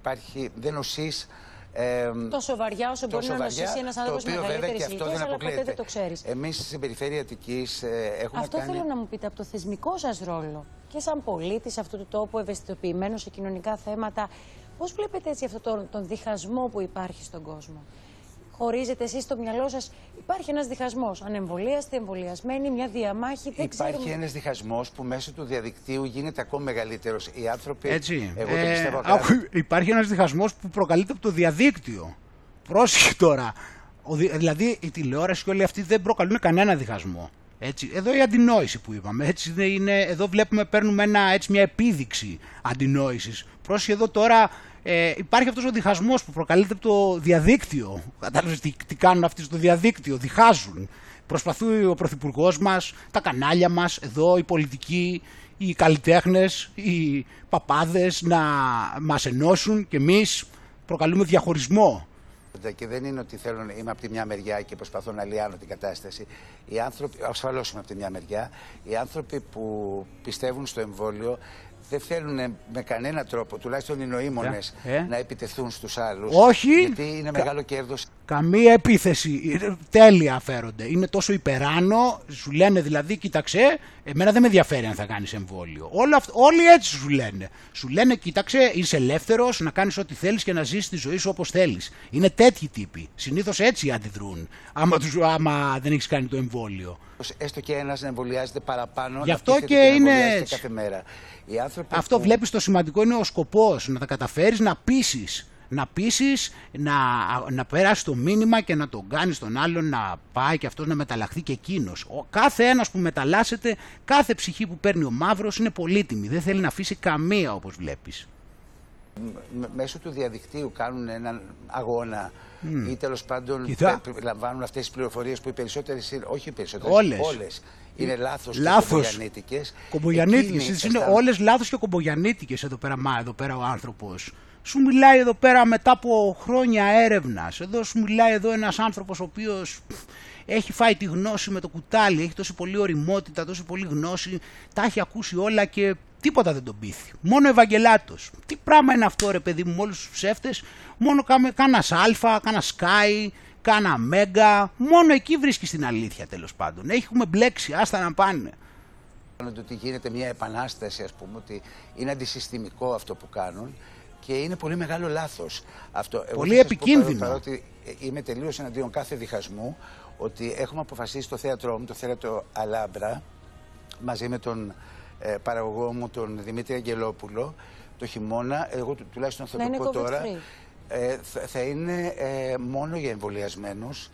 υπάρχει, δεν οσείς ε, Τόσο βαριά όσο μπορεί τόσο να βαριά, νοσήσει ένας το άνθρωπος οποίο βέβαια μεγαλύτερη και αυτό ηλικίας, δεν αλλά ποτέ αποκλείεται. δεν το ξέρεις. Εμείς στην περιφέρεια Αττικής ε, έχουμε Αυτό κάνει... θέλω να μου πείτε από το θεσμικό σας ρόλο και σαν πολίτη αυτού του τόπου, ευαισθητοποιημένο σε κοινωνικά θέματα, πώς βλέπετε έτσι αυτόν τον, τον διχασμό που υπάρχει στον κόσμο; Χωρίζετε εσείς στο μυαλό σας, υπάρχει ένας διχασμός. Ανεμβολίαστοι, εμβολιασμένοι, μια διαμάχη. Δεν Υπάρχει ξέρουμε. ένας διχασμός που μέσω του διαδικτύου γίνεται ακόμα μεγαλύτερος. Οι άνθρωποι, Έτσι. εγώ το Ε, πιστεύω άκου, ακράδαντα. υπάρχει ένας διχασμός που προκαλείται από το διαδίκτυο. Πρόσεχε τώρα. Ο, δι- δηλαδή η τηλεόραση και όλοι αυτοί δεν προκαλούν κανένα διχασμό. Έτσι. Εδώ η αντινόηση που είπαμε. Έτσι είναι, είναι, εδώ βλέπουμε, παίρνουμε ένα, έτσι, μια επίδειξη αντινόησης. Πρόσεχε εδώ τώρα ε, υπάρχει αυτός ο διχασμός που προκαλείται από το διαδίκτυο. Κατάλαβες τι, τι κάνουν αυτοί στο διαδίκτυο, διχάζουν. Προσπαθεί ο Πρωθυπουργός μας, τα κανάλια μας, εδώ οι πολιτικοί, οι καλλιτέχνες, οι παπάδες να μας ενώσουν και εμείς προκαλούμε διαχωρισμό. Και δεν είναι ότι θέλω να είμαι από τη μια μεριά και προσπαθώ να λιάνω την κατάσταση. Οι άνθρωποι, ασφαλώς είμαι από τη μια μεριά, οι άνθρωποι που πιστεύουν στο εμβόλιο δεν θέλουν με κανένα τρόπο, τουλάχιστον οι νοήμονες, Ε, ε. να επιτεθούν στους άλλους. Όχι. Γιατί είναι Κα- μεγάλο κέρδος. Καμία επίθεση. Είναι Τέλεια φέρονται. Είναι τόσο υπεράνω. Σου λένε δηλαδή, κοίταξε, εμένα δεν με ενδιαφέρει αν θα κάνεις εμβόλιο. Όλο αυτό, όλοι έτσι σου λένε. Σου λένε, κοίταξε, είσαι ελεύθερος να κάνεις ό,τι θέλεις και να ζήσει τη ζωή σου όπως θέλεις. Είναι τέτοιοι τύποι. Συνήθως έτσι αντιδρούν. Άμα, τους, άμα δεν έχεις κάνει το εμβόλιο. Έστω και ένας να εμβολιάζεται παραπάνω. Γι' να αυτό πείθεται και να είναι εμβολιάζεται έτσι. κάθε μέρα. Οι άνθρωποι Αυτό που... βλέπεις το σημαντικό είναι ο σκοπός, να τα καταφέρεις να πείσεις. Να πείσεις, να, να περάσεις το μήνυμα και να τον κάνεις τον άλλον να πάει και αυτός να μεταλλαχθεί και εκείνος. Ο, κάθε ένας που μεταλλάσσεται, κάθε ψυχή που παίρνει ο μαύρος είναι πολύτιμη. Δεν θέλει να αφήσει καμία όπως βλέπεις. Μ- μέσω του διαδικτύου κάνουν έναν αγώνα Μμ. ή τέλος πάντων Κοίτα. πε- πε- λαμβάνουν αυτές τις πληροφορίες που οι περισσότερες είναι, όχι οι περισσότερες, Όλες. είναι λάθος και Λάθος. κομπογιαννίτικες. Κομπογιαννίτικες. Εκείνοι Έτσι είναι αισθάνονται- όλες λάθος και κομπογιαννίτικες εδώ πέρα, μα, εδώ πέρα ο άνθρωπος. Σου μιλάει εδώ πέρα μετά από χρόνια έρευνας. Εδώ σου μιλάει εδώ ένας άνθρωπος ο οποίος πφ, έχει φάει τη γνώση με το κουτάλι, έχει τόση πολλή οριμότητα, τόση πολλή γνώση, τα έχει ακούσει όλα και τίποτα δεν τον πείθει. Μόνο Ευαγγελάτος. Τι πράγμα είναι αυτό ρε παιδί μου με όλους τους ψεύτες, μόνο κάμε- κάνας αλφα, κάνας σκάι, κάνα μέγα, μόνο εκεί βρίσκεις την αλήθεια τέλος πάντων. Έχουμε μπλέξει, άστα να πάνε. ότι γίνεται μια επανάσταση, ας πούμε, ότι είναι αντισυστημικό αυτό που κάνουν και είναι πολύ μεγάλο λάθος αυτό. Εγώ Πολύ θα σας πω, επικίνδυνο. παρό- Παρότι είμαι τελείως εναντίον κάθε διχασμού, ότι έχουμε αποφασίσει το θέατρό μου, το θέατρο Αλάμπρα, μαζί με τον ε, παραγωγό μου, τον Δημήτρη Αγγελόπουλο, το χειμώνα, εγώ του- τουλάχιστον θα Να το είναι πω τώρα, COVID-free. ε, θα, θα είναι ε, μόνο για εμβολιασμένους,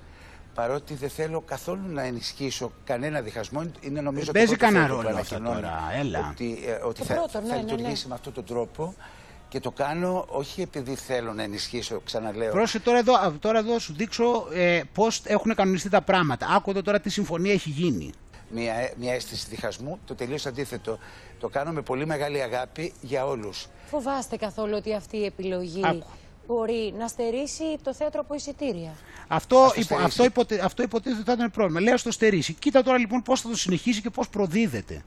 παρότι δεν θέλω καθόλου να ενισχύσω κανένα διχασμό. Είναι νομίζω το Παίζει πρώτο κανένα θέατρο που ρόλο αυτό ανακοινώνει τώρα, έλα. Ότι, ε, ότι Το θα, πρώτο, θα ναι, ναι, λειτουργήσει ναι. με αυτόν τον τρόπο και το κάνω όχι επειδή θέλω να ενισχύσω, ξαναλέω. Πρόσεχε τώρα εδώ, α, τώρα εδώ σου δείξω ε, πώς έχουν κανονιστεί τα πράγματα. Άκου εδώ τώρα τι συμφωνία έχει γίνει. μια, μια αίσθηση διχασμού. Το τελείως αντίθετο. Το κάνω με πολύ μεγάλη αγάπη για όλους. Φοβάστε καθόλου ότι αυτή η επιλογή Άκου. μπορεί να στερήσει το θέατρο από εισιτήρια; Αυτό, Ας το υπο, στερήσει. αυτό, υποτε, αυτό υποτίθεται ότι θα ήταν πρόβλημα. Λέει ας το στερήσει. Κοίτα τώρα λοιπόν πώς θα το συνεχίσει και πώς προδίδεται.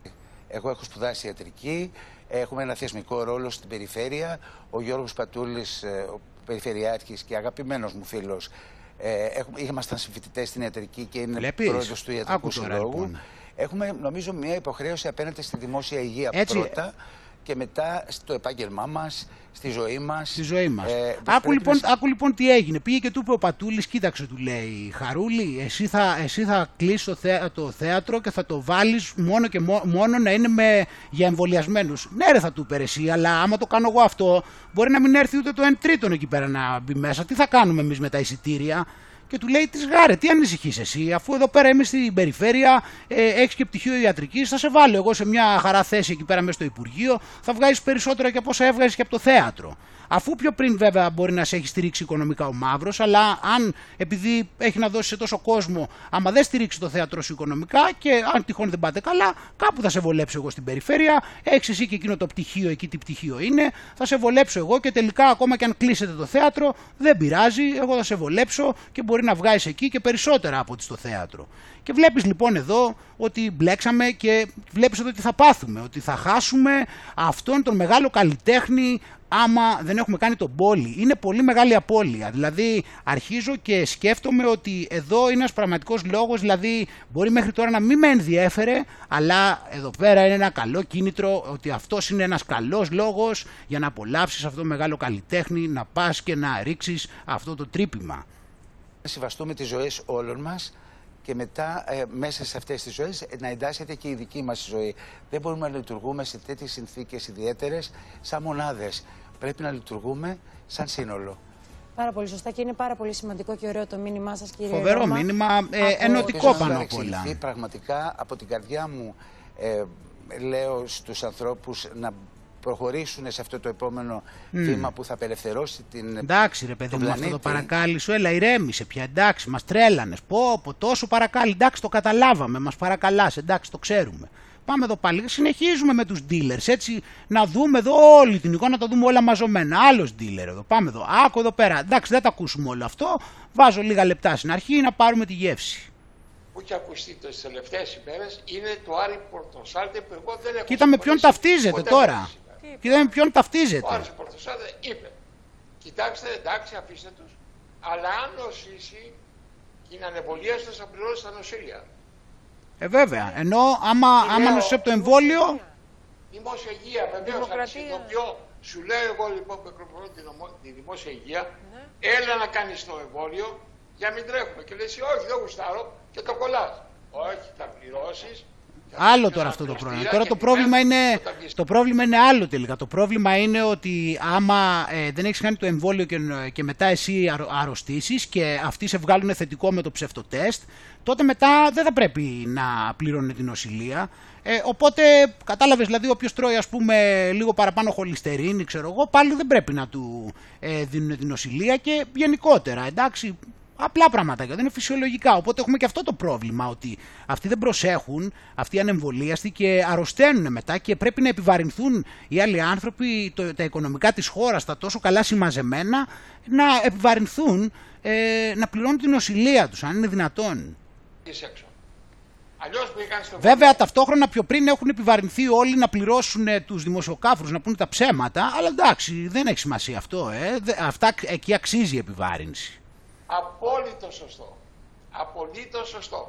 Εγώ έχω σπουδάσει ιατρική, έχουμε ένα θεσμικό ρόλο στην περιφέρεια. Ο Γιώργος Πατούλης, ε, ο περιφερειάρχης και αγαπημένος μου φίλος, ε, έχουμε, ήμασταν συμφοιτητές στην ιατρική και είναι Βλέπεις; πρόεδρος του ιατρικού Άκου τώρα, συλλόγου. λοιπόν. Έχουμε νομίζω μια υποχρέωση απέναντι στη δημόσια υγεία Έτσι. πρώτα και μετά στο επάγγελμά μας, στη ζωή μας. Στη ζωή μας. Ε, άκου, πρέπει λοιπόν, να- άκου λοιπόν τι έγινε. Πήγε και του είπε ο Πατούλης, κοίταξε, του λέει Χαρούλη, εσύ θα, εσύ θα κλείσει το, θέα- το θέατρο και θα το βάλεις μόνο και μό- μόνο να είναι με, για εμβολιασμένους. Ναι, ρε, θα του είπε ρε, εσύ, αλλά άμα το κάνω εγώ αυτό, μπορεί να μην έρθει ούτε το 1 τρίτον εκεί πέρα να μπει μέσα. Τι θα κάνουμε εμείς με τα εισιτήρια; Και του λέει: Τη γάρε, τι ανησυχείς εσύ, αφού εδώ πέρα είμαι στην περιφέρεια, ε, έχεις και πτυχίο ιατρικής, θα σε βάλω εγώ σε μια χαρά θέση εκεί πέρα μέσα στο Υπουργείο, θα βγάζει περισσότερα και από όσα έβγαζε και από το θέατρο. Αφού πιο πριν βέβαια μπορεί να σε έχει στηρίξει οικονομικά ο μαύρος, αλλά αν επειδή έχει να δώσει σε τόσο κόσμο, άμα δεν στηρίξει το θέατρο σου οικονομικά και αν τυχόν δεν πάτε καλά, κάπου θα σε βολέψω εγώ στην περιφέρεια. Έχεις εσύ και εκείνο το πτυχίο, εκεί τι πτυχίο είναι, θα σε βολέψω εγώ και τελικά ακόμα και αν κλείσετε το θέατρο, δεν πειράζει, εγώ θα σε βολέψω και μπορεί να βγάζει εκεί και περισσότερα από ότι στο θέατρο. Και βλέπεις λοιπόν εδώ ότι μπλέξαμε και βλέπεις εδώ τι θα πάθουμε, ότι θα χάσουμε αυτόν τον μεγάλο καλλιτέχνη άμα δεν έχουμε κάνει τον πόλη. Είναι πολύ μεγάλη απώλεια. Δηλαδή αρχίζω και σκέφτομαι ότι εδώ είναι ένας πραγματικός λόγος, δηλαδή μπορεί μέχρι τώρα να μην με ενδιέφερε, αλλά εδώ πέρα είναι ένα καλό κίνητρο ότι αυτός είναι ένας καλός λόγος για να απολαύσεις αυτό το μεγάλο καλλιτέχνη, να πας και να ρίξεις αυτό το τρύπημα. να συμβαστούμε τις ζωές όλων μας και μετά ε, μέσα σε αυτές τις ζωές ε, να εντάσσεται και η δική μας ζωή. Δεν μπορούμε να λειτουργούμε σε τέτοιες συνθήκες ιδιαίτερες σαν μονάδες. Πρέπει να λειτουργούμε σαν σύνολο. Πάρα πολύ σωστά και είναι πάρα πολύ σημαντικό και ωραίο το μήνυμά σας, κύριε Φοβερό Ρώμα. μήνυμα, ε, Από- ενωτικό Ελπίζω να πάνω μην απ' όλα. παρεξηγηθεί. Πραγματικά από την καρδιά μου ε, λέω στους ανθρώπους να προχωρήσουν σε αυτό το επόμενο Μμ. βήμα που θα απελευθερώσει την Εντάξει ρε παιδί τον μου, αυτό το πλανήτη. παρακάλι σου, έλα ηρέμησε πια, εντάξει, μας τρέλανες, πω, πω, τόσο παρακάλι, εντάξει, το καταλάβαμε, μας παρακαλάς, εντάξει, το ξέρουμε. Πάμε εδώ πάλι, συνεχίζουμε με τους dealers, έτσι, να δούμε εδώ όλη την εικόνα, να τα δούμε όλα μαζωμένα. Άλλος dealer εδώ, πάμε εδώ, άκου εδώ πέρα, εντάξει, δεν τα ακούσουμε όλο αυτό, βάζω λίγα λεπτά στην αρχή να πάρουμε τη γεύση. που έχει ακουστεί τις τελευταίες ημέρες είναι το Άρη Πορτοσάλτε που εγώ δεν έχω Κοίτα με ποιον συμφωνήσει ταυτίζεται ποτέ τώρα. μαζί σήμερα. Κοίτα με ποιον Ο ταυτίζεται. Άρης Πορτοσάλτε είπε κοιτάξτε εντάξει αφήστε τους αλλά αν νοσήσει και είναι ανεμβολίαστος θα πληρώσει τα νοσήλια. Ε βέβαια, ενώ άμα, άμα Λέω- νοσήσει από το εμβόλιο, Δημόσια υγεία βεβαίως θα τη συνειδητοποιώ. Σου λέω εγώ λοιπόν που εκπροσωπώ τη, νομο- τη δημόσια υγεία έλα να κάνεις το εμβόλιο για να μην τρέχουμε. Και λες εσύ, όχι δεν γουστάρω και το κολλάς. Όχι θα πληρώσεις Άλλο τώρα αυτό το πρόβλημα. Τώρα το πρόβλημα είναι, το πρόβλημα είναι άλλο τελικά. Το πρόβλημα είναι ότι άμα ε, δεν έχεις κάνει το εμβόλιο και, και μετά εσύ αρ, αρρωστήσεις και αυτοί σε βγάλουν θετικό με το ψευτοτέστ, τότε μετά δεν θα πρέπει να πληρώνει την νοσηλεία. Ε, οπότε κατάλαβες δηλαδή όποιος τρώει ας πούμε λίγο παραπάνω χολυστερίνη, ξέρω εγώ, πάλι δεν πρέπει να του ε, δίνουν την νοσηλεία και γενικότερα εντάξει. Απλά πραγματάκια, δεν είναι φυσιολογικά. Οπότε έχουμε και αυτό το πρόβλημα ότι αυτοί δεν προσέχουν, αυτοί οι ανεμβολίαστοι και αρρωσταίνουν μετά και πρέπει να επιβαρυνθούν οι άλλοι άνθρωποι, το, τα οικονομικά της χώρας, τα τόσο καλά συμμαζεμένα, να επιβαρυνθούν ε, να πληρώνουν την νοσηλεία τους, αν είναι δυνατόν. είσαι έξω. Αλλιώς πήγαν στο Βέβαια, ταυτόχρονα πιο πριν έχουν επιβαρυνθεί όλοι να πληρώσουν ε, τους δημοσιοκάφρους, να πούνε τα ψέματα, αλλά εντάξει, δεν έχει σημασία αυτό. Ε. Δε- Αυτά, εκεί αξίζει η επιβάρυνση. Απόλυτο σωστό. Απολύτως σωστό.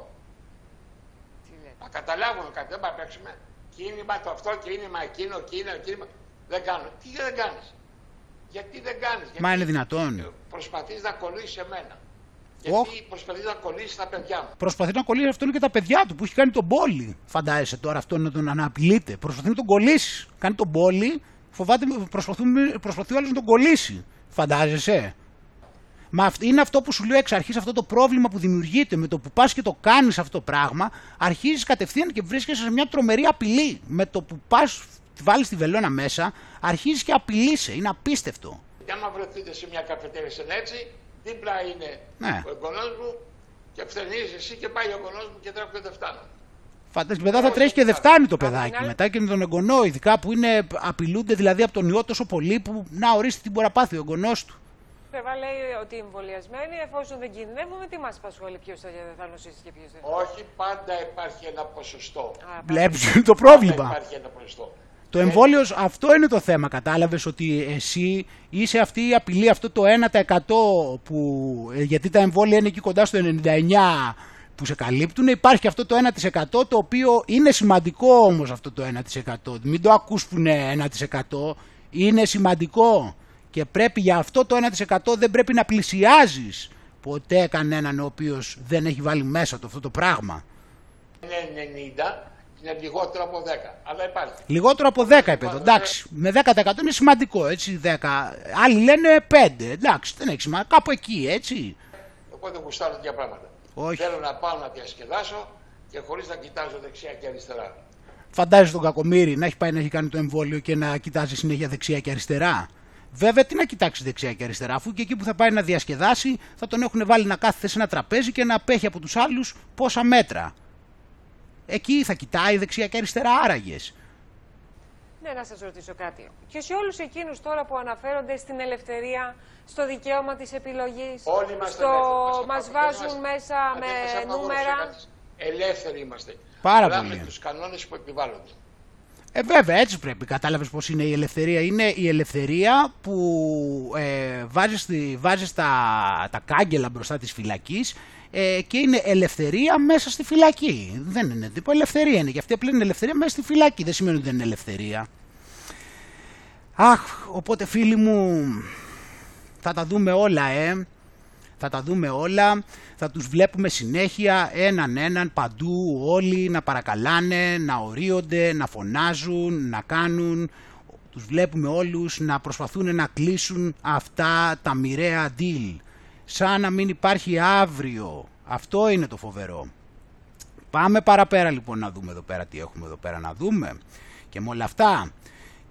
Να καταλάβουμε κάτι, δεν πάμε να παίξουμε. Κίνημα το αυτό, κίνημα εκείνο, εκείνο, κίνημα. Δεν κάνω. Τι δεν κάνεις; Γιατί δεν κάνεις; Μα Γιατί είναι δυνατόν. προσπαθείς να κολλήσεις εμένα. Οχ. Γιατί προσπαθείς να κολλήσεις τα παιδιά μου. Προσπαθεί να κολλήσεις αυτόν και τα παιδιά του που έχει κάνει τον πόλη. Φαντάζεσαι τώρα αυτόν να τον αναπηλείται. Προσπαθεί να τον κολλήσεις. Κάνει τον πόλη, φοβάται, προσπαθούμε- προσπαθεί ο άλλος να τον κολλήσει. Φαντάζεσαι. Μα αυ- είναι αυτό που σου λέω εξ αρχής, αυτό το πρόβλημα που δημιουργείται με το που πας και το κάνεις αυτό το πράγμα, αρχίζεις κατευθείαν και βρίσκεσαι σε μια τρομερή απειλή. Με το που πας, βάλεις τη βελόνα μέσα, αρχίζεις και απειλείσαι. Είναι απίστευτο. Και άμα βρεθείτε σε μια καφετέρια σαν έτσι, δίπλα είναι Ναι. ο εγγονός μου και φθενείς εσύ και πάει ο εγγονός μου και τρέχω και δεν φτάνω. Φαντάζεσαι, μετά θα τρέχει και δεν φτάνει το παιδάκι μετά και με τον εγγονό, ειδικά που είναι, απειλούνται δηλαδή από τον ιό τόσο πολύ που να ορίστε τι μπορεί να πάθει ο εγγονός του. Πλευρά λέει ότι οι εμβολιασμένοι, εφόσον δεν κινδυνεύουμε, τι μας απασχολεί, ποιος θα, θα νοσήσει και ποιος δεν. Όχι, πάντα υπάρχει ένα ποσοστό. Βλέπεις το πρόβλημα. Πάντα υπάρχει ένα ποσοστό. Το εμβόλιο, αυτό είναι το θέμα. Κατάλαβες ότι εσύ είσαι αυτή η απειλή, αυτό το 1% που. ε, Γιατί τα εμβόλια είναι εκεί κοντά στο 99% που σε καλύπτουν. Υπάρχει και αυτό το 1% το οποίο είναι σημαντικό όμως αυτό το 1%. Μην το ακούς που είναι 1%. Είναι σημαντικό. Και πρέπει για αυτό το 1% δεν πρέπει να πλησιάζεις ποτέ κανέναν ο οποίος δεν έχει βάλει μέσα του αυτό το πράγμα. Είναι 90, είναι λιγότερο από 10. Αλλά υπάρχει. Λιγότερο από 10 επίπεδο. Εντάξει, με 10% είναι σημαντικό, έτσι. 10. Άλλοι λένε 5. Εντάξει, δεν έχει σημασία. Κάπου εκεί, έτσι. Εγώ δεν γουστάρω τέτοια πράγματα. Όχι. Θέλω να πάω να διασκεδάσω και χωρίς να κοιτάζω δεξιά και αριστερά. Φαντάζεσαι τον Κακομύρη να έχει πάει να έχει κάνει το εμβόλιο και να κοιτάζει συνέχεια δεξιά και αριστερά. Βέβαια, τι να κοιτάξει δεξιά και αριστερά, αφού και εκεί που θα πάει να διασκεδάσει θα τον έχουν βάλει να κάθεται σε ένα τραπέζι και να απέχει από τους άλλους πόσα μέτρα. Εκεί θα κοιτάει δεξιά και αριστερά άραγες. Ναι, να σας ρωτήσω κάτι. Και σε όλους εκείνους τώρα που αναφέρονται στην ελευθερία, στο δικαίωμα της επιλογής, Όλοι είμαστε στο ελεύθεροι. μας Μας βάζουν απαγορεύει- μέσα δεν με μας απαγορεύει νούμερα. κανείς. Ελεύθεροι είμαστε. Πάρα Αλλά πολύ. με τους κανόνες που επιβάλλονται. Ε, βέβαια, έτσι πρέπει. Κατάλαβες πώς είναι η ελευθερία. Είναι η ελευθερία που ε, βάζεις, τη- βάζεις τα, τα κάγκελα μπροστά της φυλακής ε, και είναι ελευθερία μέσα στη φυλακή. Δεν είναι τίποτα. Ελευθερία είναι. Και αυτή απλά είναι ελευθερία μέσα στη φυλακή. Δεν σημαίνει ότι δεν είναι ελευθερία. Αχ, οπότε φίλοι μου, θα τα δούμε όλα, ε. Θα τα δούμε όλα, θα τους βλέπουμε συνέχεια έναν έναν παντού όλοι να παρακαλάνε, να ορίονται, να φωνάζουν, να κάνουν. Τους βλέπουμε όλους να προσπαθούν να κλείσουν αυτά τα μοιραία deal. Σαν να μην υπάρχει αύριο. Αυτό είναι το φοβερό. Πάμε παραπέρα λοιπόν να δούμε εδώ πέρα τι έχουμε εδώ πέρα να δούμε. Και με όλα αυτά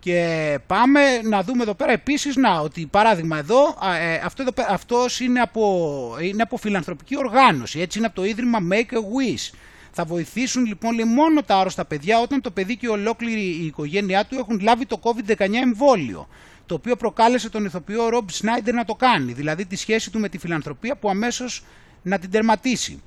και πάμε να δούμε εδώ πέρα επίσης να, ότι παράδειγμα εδώ, α, ε, αυτό εδώ πέρα, αυτός είναι από, είναι από φιλανθρωπική οργάνωση, έτσι είναι από το Ίδρυμα Make a Wish. Θα βοηθήσουν λοιπόν λέει, μόνο τα άρρωστα παιδιά όταν το παιδί και ολόκληρη η οικογένειά του έχουν λάβει το COVID-19 εμβόλιο. Το οποίο προκάλεσε τον ηθοποιό Ρομπ Σνάιντερ να το κάνει, δηλαδή τη σχέση του με τη φιλανθρωπία που αμέσως να την τερματίσει.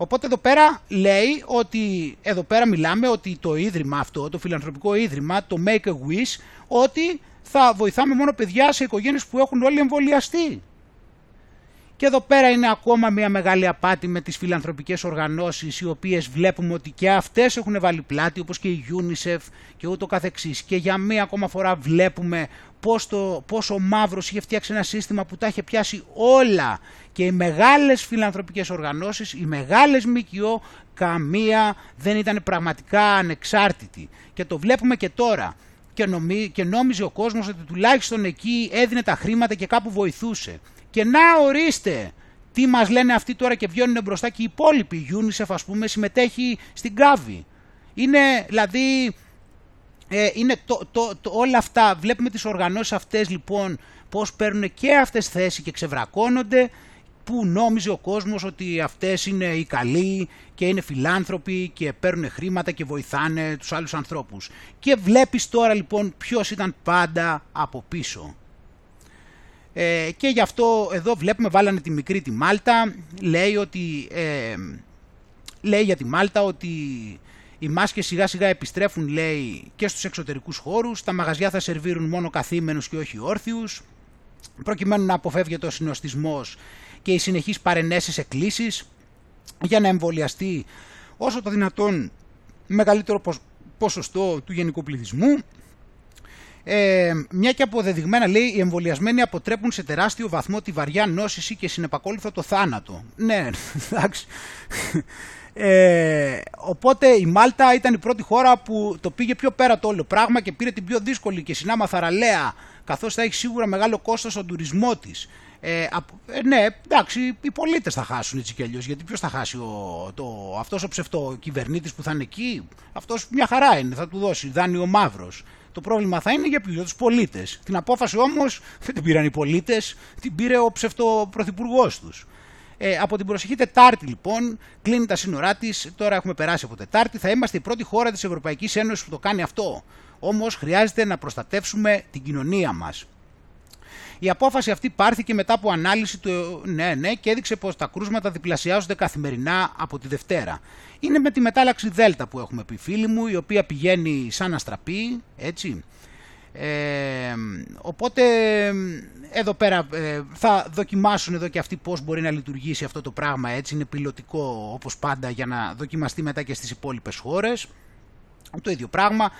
Οπότε εδώ πέρα λέει ότι, εδώ πέρα μιλάμε ότι το ίδρυμα αυτό, το φιλανθρωπικό ίδρυμα, το Make a Wish, ότι θα βοηθάμε μόνο παιδιά σε οικογένειες που έχουν όλοι εμβολιαστεί. Και εδώ πέρα είναι ακόμα μια μεγάλη απάτη με τις φιλανθρωπικές οργανώσεις οι οποίες βλέπουμε ότι και αυτές έχουν βάλει πλάτη όπως και η UNICEF και ούτω καθεξής. Και για μία ακόμα φορά βλέπουμε πώς, το, πώς ο Μαύρος είχε φτιάξει ένα σύστημα που τα είχε πιάσει όλα και οι μεγάλες φιλανθρωπικές οργανώσεις, οι μεγάλες ΜΚΟ, καμία δεν ήταν πραγματικά ανεξάρτητη. Και το βλέπουμε και τώρα. Και, νομί, και νόμιζε ο κόσμος ότι τουλάχιστον εκεί έδινε τα χρήματα και κάπου βοηθούσε. Και να ορίστε τι μας λένε αυτοί τώρα και βγαίνουν μπροστά και οι υπόλοιποι. Η UNICEF ας πούμε συμμετέχει στην Γκάβη. Είναι δηλαδή ε, είναι το, το, το, όλα αυτά, βλέπουμε τις οργανώσεις αυτές λοιπόν πώς παίρνουν και αυτές θέση και ξεβρακώνονται που νόμιζε ο κόσμος ότι αυτές είναι οι καλοί και είναι φιλάνθρωποι και παίρνουν χρήματα και βοηθάνε τους άλλους ανθρώπους. Και βλέπεις τώρα λοιπόν ποιος ήταν πάντα από πίσω. Ε, και γι' αυτό εδώ βλέπουμε βάλανε τη μικρή τη Μάλτα, λέει ότι... Ε, λέει για τη Μάλτα ότι οι μάσκες σιγά σιγά επιστρέφουν λέει και στους εξωτερικούς χώρους, τα μαγαζιά θα σερβίρουν μόνο καθήμενους και όχι όρθιους, προκειμένου να αποφεύγεται ο συνοστισμός και οι συνεχείς παρενέσεις εκκλήσεις για να εμβολιαστεί όσο το δυνατόν μεγαλύτερο ποσοστό του γενικού πληθυσμού. Ε, μια και αποδεδειγμένα λέει οι εμβολιασμένοι αποτρέπουν σε τεράστιο βαθμό τη βαριά νόσηση και συνεπακόλουθα το θάνατο. Ναι, εντάξει. Ε, οπότε η Μάλτα ήταν η πρώτη χώρα που το πήγε πιο πέρα το όλο πράγμα και πήρε την πιο δύσκολη και συνάμα θαραλέα καθώς θα έχει σίγουρα μεγάλο κόστος στον τουρισμό της. Ε, ε, ναι, εντάξει, οι πολίτες θα χάσουν έτσι κι αλλιώς, γιατί ποιος θα χάσει ο, το, αυτός ο ψευτοκυβερνήτης που θα είναι εκεί, αυτός μια χαρά είναι, θα του δώσει δάνειο μαύρος. Το πρόβλημα θα είναι για ποιους, για τους πολίτες. Την απόφαση όμως δεν την πήραν οι πολίτες, την πήρε ο ψευτοπρωθυπουργός τους. Ε, από την προσεχή Τετάρτη, λοιπόν, κλείνει τα σύνορά της. Τώρα έχουμε περάσει από Τετάρτη. Θα είμαστε η πρώτη χώρα της Ευρωπαϊκής Ένωσης που το κάνει αυτό. Όμως χρειάζεται να προστατεύσουμε την κοινωνία μας. Η απόφαση αυτή πάρθηκε μετά από ανάλυση του ναι, ναι, και έδειξε πως τα κρούσματα διπλασιάζονται καθημερινά από τη Δευτέρα. Είναι με τη μετάλλαξη Δέλτα που έχουμε πει φίλοι μου, η οποία πηγαίνει σαν αστραπή, έτσι. Ε, οπότε εδώ πέρα ε, θα δοκιμάσουν εδώ και αυτοί πώς μπορεί να λειτουργήσει αυτό το πράγμα έτσι είναι πιλωτικό όπως πάντα για να δοκιμαστεί μετά και στις υπόλοιπες χώρες το ίδιο πράγμα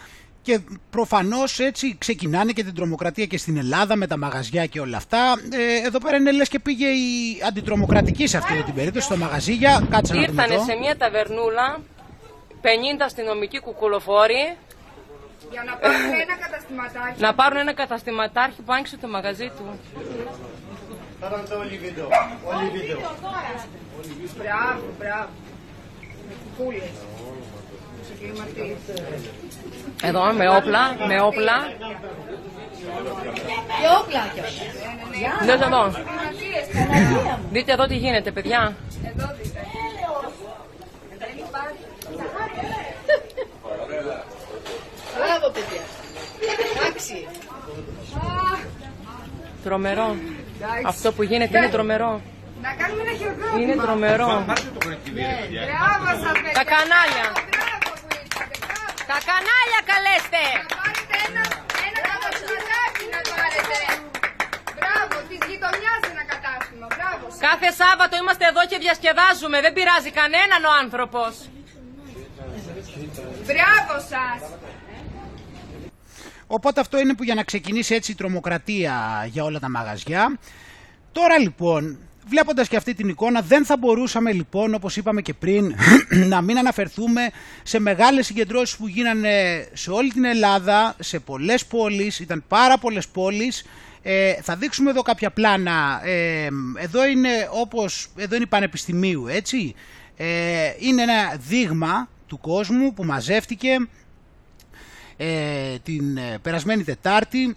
και προφανώς έτσι ξεκινάνε και την τρομοκρατία και στην Ελλάδα με τα μαγαζιά και όλα αυτά. Ε, εδώ πέρα είναι λες και πήγε η αντιτρομοκρατική σε αυτή την περίπτωση στο μαγαζίγια. Κάτσε να δούμε Ήρθανε εδώ. σε μια ταβερνούλα 50 αστυνομικοί κουκουλοφόροι Για να πάρουν ένα καταστηματάκι. να πάρουν ένα καταστηματάρχη που άνοιξε το μαγαζί του. Μπράβο, μπράβο. Με κουκούλες. Τους εγκληματίες. Εδώ με όπλα, με όπλα. Και όπλα Δείτε εδώ. Δείτε εδώ τι γίνεται, παιδιά. Εδώ δείτε. Μπράβο, παιδιά. Εντάξει. Τρομερό. Εντάξει. Αυτό που γίνεται είναι τρομερό. Να κάνουμε ένα χειροκρότημα. Είναι τρομερό. Ναι, Μπράβο σας, παιδιά. Τα κανάλια. Τα κανάλια καλέστε. Να πάρετε ένα, ένα καταστηματάκι να πάρετε. Μπράβο, της γειτονιάς ένα κατάστημα. Μπράβο σας. Κάθε Σάββατο είμαστε εδώ και διασκεδάζουμε. Δεν πειράζει κανέναν ο άνθρωπος. Μπράβο σας. Οπότε αυτό είναι που για να ξεκινήσει έτσι η τρομοκρατία για όλα τα μαγαζιά. Τώρα λοιπόν, βλέποντας και αυτή την εικόνα, δεν θα μπορούσαμε λοιπόν, όπως είπαμε και πριν, να μην αναφερθούμε σε μεγάλες συγκεντρώσεις που γίνανε σε όλη την Ελλάδα, σε πολλές πόλεις, ήταν πάρα πολλές πόλεις. Ε, θα δείξουμε εδώ κάποια πλάνα. Ε, εδώ είναι όπως, εδώ είναι η Πανεπιστημίου, έτσι. Ε, είναι ένα δείγμα του κόσμου που μαζεύτηκε ε, την ε, περασμένη Τετάρτη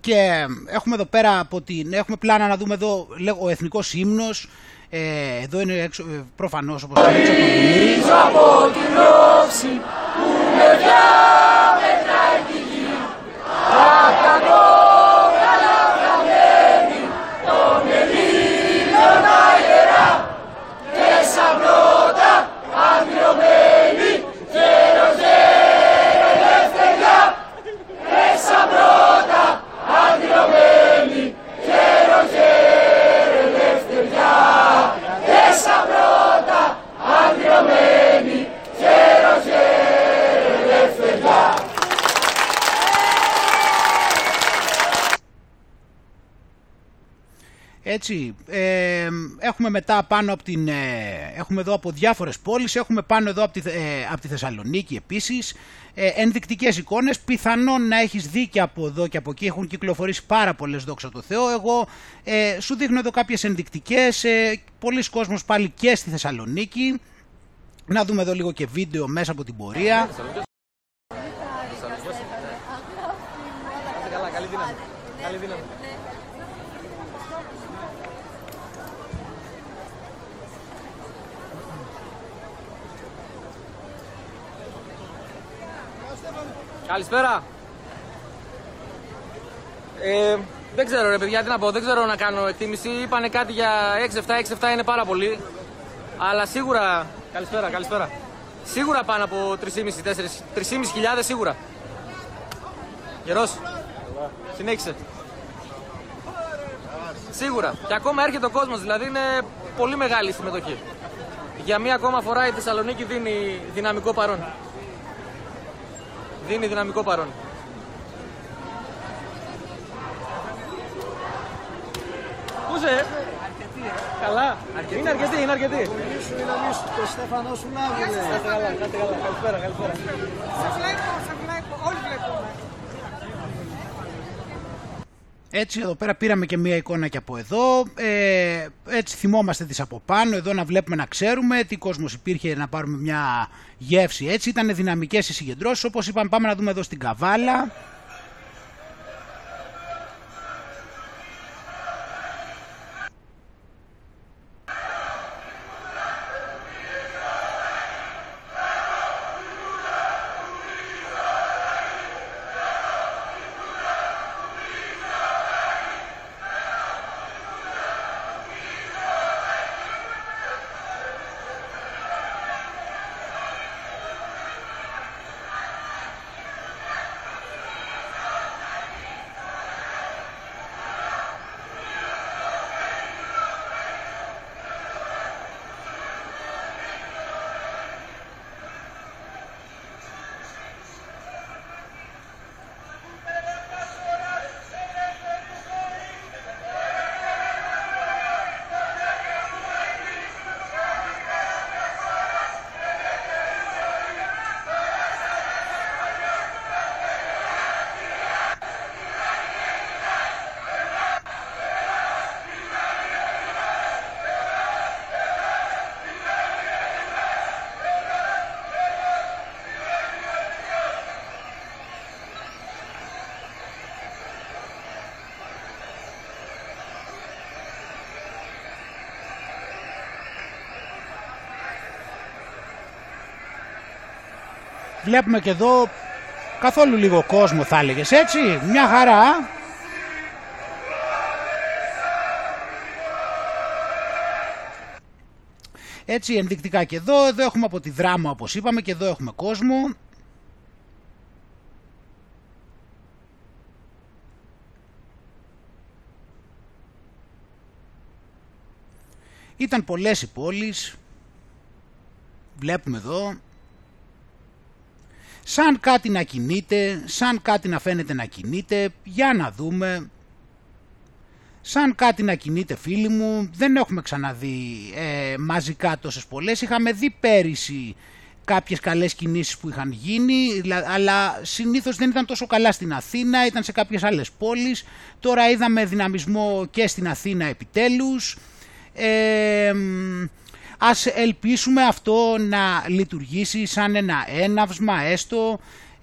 και έχουμε εδώ πέρα από την, έχουμε πλάνα να δούμε εδώ λέγω, ο εθνικός ύμνος ε, εδώ είναι έξω, ε, προφανώς όπως το έξω από το βουνί. από την όψη που με διάμετράει τη γη Ακακό καλαφραμένη των Ελλήνων αερά και σαν πρώτα αντιρωμένη γερος ελευθεριά και σαν πρώτα αντιρωμένη γερος ελευθεριά και σαν πρώτα αντιρωμένη γερος ελευθεριά Έτσι, ε, έχουμε μετά πάνω από την, ε, έχουμε εδώ από διάφορες πόλεις, έχουμε πάνω εδώ από τη, ε, από τη Θεσσαλονίκη επίσης, ε, ενδεικτικές εικόνες, πιθανόν να έχεις δει και από εδώ και από εκεί, έχουν κυκλοφορήσει πάρα πολλές δόξα τω Θεώ, εγώ ε, σου δείχνω εδώ κάποιες ενδεικτικές, ε, πολλοί κόσμος πάλι και στη Θεσσαλονίκη, να δούμε εδώ λίγο και βίντεο μέσα από την πορεία. καλά, καλή δύναμη. Καλή δύναμη. Καλησπέρα. Ε, δεν ξέρω ρε παιδιά τι να πω, δεν ξέρω να κάνω εκτίμηση. Είπανε κάτι για 6-7, 6-7 είναι πάρα πολύ. Αλλά σίγουρα, καλησπέρα, καλησπέρα. Σίγουρα πάνω από 3.500, 3.500 σίγουρα. Γερός, συνέχισε. Σίγουρα. Και ακόμα έρχεται ο κόσμος, δηλαδή είναι πολύ μεγάλη η συμμετοχή. Για μία ακόμα φορά η Θεσσαλονίκη δίνει δυναμικό παρόν. Δίνει δυναμικό παρόν. Πού είσαι, ε; Καλά. Είναι αρκετή, είναι αρκετή. Το Στέφανο σου να Κάτε καλά, κάτε καλά. Καλησπέρα, καλησπέρα. Σε βλέπω, σε βλέπω. Όλοι βλέπουμε. Έτσι εδώ πέρα πήραμε και μία εικόνα και από εδώ, ε, έτσι θυμόμαστε τις από πάνω, εδώ να βλέπουμε να ξέρουμε τι κόσμος υπήρχε να πάρουμε μια γεύση. Έτσι, ήταν δυναμικές οι συγκεντρώσεις, όπως είπαμε πάμε να δούμε εδώ στην Καβάλα. Βλέπουμε και εδώ καθόλου λίγο κόσμο θα έλεγες έτσι, μια χαρά. Έτσι ενδεικτικά και εδώ, εδώ έχουμε από τη δράμα όπως είπαμε και εδώ έχουμε κόσμο. Ήταν πολλές οι πόλεις, βλέπουμε εδώ, σαν κάτι να κινείται, σαν κάτι να φαίνεται να κινείται, για να δούμε. Σαν κάτι να κινείται φίλοι μου, δεν έχουμε ξαναδεί ε, μαζικά τόσες πολλές, είχαμε δει πέρυσι κάποιες καλές κινήσεις που είχαν γίνει, αλλά συνήθως δεν ήταν τόσο καλά στην Αθήνα, ήταν σε κάποιες άλλες πόλεις. Τώρα είδαμε δυναμισμό και στην Αθήνα επιτέλους. Ε, ας ελπίσουμε αυτό να λειτουργήσει σαν ένα έναυσμα έστω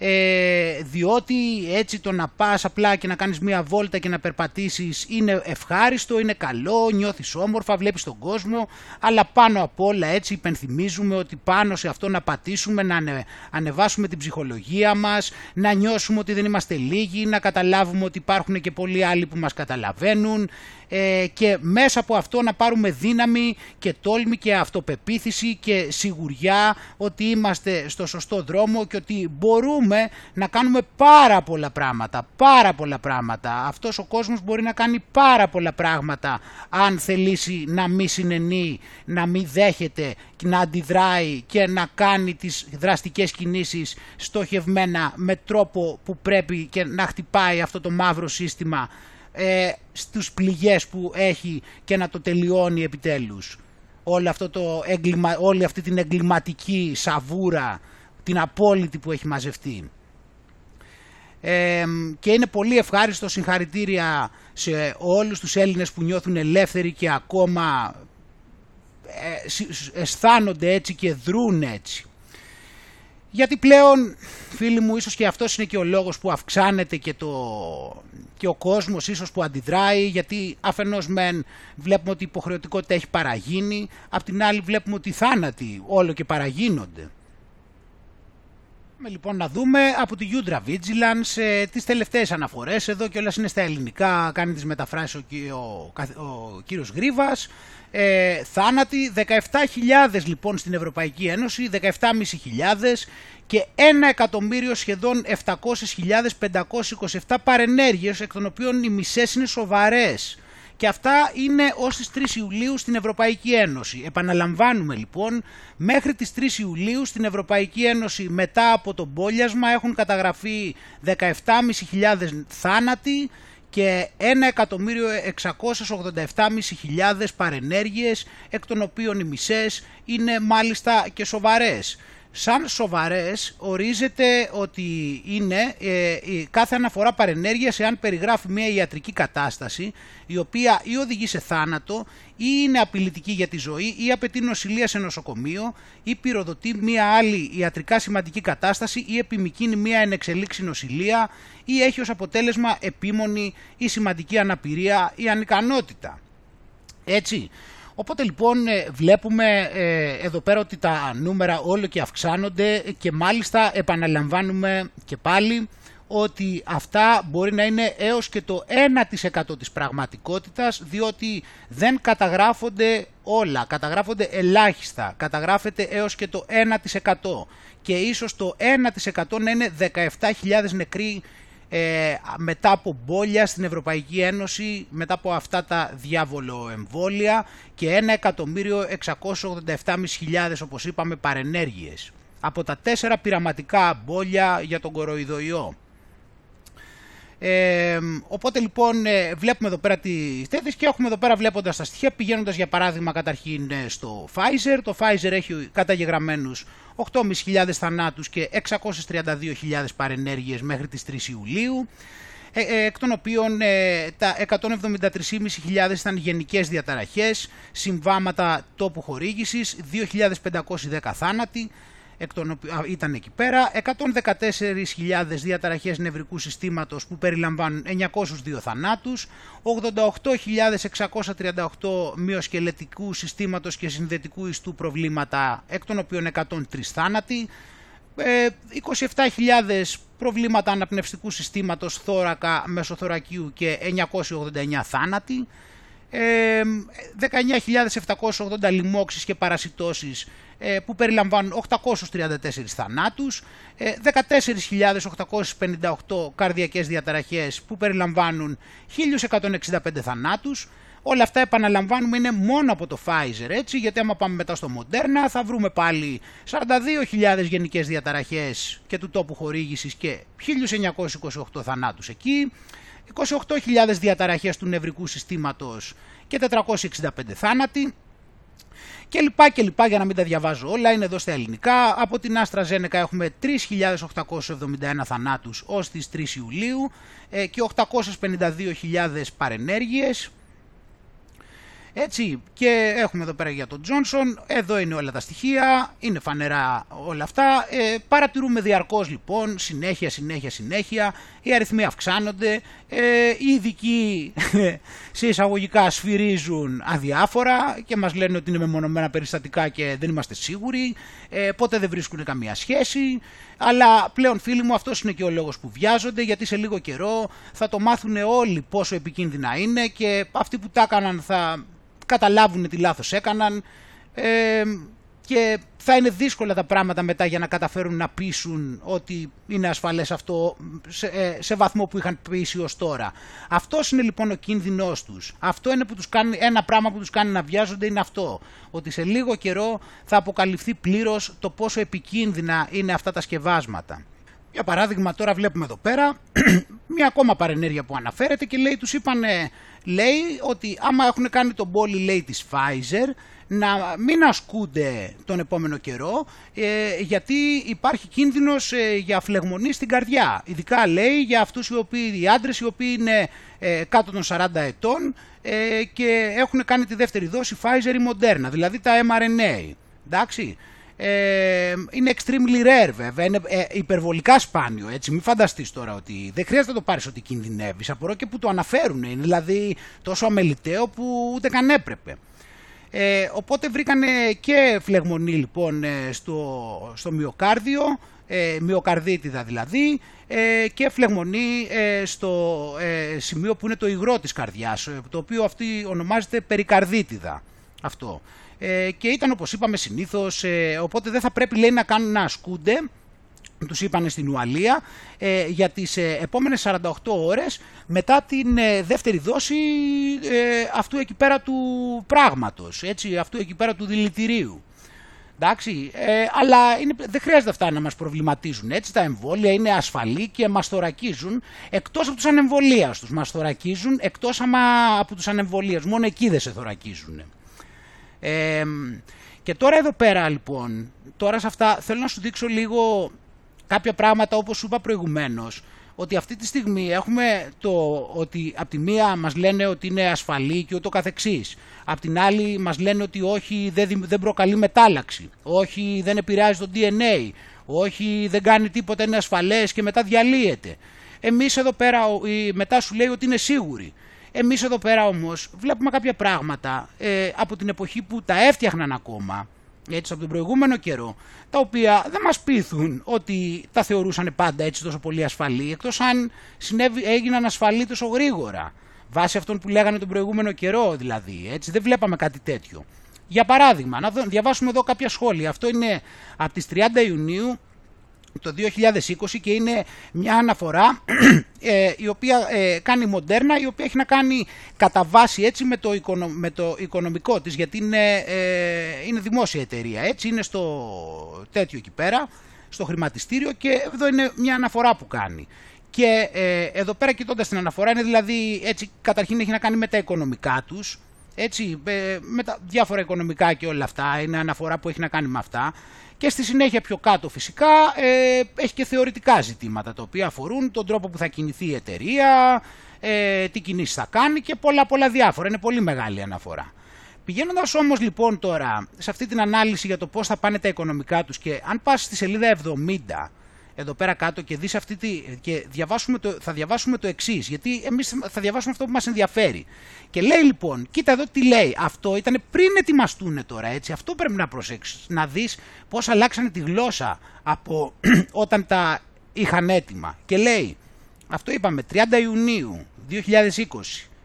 ε, διότι έτσι το να πας απλά και να κάνεις μία βόλτα και να περπατήσεις είναι ευχάριστο, είναι καλό, νιώθεις όμορφα, βλέπεις τον κόσμο, αλλά πάνω απ' όλα έτσι υπενθυμίζουμε ότι πάνω σε αυτό να πατήσουμε, να ανεβάσουμε την ψυχολογία μας, να νιώσουμε ότι δεν είμαστε λίγοι, να καταλάβουμε ότι υπάρχουν και πολλοί άλλοι που μας καταλαβαίνουν, ε, και μέσα από αυτό να πάρουμε δύναμη και τόλμη και αυτοπεποίθηση και σιγουριά ότι είμαστε στο σωστό δρόμο και ότι μπορούμε να κάνουμε πάρα πολλά πράγματα, πάρα πολλά πράγματα. Αυτός ο κόσμος μπορεί να κάνει πάρα πολλά πράγματα αν θελήσει να μην συνενεί, να μην δέχεται, να αντιδράει και να κάνει τις δραστικές κινήσεις στοχευμένα με τρόπο που πρέπει και να χτυπάει αυτό το μαύρο σύστημα ε, στους πληγές που έχει και να το τελειώνει επιτέλους. Όλο αυτό το εγκλημα, όλη αυτή την εγκληματική σαβούρα, την απόλυτη που έχει μαζευτεί. Ε, και είναι πολύ ευχάριστο συγχαρητήρια σε όλους τους Έλληνες που νιώθουν ελεύθεροι και ακόμα ε, αισθάνονται έτσι και δρούν έτσι. Γιατί πλέον, φίλοι μου, ίσως και αυτός είναι και ο λόγος που αυξάνεται και, το, και ο κόσμος ίσως που αντιδράει, γιατί αφενός μεν βλέπουμε ότι η υποχρεωτικότητα έχει παραγίνει, απ' την άλλη βλέπουμε ότι οι θάνατοι όλο και παραγίνονται. Με λοιπόν να δούμε από τη Udra Vigilance ε, τις τελευταίες αναφορές, εδώ και όλα είναι στα ελληνικά, κάνει τις μεταφράσεις ο, ο, ο κύριος Γρίβας, ε, θάνατοι, 17.000 λοιπόν στην Ευρωπαϊκή Ένωση, 17.500 και 1 εκατομμύριο σχεδόν 700.527 παρενέργειες, εκ των οποίων οι μισές είναι σοβαρές. Και αυτά είναι ως τις 3 Ιουλίου στην Ευρωπαϊκή Ένωση. Επαναλαμβάνουμε λοιπόν, μέχρι τις 3 Ιουλίου στην Ευρωπαϊκή Ένωση μετά από το μπόλιασμα έχουν καταγραφεί 17.500 θάνατοι και 1.687.500 παρενέργειες, εκ των οποίων οι μισές είναι μάλιστα και σοβαρές. Σαν σοβαρές ορίζεται ότι είναι ε, κάθε αναφορά παρενέργειας εάν περιγράφει μια ιατρική κατάσταση η οποία ή οδηγεί σε θάνατο ή είναι απειλητική για τη ζωή ή απαιτεί νοσηλεία σε νοσοκομείο ή πυροδοτεί μια άλλη ιατρικά σημαντική κατάσταση ή επιμικίνει μια ενεξελίξη νοσηλεία ή έχει ως αποτέλεσμα επίμονη ή σημαντική αναπηρία ή ανικανότητα. Έτσι, Οπότε λοιπόν ε, βλέπουμε ε, εδώ πέρα ότι τα νούμερα όλο και αυξάνονται και μάλιστα επαναλαμβάνουμε και πάλι ότι αυτά μπορεί να είναι έως και το 1% της πραγματικότητας διότι δεν καταγράφονται όλα, καταγράφονται ελάχιστα, καταγράφεται έως και το 1% και ίσως το 1% να είναι 17.000 νεκροί ε, μετά από μπόλια στην Ευρωπαϊκή Ένωση, μετά από αυτά τα διάβολο εμβόλια και 1.687.500 όπως είπαμε παρενέργειες από τα τέσσερα πειραματικά μπόλια για τον κοροϊδοϊό. Ε, οπότε λοιπόν ε, βλέπουμε εδώ πέρα τις θέσεις και έχουμε εδώ πέρα βλέποντας τα στοιχεία πηγαίνοντας για παράδειγμα καταρχήν ε, στο Pfizer. Το Pfizer έχει καταγεγραμμένους 8.500 θανάτους και 632.000 παρενέργειες μέχρι τις 3 Ιουλίου εκ των οποίων τα 173.500 ήταν γενικές διαταραχές, συμβάματα τόπου χορήγησης, 2.510 θάνατοι, εκ των, ήταν εκεί πέρα, 114.000 διαταραχές νευρικού συστήματος που περιλαμβάνουν 902 θανάτους, 88.638 μειοσκελετικού συστήματος και συνδετικού ιστού προβλήματα, εκ των οποίων 103 θάνατοι, ε, 27.000 προβλήματα αναπνευστικού συστήματος θώρακα, μεσοθωρακίου και 989 θάνατοι, ε, 19.780 λοιμώξεις και παρασιτώσεις ε, που περιλαμβάνουν 834 θανάτους, ε, 14.858 καρδιακές διαταραχές που περιλαμβάνουν 1.165 θανάτους, Όλα αυτά επαναλαμβάνουμε είναι μόνο από το Pfizer έτσι γιατί άμα πάμε μετά στο Moderna θα βρούμε πάλι 42.000 γενικές διαταραχές και του τόπου χορήγησης και 1.928 θανάτους εκεί, 28.000 διαταραχές του νευρικού συστήματος και 465 θάνατοι και λοιπά και λοιπά για να μην τα διαβάζω όλα είναι εδώ στα ελληνικά. Από την Άστρα Ζένεκα έχουμε 3.871 θανάτους ως τις 3 Ιουλίου ε, και 852.000 παρενέργειες. Έτσι, και έχουμε εδώ πέρα για τον Τζόνσον, εδώ είναι όλα τα στοιχεία, είναι φανερά όλα αυτά. Ε, παρατηρούμε διαρκώς λοιπόν, συνέχεια, συνέχεια, συνέχεια, οι αριθμοί αυξάνονται, ε, οι ειδικοί σε εισαγωγικά σφυρίζουν αδιάφορα και μας λένε ότι είναι μεμονωμένα περιστατικά και δεν είμαστε σίγουροι, ε, ποτέ δεν βρίσκουν καμία σχέση, αλλά πλέον φίλοι μου αυτός είναι και ο λόγος που βιάζονται γιατί σε λίγο καιρό θα το μάθουν όλοι πόσο επικίνδυνα είναι και αυτοί που τα έκαναν θα καταλάβουν τι λάθος έκαναν ε, και θα είναι δύσκολα τα πράγματα μετά για να καταφέρουν να πείσουν ότι είναι ασφαλές αυτό σε, ε, σε βαθμό που είχαν πείσει ως τώρα. Αυτός είναι λοιπόν ο κίνδυνός τους. Αυτό είναι που τους κάνει, ένα πράγμα που τους κάνει να βιάζονται είναι αυτό. Ότι σε λίγο καιρό θα αποκαλυφθεί πλήρως το πόσο επικίνδυνα είναι αυτά τα σκευάσματα. Για παράδειγμα τώρα βλέπουμε εδώ πέρα μια ακόμα παρενέργεια που αναφέρεται και λέει τους είπανε λέει ότι άμα έχουν κάνει τον πόλη λέει της Pfizer να μην ασκούνται τον επόμενο καιρό ε, γιατί υπάρχει κίνδυνος ε, για φλεγμονή στην καρδιά. Ειδικά λέει για αυτούς οι, οποίοι, οι άντρες οι οποίοι είναι ε, κάτω των 40 ετών ε, και έχουν κάνει τη δεύτερη δόση Pfizer ή Moderna, δηλαδή τα mRNA. Εντάξει. Ε, είναι extremely rare βέβαια, είναι ε, υπερβολικά σπάνιο, έτσι, μην φανταστείς τώρα ότι δεν χρειάζεται να το πάρεις ότι κινδυνεύεις, απορώ και που το αναφέρουν, είναι δηλαδή τόσο αμεληταίο που ούτε καν έπρεπε. Ε, οπότε βρήκανε και φλεγμονή λοιπόν ε, στο, στο μυοκάρδιο, ε, μυοκαρδίτιδα δηλαδή, ε, και φλεγμονή ε, στο σημείο που είναι το υγρό της καρδιάς, το οποίο αυτή ονομάζεται περικαρδίτιδα αυτό. Ε, και ήταν όπως είπαμε συνήθως, ε, οπότε δεν θα πρέπει λέει να κάνουν να ασκούνται, τους είπανε στην Ουαλία, ε, για τις ε, επόμενες 48 ώρες μετά την δεύτερη δόση αυτού εκεί πέρα του πράγματος, έτσι, αυτού εκεί πέρα του δηλητηρίου. Εντάξει, αλλά είναι, δεν χρειάζεται αυτά να μας προβληματίζουν έτσι, τα εμβόλια είναι ασφαλή και μας θωρακίζουν εκτός από τους ανεμβολίας τους, μας θωρακίζουν εκτός από τους ανεμβολίες, μόνο εκεί δεν σε θωρακίζουν και τώρα εδώ πέρα λοιπόν, τώρα σε αυτά θέλω να σου δείξω λίγο κάποια πράγματα όπως σου είπα προηγουμένως, ότι αυτή τη στιγμή έχουμε το ότι από τη μία μας λένε ότι είναι ασφαλή και ούτω καθεξής. Απ' την άλλη μας λένε ότι όχι δεν, δεν προκαλεί μετάλλαξη, όχι δεν επηρεάζει το DNA, όχι δεν κάνει τίποτα είναι ασφαλές και μετά διαλύεται. Εμείς εδώ πέρα μετά σου λέει ότι είναι σίγουροι. Εμείς εδώ πέρα όμως βλέπουμε κάποια πράγματα ε, από την εποχή που τα έφτιαχναν ακόμα, έτσι από τον προηγούμενο καιρό, τα οποία δεν μας πείθουν ότι τα θεωρούσαν πάντα έτσι τόσο πολύ ασφαλή, εκτός αν συνέβη, έγιναν ασφαλή τόσο γρήγορα. Βάσει αυτών που λέγανε τον προηγούμενο καιρό δηλαδή, έτσι δεν βλέπαμε κάτι τέτοιο. Για παράδειγμα, να διαβάσουμε εδώ κάποια σχόλια. Αυτό είναι από τις 30 Ιουνίου το 2020 και είναι μια αναφορά ε, η οποία ε, κάνει μοντέρνα, η οποία έχει να κάνει κατά βάση έτσι με το, με το οικονομικό της, γιατί είναι, ε, είναι δημόσια εταιρεία, έτσι είναι στο τέτοιο εκεί πέρα, στο χρηματιστήριο και εδώ είναι μια αναφορά που κάνει. Και ε, εδώ πέρα κοιτώντας την αναφορά είναι δηλαδή έτσι καταρχήν έχει να κάνει με τα οικονομικά τους, έτσι, με τα διάφορα οικονομικά και όλα αυτά, είναι αναφορά που έχει να κάνει με αυτά και στη συνέχεια πιο κάτω φυσικά ε, έχει και θεωρητικά ζητήματα τα οποία αφορούν τον τρόπο που θα κινηθεί η εταιρεία, ε, τι κινήσεις θα κάνει και πολλά πολλά διάφορα. Είναι πολύ μεγάλη αναφορά. Πηγαίνοντας όμως λοιπόν τώρα σε αυτή την ανάλυση για το πώς θα πάνε τα οικονομικά τους και αν πας στη σελίδα 70 εδώ πέρα κάτω και δεις αυτή τη, και διαβάσουμε το, θα διαβάσουμε το εξής, γιατί εμείς θα διαβάσουμε αυτό που μας ενδιαφέρει. Και λέει λοιπόν, κοίτα εδώ τι λέει, αυτό ήταν πριν ετοιμαστούν τώρα έτσι, αυτό πρέπει να προσέξεις, να δεις πώς αλλάξανε τη γλώσσα από όταν τα είχαν έτοιμα. Και λέει, αυτό είπαμε, 30 Ιουνίου 2020,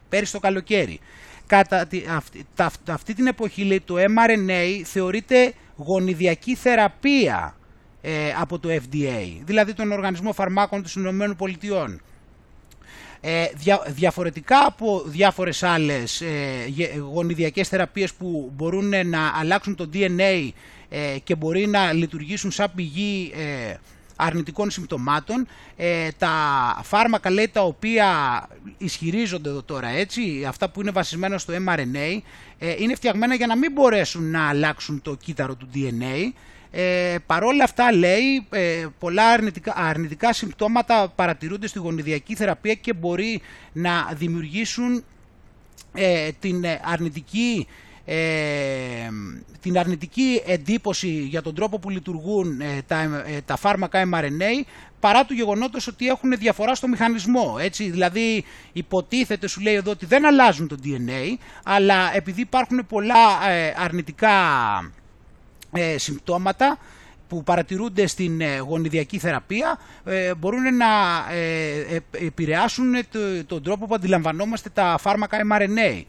πέρυσι το καλοκαίρι, κατά τη, αυτή, τα, αυτή την εποχή λέει το mRNA θεωρείται γονιδιακή θεραπεία ε, από το FDA, δηλαδή τον Οργανισμό Φαρμάκων των Ηνωμένων Πολιτειών. Ε, δια, διαφορετικά από διάφορες άλλες ε, γονιδιακές θεραπείες που μπορούν να αλλάξουν το DNA ε, και μπορεί να λειτουργήσουν σαν πηγή ε, αρνητικών συμπτωμάτων. Ε, τα φάρμακα λέει τα οποία ισχυρίζονται εδώ τώρα έτσι, αυτά που είναι βασισμένα στο mRNA, ε, είναι φτιαγμένα για να μην μπορέσουν να αλλάξουν το κύτταρο του DNA. Ε, παρόλα αυτά λέει ε, πολλά αρνητικά, αρνητικά συμπτώματα παρατηρούνται στη γονιδιακή θεραπεία και μπορεί να δημιουργήσουν ε, την αρνητική ε, την αρνητική εντύπωση για τον τρόπο που λειτουργούν ε, τα, ε, τα φάρμακα mRNA παρά του γεγονότος ότι έχουν διαφορά στο μηχανισμό. Έτσι, δηλαδή υποτίθεται σου λέει εδώ ότι δεν αλλάζουν το DNA αλλά επειδή υπάρχουν πολλά αρνητικά συμπτώματα που παρατηρούνται στην γονιδιακή θεραπεία μπορούν να επηρεάσουν τον τρόπο που αντιλαμβανόμαστε τα φάρμακα mRNA.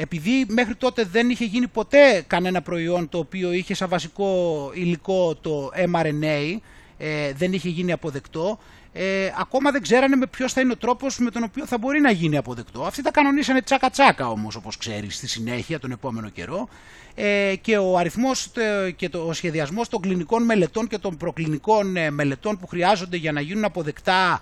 Επειδή μέχρι τότε δεν είχε γίνει ποτέ κανένα προϊόν το οποίο είχε σαν βασικό υλικό το mRNA, ε, δεν είχε γίνει αποδεκτό, ε, ακόμα δεν ξέρανε με ποιος θα είναι ο τρόπος με τον οποίο θα μπορεί να γίνει αποδεκτό. Αυτοί τα κανονίσανε τσάκα τσάκα όμως όπως ξέρεις στη συνέχεια τον επόμενο καιρό ε, και ο αριθμός και το, ο σχεδιασμός των κλινικών μελετών και των προκλινικών ε, μελετών που χρειάζονται για να γίνουν αποδεκτά α,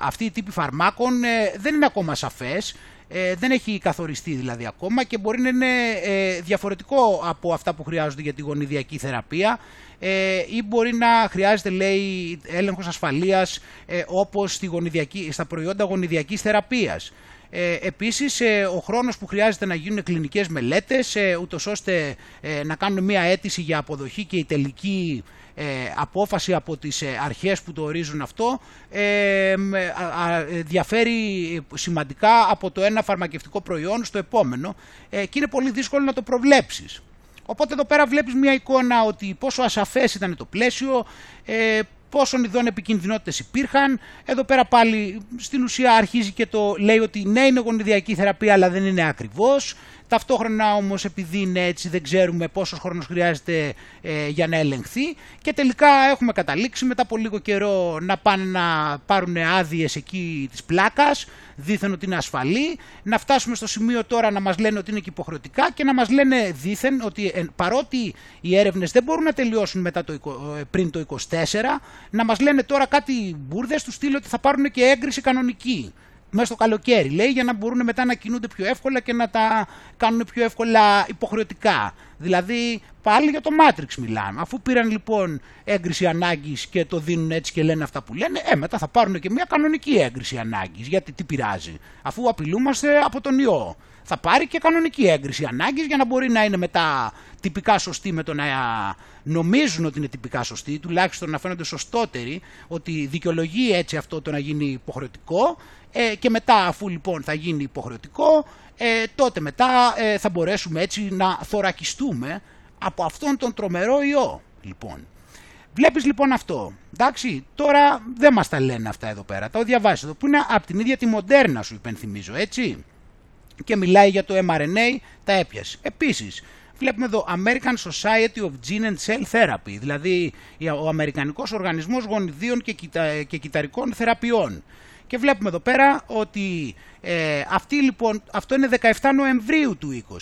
αυτοί οι τύποι φαρμάκων ε, δεν είναι ακόμα σαφές ε, δεν έχει καθοριστεί δηλαδή ακόμα και μπορεί να είναι ε, διαφορετικό από αυτά που χρειάζονται για τη γονιδιακή θεραπεία ε, ή μπορεί να χρειάζεται λέει έλεγχος ασφαλείας ε, όπως στη γονιδιακή, στα προϊόντα γονιδιακής θεραπείας. Ε, επίσης ο χρόνος που χρειάζεται να γίνουν κλινικές μελέτες ούτως ώστε να κάνουν μια αίτηση για αποδοχή και η τελική ε, απόφαση από τις ε, αρχές που το ορίζουν αυτό ε, διαφέρει σημαντικά από το ένα φαρμακευτικό προϊόν στο επόμενο και είναι πολύ δύσκολο να το προβλέψεις. Οπότε εδώ πέρα βλέπεις μια εικόνα ότι πόσο ασαφές ήταν το πλαίσιο, πόσων ειδών επικινδυνότητες υπήρχαν. Εδώ πέρα πάλι στην ουσία αρχίζει και το λέει ότι ναι είναι γονιδιακή θεραπεία αλλά δεν είναι ακριβώς. Ταυτόχρονα όμως επειδή είναι έτσι δεν ξέρουμε πόσος χρόνος χρειάζεται ε, για να ελεγχθεί και τελικά έχουμε καταλήξει μετά από λίγο καιρό να πάνε να πάρουν άδειες εκεί της πλάκας, δήθεν ότι είναι ασφαλή, να φτάσουμε στο σημείο τώρα να μας λένε ότι είναι και υποχρεωτικά και να μας λένε δήθεν ότι ε, παρότι οι έρευνες δεν μπορούν να τελειώσουν μετά το, ε, πριν το 24, να μας λένε τώρα κάτι μπουρδες του στείλει ότι θα πάρουν και έγκριση κανονική μέσα στο καλοκαίρι, λέει, για να μπορούν μετά να κινούνται πιο εύκολα και να τα κάνουν πιο εύκολα υποχρεωτικά. Δηλαδή, πάλι για το Matrix μιλάμε. Αφού πήραν λοιπόν έγκριση ανάγκης και το δίνουν έτσι και λένε αυτά που λένε, ε, μετά θα πάρουν και μια κανονική έγκριση ανάγκης. Γιατί τι πειράζει, αφού απειλούμαστε από τον ιό. Θα πάρει και κανονική έγκριση ανάγκης για να μπορεί να είναι μετά τυπικά σωστή με το να νομίζουν ότι είναι τυπικά σωστή, τουλάχιστον να φαίνονται σωστότεροι, ότι δικαιολογεί έτσι αυτό το να γίνει υποχρεωτικό ε, και μετά αφού λοιπόν θα γίνει υποχρεωτικό, ε, τότε μετά ε, θα μπορέσουμε έτσι να θωρακιστούμε από αυτόν τον τρομερό ιό. Λοιπόν. Βλέπεις λοιπόν αυτό. Εντάξει, τώρα δεν μας τα λένε αυτά εδώ πέρα. Τα διαβάζεις εδώ που είναι από την ίδια τη μοντέρνα σου υπενθυμίζω, έτσι. Και μιλάει για το mRNA, τα έπιασε. Επίσης, βλέπουμε εδώ American Society of Gene and Cell Therapy, δηλαδή ο Αμερικανικός Οργανισμός Γονιδίων και, Κιτα... και Κυταρικών Θεραπείων. Και βλέπουμε εδώ πέρα ότι ε, αυτή, λοιπόν, αυτό είναι 17 Νοεμβρίου του 20.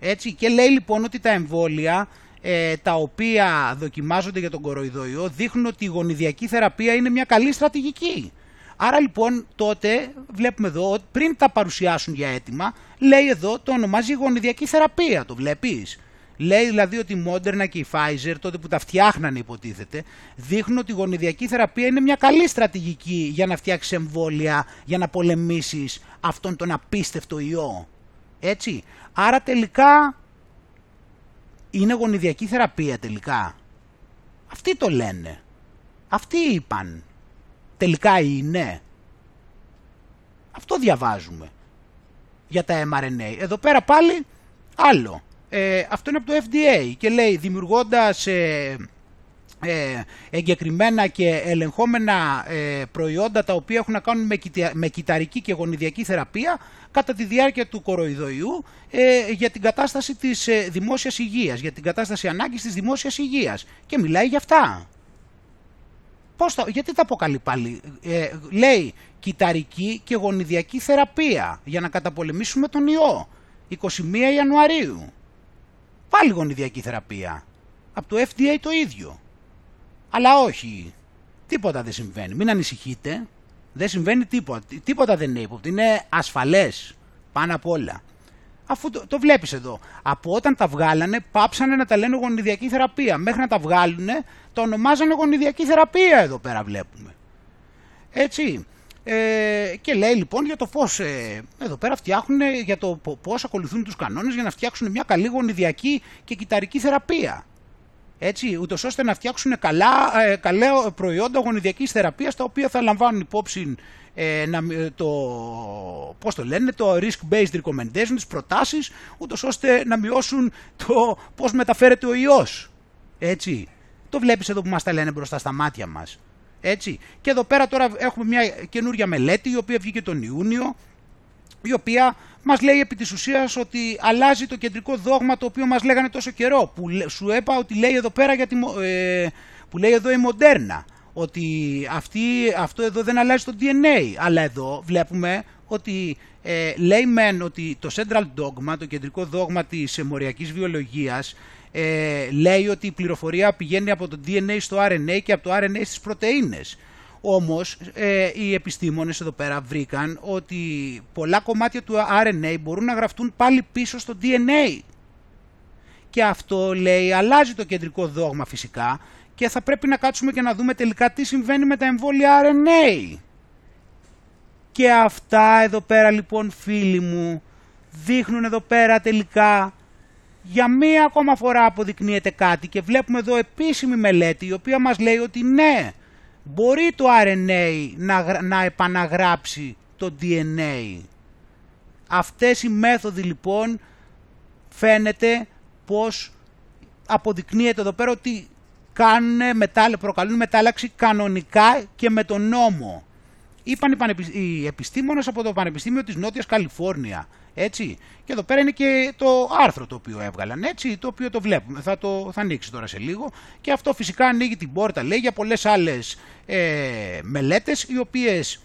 Έτσι, και λέει λοιπόν ότι τα εμβόλια ε, τα οποία δοκιμάζονται για τον κοροϊδοϊό δείχνουν ότι η γονιδιακή θεραπεία είναι μια καλή στρατηγική. Άρα λοιπόν τότε βλέπουμε εδώ πριν τα παρουσιάσουν για έτοιμα λέει εδώ το ονομάζει γονιδιακή θεραπεία, το βλέπεις; Λέει δηλαδή ότι η Moderna και η Pfizer, τότε που τα φτιάχνανε υποτίθεται, δείχνουν ότι η γονιδιακή θεραπεία είναι μια καλή στρατηγική για να φτιάξει εμβόλια, για να πολεμήσεις αυτόν τον απίστευτο ιό. Έτσι. Άρα τελικά είναι γονιδιακή θεραπεία τελικά. Αυτοί το λένε. Αυτοί είπαν. Τελικά είναι. Αυτό διαβάζουμε για τα mRNA. Εδώ πέρα πάλι άλλο. Ε, αυτό είναι από το FDA και λέει δημιουργώντας ε, ε, εγκεκριμένα και ελεγχόμενα ε, προϊόντα τα οποία έχουν να κάνουν με, με κυταρική και γονιδιακή θεραπεία κατά τη διάρκεια του κοροϊδοϊού ε, για την κατάσταση της ε, δημόσιας υγείας, για την κατάσταση ανάγκης της δημόσιας υγείας και μιλάει για αυτά. Πώς τα, γιατί τα αποκαλεί πάλι; Ε, λέει κυταρική και γονιδιακή θεραπεία για να καταπολεμήσουμε τον ιό. 21 Ιανουαρίου. Πάλι γονιδιακή θεραπεία. Από το FDA το ίδιο. Αλλά όχι. Τίποτα δεν συμβαίνει. Μην ανησυχείτε. Δεν συμβαίνει τίποτα. Τίποτα δεν είναι ύποπτο. Είναι ασφαλές. Πάνω απ' όλα. Αφού το, το βλέπεις εδώ. Από όταν τα βγάλανε πάψανε να τα λένε γονιδιακή θεραπεία. Μέχρι να τα βγάλουνε το ονομάζανε γονιδιακή θεραπεία εδώ πέρα βλέπουμε. Έτσι. Ε, και λέει λοιπόν για το πώς ε, εδώ πέρα φτιάχνουν, για το πώς ακολουθούν τους κανόνες για να φτιάξουν μια καλή γονιδιακή και κυταρική θεραπεία. Έτσι, ούτως ώστε να φτιάξουν καλά, ε, καλά προϊόντα γονιδιακής θεραπείας τα οποία θα λαμβάνουν υπόψη ε, να, ε, το, πώς το λένε, το risk-based recommendation, τις προτάσεις, ούτως ώστε να μειώσουν το πώς μεταφέρεται ο ιός. Έτσι. Το βλέπεις εδώ που μας τα λένε μπροστά στα μάτια μας. Έτσι. Και εδώ πέρα τώρα έχουμε μια καινούρια μελέτη η οποία βγήκε τον Ιούνιο η οποία μας λέει επί της ουσίας ότι αλλάζει το κεντρικό δόγμα το οποίο μας λέγανε τόσο καιρό που σου έπα ότι λέει εδώ πέρα για τη, ε, που λέει εδώ η Μοντέρνα ότι αυτή, αυτό εδώ δεν αλλάζει το DNA αλλά εδώ βλέπουμε ότι ε, λέει μεν ότι το central dogma, το κεντρικό δόγμα της μοριακής βιολογίας ε, λέει ότι η πληροφορία πηγαίνει από το DNA στο RNA και από το RNA στις πρωτεΐνες. Όμως ε, οι επιστήμονες εδώ πέρα βρήκαν ότι πολλά κομμάτια του RNA μπορούν να γραφτούν πάλι πίσω στο DNA. Και αυτό λέει αλλάζει το κεντρικό δόγμα φυσικά και θα πρέπει να κάτσουμε και να δούμε τελικά τι συμβαίνει με τα εμβόλια RNA. Και αυτά εδώ πέρα λοιπόν φίλοι μου δείχνουν εδώ πέρα τελικά για μία ακόμα φορά αποδεικνύεται κάτι και βλέπουμε εδώ επίσημη μελέτη η οποία μας λέει ότι ναι, μπορεί το RNA να, να επαναγράψει το DNA. Αυτές οι μέθοδοι λοιπόν φαίνεται πως αποδεικνύεται εδώ πέρα ότι κάνουν, προκαλούν μετάλλαξη κανονικά και με τον νόμο. Είπαν οι επιστήμονες από το Πανεπιστήμιο της Νότιας Καλιφόρνια. Έτσι. Και εδώ πέρα είναι και το άρθρο το οποίο έβγαλαν, έτσι, το οποίο το βλέπουμε. Θα, το, θα ανοίξει τώρα σε λίγο. Και αυτό φυσικά ανοίγει την πόρτα, λέει, για πολλές άλλες ε, μελέτες, οι οποίες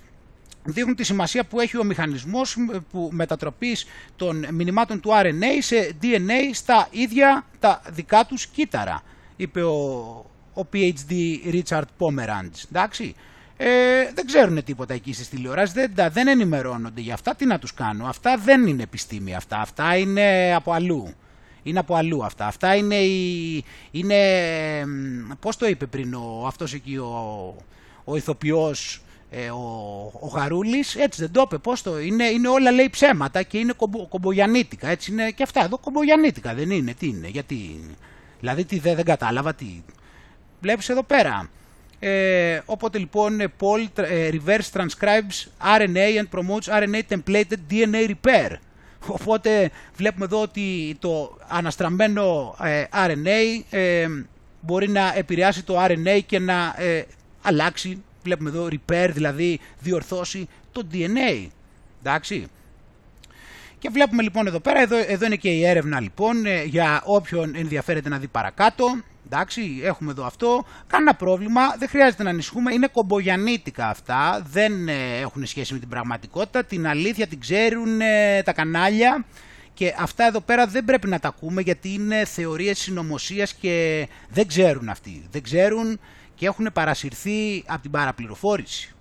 δείχνουν τη σημασία που έχει ο μηχανισμός που μετατροπής των μηνυμάτων του RNA σε DNA στα ίδια τα δικά τους κύτταρα, είπε ο, ο PhD Richard Pomeranz. Εντάξει ε, δεν ξέρουν τίποτα εκεί στις τηλεοράσεις, δεν, δεν ενημερώνονται για αυτά, τι να τους κάνω; Αυτά δεν είναι επιστήμη αυτά, αυτά είναι από αλλού. Είναι από αλλού αυτά. Αυτά είναι, η, είναι πώς το είπε πριν ο, αυτός εκεί ο, ο ηθοποιός, ε, ο, ο Γαρούλης, έτσι δεν το είπε, πώς το, είναι, είναι όλα λέει ψέματα και είναι κομπο, κομπογιανίτικα, έτσι είναι και αυτά εδώ κομπογιανίτικα δεν είναι, τι είναι, γιατί, δηλαδή τι, δεν, δεν κατάλαβα, τι, βλέπεις εδώ πέρα. Ε, οπότε λοιπόν Paul ε, reverse transcribes RNA and promotes RNA templated DNA repair. Οπότε βλέπουμε εδώ ότι το αναστραμμένο ε, RNA ε, μπορεί να επηρεάσει το RNA και να αλλάξει, βλέπουμε εδώ repair, δηλαδή διορθώσει το DNA. Εντάξει. Και βλέπουμε λοιπόν εδώ πέρα, εδώ, εδώ είναι και η έρευνα λοιπόν για όποιον ενδιαφέρεται να δει παρακάτω. Εντάξει, έχουμε εδώ αυτό. Κανένα πρόβλημα, δεν χρειάζεται να ανησυχούμε. Είναι κομπογιανίτικα αυτά. Δεν ε, έχουν σχέση με την πραγματικότητα. Την αλήθεια την ξέρουν ε, τα κανάλια. Και αυτά εδώ πέρα δεν πρέπει να τα ακούμε γιατί είναι θεωρίες συνωμοσίας και δεν ξέρουν αυτοί. Δεν ξέρουν και έχουν παρασυρθεί από την παραπληροφόρηση.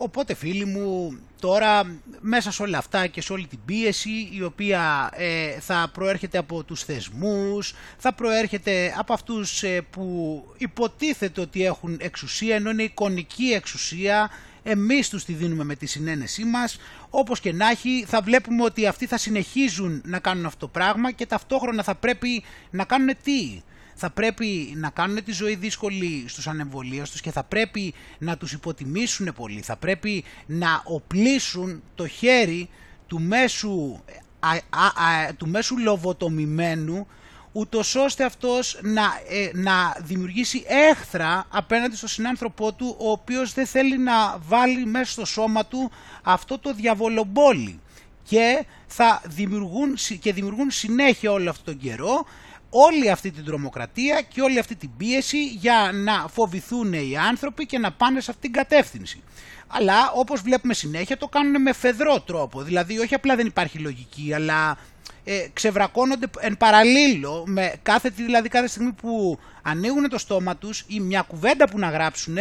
Οπότε φίλοι μου, τώρα μέσα σε όλα αυτά και σε όλη την πίεση η οποία ε, θα προέρχεται από τους θεσμούς, θα προέρχεται από αυτούς ε, που υποτίθεται ότι έχουν εξουσία ενώ είναι εικονική εξουσία, εμείς τους τη δίνουμε με τη συνένεσή μας, όπως και να έχει θα βλέπουμε ότι αυτοί θα συνεχίζουν να κάνουν αυτό το πράγμα και ταυτόχρονα θα πρέπει να κάνουν τι, θα πρέπει να κάνουν τη ζωή δύσκολη στους ανεμβολίαστους και θα πρέπει να τους υποτιμήσουν πολύ. Θα πρέπει να οπλίσουν το χέρι του μέσου, α, α, α, του μέσου λοβοτομημένου ούτως ώστε αυτός να, ε, να δημιουργήσει έχθρα απέναντι στον συνάνθρωπό του ο οποίος δεν θέλει να βάλει μέσα στο σώμα του αυτό το διαβολομπόλι και θα δημιουργούν, και δημιουργούν συνέχεια όλο αυτόν τον καιρό όλη αυτή την τρομοκρατία και όλη αυτή την πίεση για να φοβηθούν οι άνθρωποι και να πάνε σε αυτήν την κατεύθυνση. Αλλά όπως βλέπουμε συνέχεια το κάνουν με φεδρό τρόπο, δηλαδή όχι απλά δεν υπάρχει λογική αλλά ε, ξεβρακώνονται εν παραλίλω με κάθε, δηλαδή κάθε στιγμή που ανοίγουν το στόμα τους ή μια κουβέντα που να γράψουν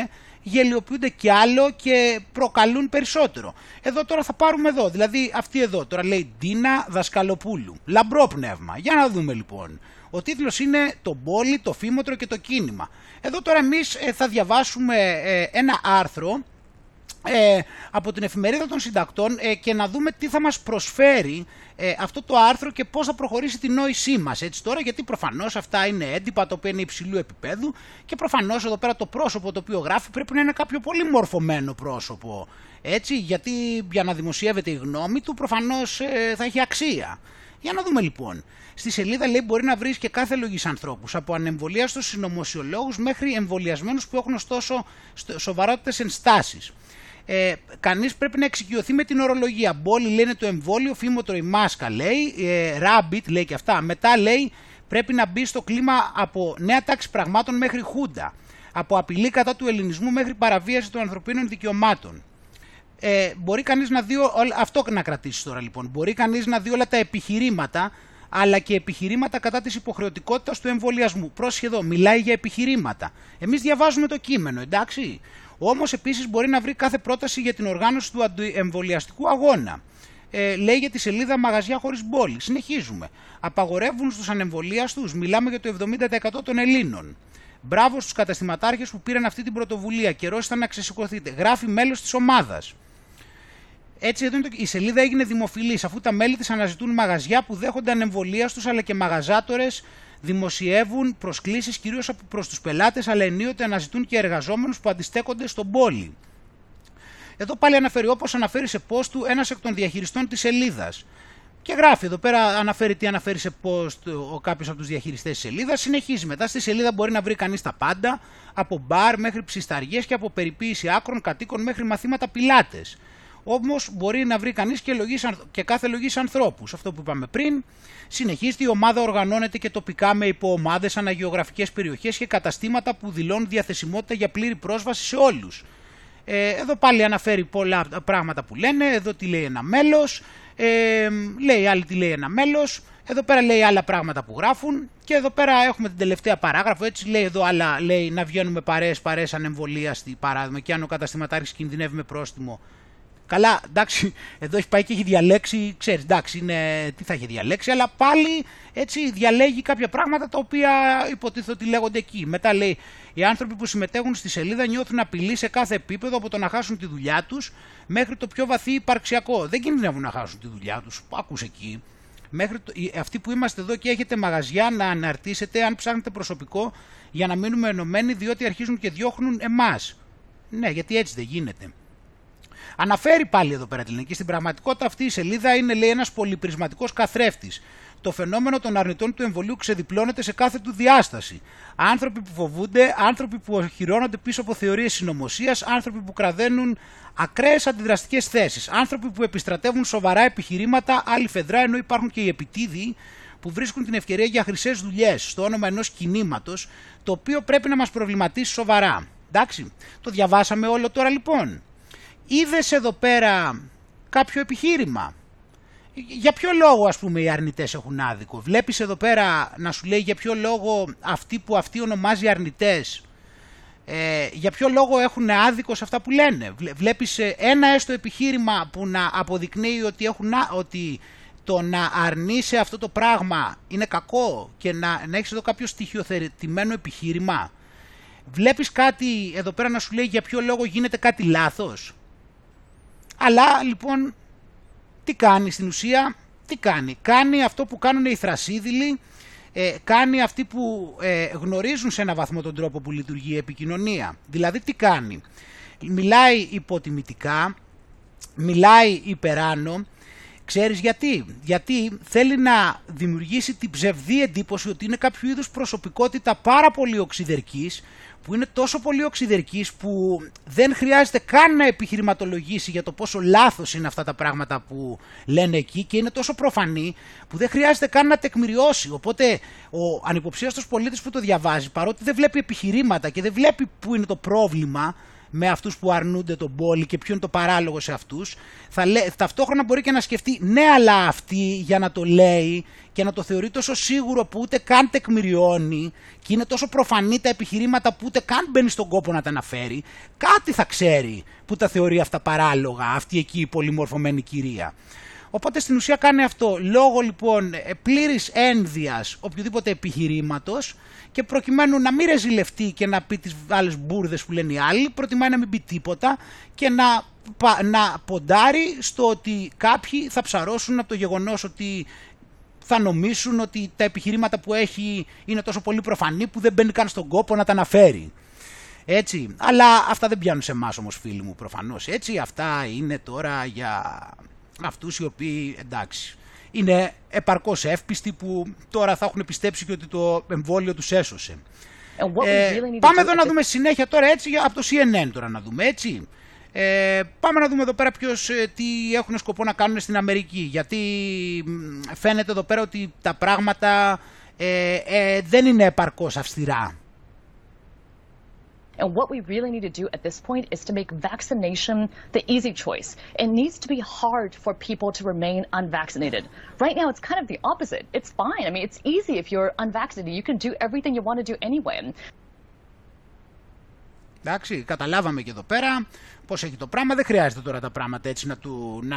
γελιοποιούνται κι άλλο και προκαλούν περισσότερο. Εδώ τώρα θα πάρουμε εδώ, δηλαδή αυτή εδώ τώρα λέει Ντίνα Δασκαλοπούλου, λαμπρό πνεύμα. Για να δούμε λοιπόν. Ο τίτλος είναι «Το πόλι, το φήμοτρο και το κίνημα». Εδώ τώρα εμείς ε, θα διαβάσουμε ε, ένα άρθρο ε, από την εφημερίδα των συντακτών ε, και να δούμε τι θα μας προσφέρει ε, αυτό το άρθρο και πώς θα προχωρήσει την νόησή μας έτσι τώρα γιατί προφανώς αυτά είναι έντυπα το οποίο είναι υψηλού επίπεδου και προφανώς εδώ πέρα το πρόσωπο το οποίο γράφει πρέπει να είναι κάποιο πολύ μορφωμένο πρόσωπο έτσι γιατί για να δημοσιεύεται η γνώμη του προφανώς ε, θα έχει αξία. Για να δούμε λοιπόν. Στη σελίδα λέει μπορεί να βρεις και κάθε λογής ανθρώπους, από ανεμβολίαστους συνωμοσιολόγους μέχρι εμβολιασμένους που έχουν ωστόσο σοβαρότητες ενστάσει ε, κανείς πρέπει να εξοικειωθεί με την ορολογία. Μπόλι λένε το εμβόλιο, φήμοτρο η μάσκα λέει, ε, rabbit λέει και αυτά. Μετά λέει πρέπει να μπει στο κλίμα από νέα τάξη πραγμάτων μέχρι χούντα. Από απειλή κατά του ελληνισμού μέχρι παραβίαση των ανθρωπίνων δικαιωμάτων. Ε, μπορεί κανείς να δει, αυτό να κρατήσεις τώρα λοιπόν, μπορεί κανείς να δει όλα τα επιχειρήματα αλλά και επιχειρήματα κατά της υποχρεωτικότητας του εμβολιασμού. Πρόσχε εδώ, μιλάει για επιχειρήματα. Εμείς διαβάζουμε το κείμενο, εντάξει. Όμως επίσης μπορεί να βρει κάθε πρόταση για την οργάνωση του εμβολιαστικού αγώνα. Ε, λέει για τη σελίδα Μαγαζιά χωρίς μπόλι. Συνεχίζουμε. Απαγορεύουν στους ανεμβολίαστου, μιλάμε για το 70% των Ελλήνων. Μπράβο στους καταστηματάρχες που πήραν αυτή την πρωτοβουλία. Καιρός ήταν να ξεσηκωθείτε. Γράφει μέλος της ομάδας. Έτσι εδώ το... η σελίδα έγινε δημοφιλής, αφού τα μέλη της αναζητούν μαγαζιά που δέχονται ανεμβολίαστου αλλά και μαγαζάτορες δημοσιεύουν προσκλήσεις κυρίως προς τους πελάτες, αλλά ενίοτε αναζητούν και εργαζόμενους που αντιστέκονται στον πόλη. Εδώ πάλι αναφέρει όπως αναφέρει σε post του ένας εκ των διαχειριστών της σελίδας. Και γράφει εδώ πέρα, αναφέρει τι αναφέρει σε post ο κάποιος από τους διαχειριστές της σελίδας. Συνεχίζει μετά. Στη σελίδα μπορεί να βρει κανείς τα πάντα, από μπαρ μέχρι ψισταριές και από περιποίηση άκρων κατοίκων μέχρι μαθήματα πιλάτες. Όμως μπορεί να βρει κανείς και, και κάθε λογής ανθρώπους. Αυτό που είπαμε πριν. Συνεχίζει η ομάδα οργανώνεται και τοπικά με υποομάδες, αναγεωγραφικές περιοχές και καταστήματα που δηλώνουν διαθεσιμότητα για πλήρη πρόσβαση σε όλους. Ε, εδώ πάλι αναφέρει πολλά πράγματα που λένε. Εδώ τι λέει ένα μέλος. Ε, λέει άλλη τι λέει ένα μέλος. Εδώ πέρα λέει άλλα πράγματα που γράφουν. Και εδώ πέρα έχουμε την τελευταία παράγραφο. Έτσι λέει εδώ άλλα. Λέει να βγαίνουμε παρέες, παρέες ανεμβολίαστη παράδειγμα. Και αν ο καταστηματάρχης κινδυνεύει με πρόστιμο Καλά, εντάξει, εδώ έχει πάει και έχει διαλέξει, ξέρεις, εντάξει, είναι, τι θα έχει διαλέξει, αλλά πάλι έτσι διαλέγει κάποια πράγματα τα οποία υποτίθεται ότι λέγονται εκεί. Μετά λέει, οι άνθρωποι που συμμετέχουν στη σελίδα νιώθουν απειλή σε κάθε επίπεδο από το να χάσουν τη δουλειά τους μέχρι το πιο βαθύ υπαρξιακό. Δεν κινδυνεύουν να χάσουν τη δουλειά τους, άκους εκεί. Μέχρι το, αυτοί που είμαστε εδώ και έχετε μαγαζιά να αναρτήσετε αν ψάχνετε προσωπικό για να μείνουμε ενωμένοι διότι αρχίζουν και διώχνουν εμάς. Ναι, γιατί έτσι δεν γίνεται. Αναφέρει πάλι εδώ πέρα την ελληνική. Στην πραγματικότητα αυτή η σελίδα είναι λέει ένας πολυπρισματικός καθρέφτης. Το φαινόμενο των αρνητών του εμβολίου ξεδιπλώνεται σε κάθε του διάσταση. Άνθρωποι που φοβούνται, άνθρωποι που οχυρώνονται πίσω από θεωρίες συνωμοσίας, άνθρωποι που κραδένουν ακραίες αντιδραστικές θέσεις, άνθρωποι που επιστρατεύουν σοβαρά επιχειρήματα, άλλη φεδρά, ενώ υπάρχουν και οι επιτίδιοι που βρίσκουν την ευκαιρία για χρυσές δουλειές στο όνομα ενός κινήματος, το οποίο πρέπει να μας προβληματίσει σοβαρά. Εντάξει, το διαβάσαμε όλο τώρα λοιπόν είδες εδώ πέρα κάποιο επιχείρημα; Για ποιο λόγο ας πούμε οι αρνητές έχουν άδικο; Βλέπεις εδώ πέρα να σου λέει για ποιο λόγο αυτοί που αυτοί ονομάζει αρνητές ε, για ποιο λόγο έχουν άδικο σε αυτά που λένε; Βλέπεις ε, ένα έστω επιχείρημα που να αποδεικνύει ότι, έχουν, ότι το να αρνείσαι αυτό το πράγμα είναι κακό και να, να έχεις εδώ κάποιο στοιχειοθετημένο επιχείρημα. Βλέπεις κάτι εδώ πέρα να σου λέει για ποιο λόγο γίνεται κάτι λάθος; Αλλά λοιπόν τι κάνει στην ουσία, τι κάνει. Κάνει αυτό που κάνουν οι θρασίδηλοι ε, κάνει αυτοί που ε, γνωρίζουν σε ένα βαθμό τον τρόπο που λειτουργεί η επικοινωνία. Δηλαδή τι κάνει. Μιλάει υποτιμητικά, μιλάει υπεράνω, Ξέρεις γιατί; Γιατί θέλει να δημιουργήσει την ψευδή εντύπωση ότι είναι κάποιο είδους προσωπικότητα πάρα πολύ οξυδερκής, που είναι τόσο πολύ οξυδερκής που δεν χρειάζεται καν να επιχειρηματολογήσει για το πόσο λάθος είναι αυτά τα πράγματα που λένε εκεί και είναι τόσο προφανή που δεν χρειάζεται καν να τεκμηριώσει. Οπότε ο ανυποψίαστος πολίτης που το διαβάζει παρότι δεν βλέπει επιχειρήματα και δεν βλέπει που είναι το πρόβλημα με αυτούς που αρνούνται τον πόλη και ποιο είναι το παράλογο σε αυτούς, θα λέ, ταυτόχρονα μπορεί και να σκεφτεί ναι αλλά αυτή για να το λέει και να το θεωρεί τόσο σίγουρο που ούτε καν τεκμηριώνει και είναι τόσο προφανή τα επιχειρήματα που ούτε καν μπαίνει στον κόπο να τα αναφέρει, κάτι θα ξέρει που τα θεωρεί αυτά παράλογα αυτή εκεί η πολυμορφωμένη κυρία. Οπότε στην ουσία κάνει αυτό λόγω λοιπόν πλήρης ένδυας οποιοδήποτε επιχειρήματος και προκειμένου να μην ρεζιλευτεί και να πει τις άλλες μπουρδες που λένε οι άλλοι, προτιμάει να μην πει τίποτα και να, να ποντάρει στο ότι κάποιοι θα ψαρώσουν από το γεγονός ότι θα νομίσουν ότι τα επιχειρήματα που έχει είναι τόσο πολύ προφανή που δεν μπαίνει καν στον κόπο να τα αναφέρει. Έτσι, αλλά αυτά δεν πιάνουν σε εμάς όμως φίλοι μου προφανώς έτσι, αυτά είναι τώρα για αυτούς οι οποίοι εντάξει είναι επαρκώς εύπιστοι που τώρα θα έχουν πιστέψει και ότι το εμβόλιο τους έσωσε. Ε, πάμε εδώ να δούμε συνέχεια τώρα έτσι από το CNN τώρα να δούμε έτσι. Ε, πάμε να δούμε εδώ πέρα ποιος, ε, τι έχουν σκοπό να κάνουν στην Αμερική γιατί φαίνεται εδώ πέρα ότι τα πράγματα ε, ε, δεν είναι επαρκώς αυστηρά. And what we really need to do at this point is to make vaccination the easy choice. It needs to be hard for people to remain unvaccinated. Right now, it's kind of the opposite. It's fine. I mean, it's easy if you're unvaccinated. You can do everything you want to do anyway. Εντάξει, καταλάβαμε και εδώ πέρα πώς έχει το πράγμα. Δεν χρειάζεται τώρα τα πράγματα έτσι να, του, να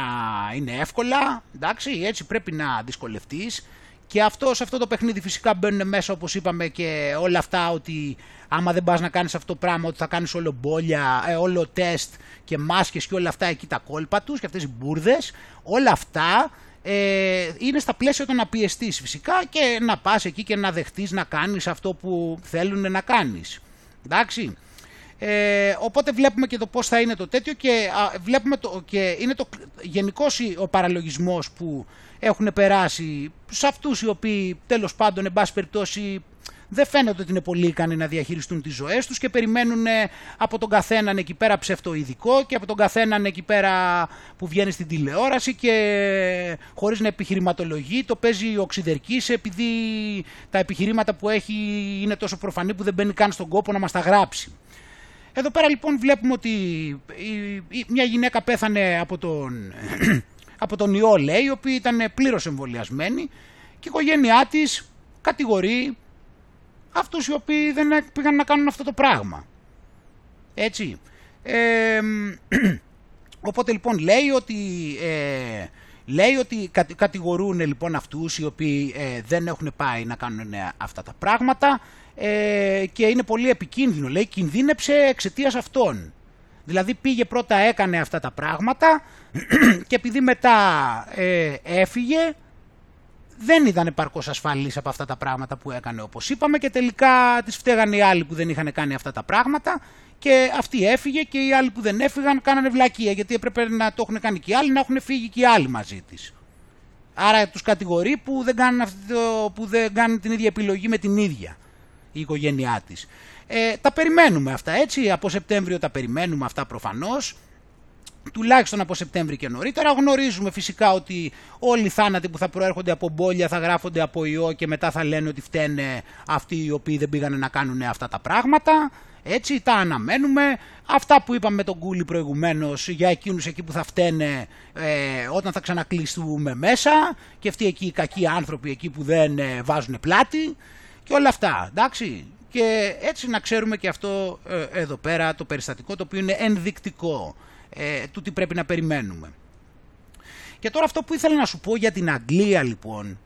είναι εύκολα. Εντάξει, έτσι πρέπει να δυσκολευτείς. Και αυτό, σε αυτό το παιχνίδι φυσικά μπαίνουν μέσα όπως είπαμε και όλα αυτά ότι άμα δεν πας να κάνεις αυτό το πράγμα ότι θα κάνεις όλο μπόλια, ε, όλο τεστ και μάσκες και όλα αυτά εκεί τα κόλπα τους και αυτές οι μπουρδες, όλα αυτά ε, είναι στα πλαίσια των να πιεστείς φυσικά και να πας εκεί και να δεχτείς να κάνεις αυτό που θέλουν να κάνεις. Εντάξει. Ε, οπότε βλέπουμε και το πώς θα είναι το τέτοιο και, βλέπουμε το, και είναι το, γενικός ο παραλογισμός που έχουν περάσει σε αυτούς οι οποίοι τέλος πάντων εν πάση περιπτώσει δεν φαίνεται ότι είναι πολύ ικανοί να διαχειριστούν τις ζωές τους και περιμένουν ε, από τον καθέναν εκεί πέρα ψευτοειδικό και από τον καθέναν εκεί πέρα που βγαίνει στην τηλεόραση και χωρίς να επιχειρηματολογεί το παίζει οξυδερκής επειδή τα επιχειρήματα που έχει είναι τόσο προφανή που δεν μπαίνει καν στον κόπο να μας τα γράψει. Εδώ πέρα λοιπόν βλέπουμε ότι μια γυναίκα πέθανε από τον, από τον ιό λέει, η οποία ήταν πλήρως εμβολιασμένη και η οικογένειά της κατηγορεί αυτούς οι οποίοι δεν πήγαν να κάνουν αυτό το πράγμα. Έτσι. Ε, οπότε λοιπόν λέει ότι, ε, λέει ότι κατηγορούν λοιπόν αυτούς οι οποίοι ε, δεν έχουν πάει να κάνουν αυτά τα πράγματα ε, και είναι πολύ επικίνδυνο. Λέει κινδύνεψε εξαιτίας αυτών. Δηλαδή πήγε πρώτα έκανε αυτά τα πράγματα και επειδή μετά ε, έφυγε δεν ήταν επαρκώς ασφαλής από αυτά τα πράγματα που έκανε όπως είπαμε και τελικά τις φταίγανε οι άλλοι που δεν είχαν κάνει αυτά τα πράγματα και αυτή έφυγε και οι άλλοι που δεν έφυγαν κάνανε βλακεία γιατί έπρεπε να το έχουν κάνει και οι άλλοι να έχουν φύγει και οι άλλοι μαζί της. Άρα τους κατηγορεί που δεν κάνουν, που δεν κάνουν την ίδια επιλογή με την ίδια η οικογένειά της. Ε, τα περιμένουμε αυτά έτσι, από Σεπτέμβριο τα περιμένουμε αυτά προφανώς τουλάχιστον από Σεπτέμβρη και νωρίτερα. Γνωρίζουμε φυσικά ότι όλοι οι θάνατοι που θα προέρχονται από μπόλια θα γράφονται από ιό και μετά θα λένε ότι φταίνε αυτοί οι οποίοι δεν πήγανε να κάνουν αυτά τα πράγματα. Έτσι, τα αναμένουμε. Αυτά που είπαμε με τον Κούλι προηγουμένως για εκείνους εκεί που θα φταίνε ε, όταν θα ξανακλειστούμε μέσα και αυτοί εκεί οι κακοί άνθρωποι εκεί που δεν ε, βάζουν πλάτη και όλα αυτά. Εντάξει. Και έτσι να ξέρουμε και αυτό ε, εδώ πέρα το περιστατικό το οποίο είναι ενδεικτικό ε, του τι πρέπει να περιμένουμε. Και τώρα αυτό που ήθελα να σου πω για την Αγγλία λοιπόν,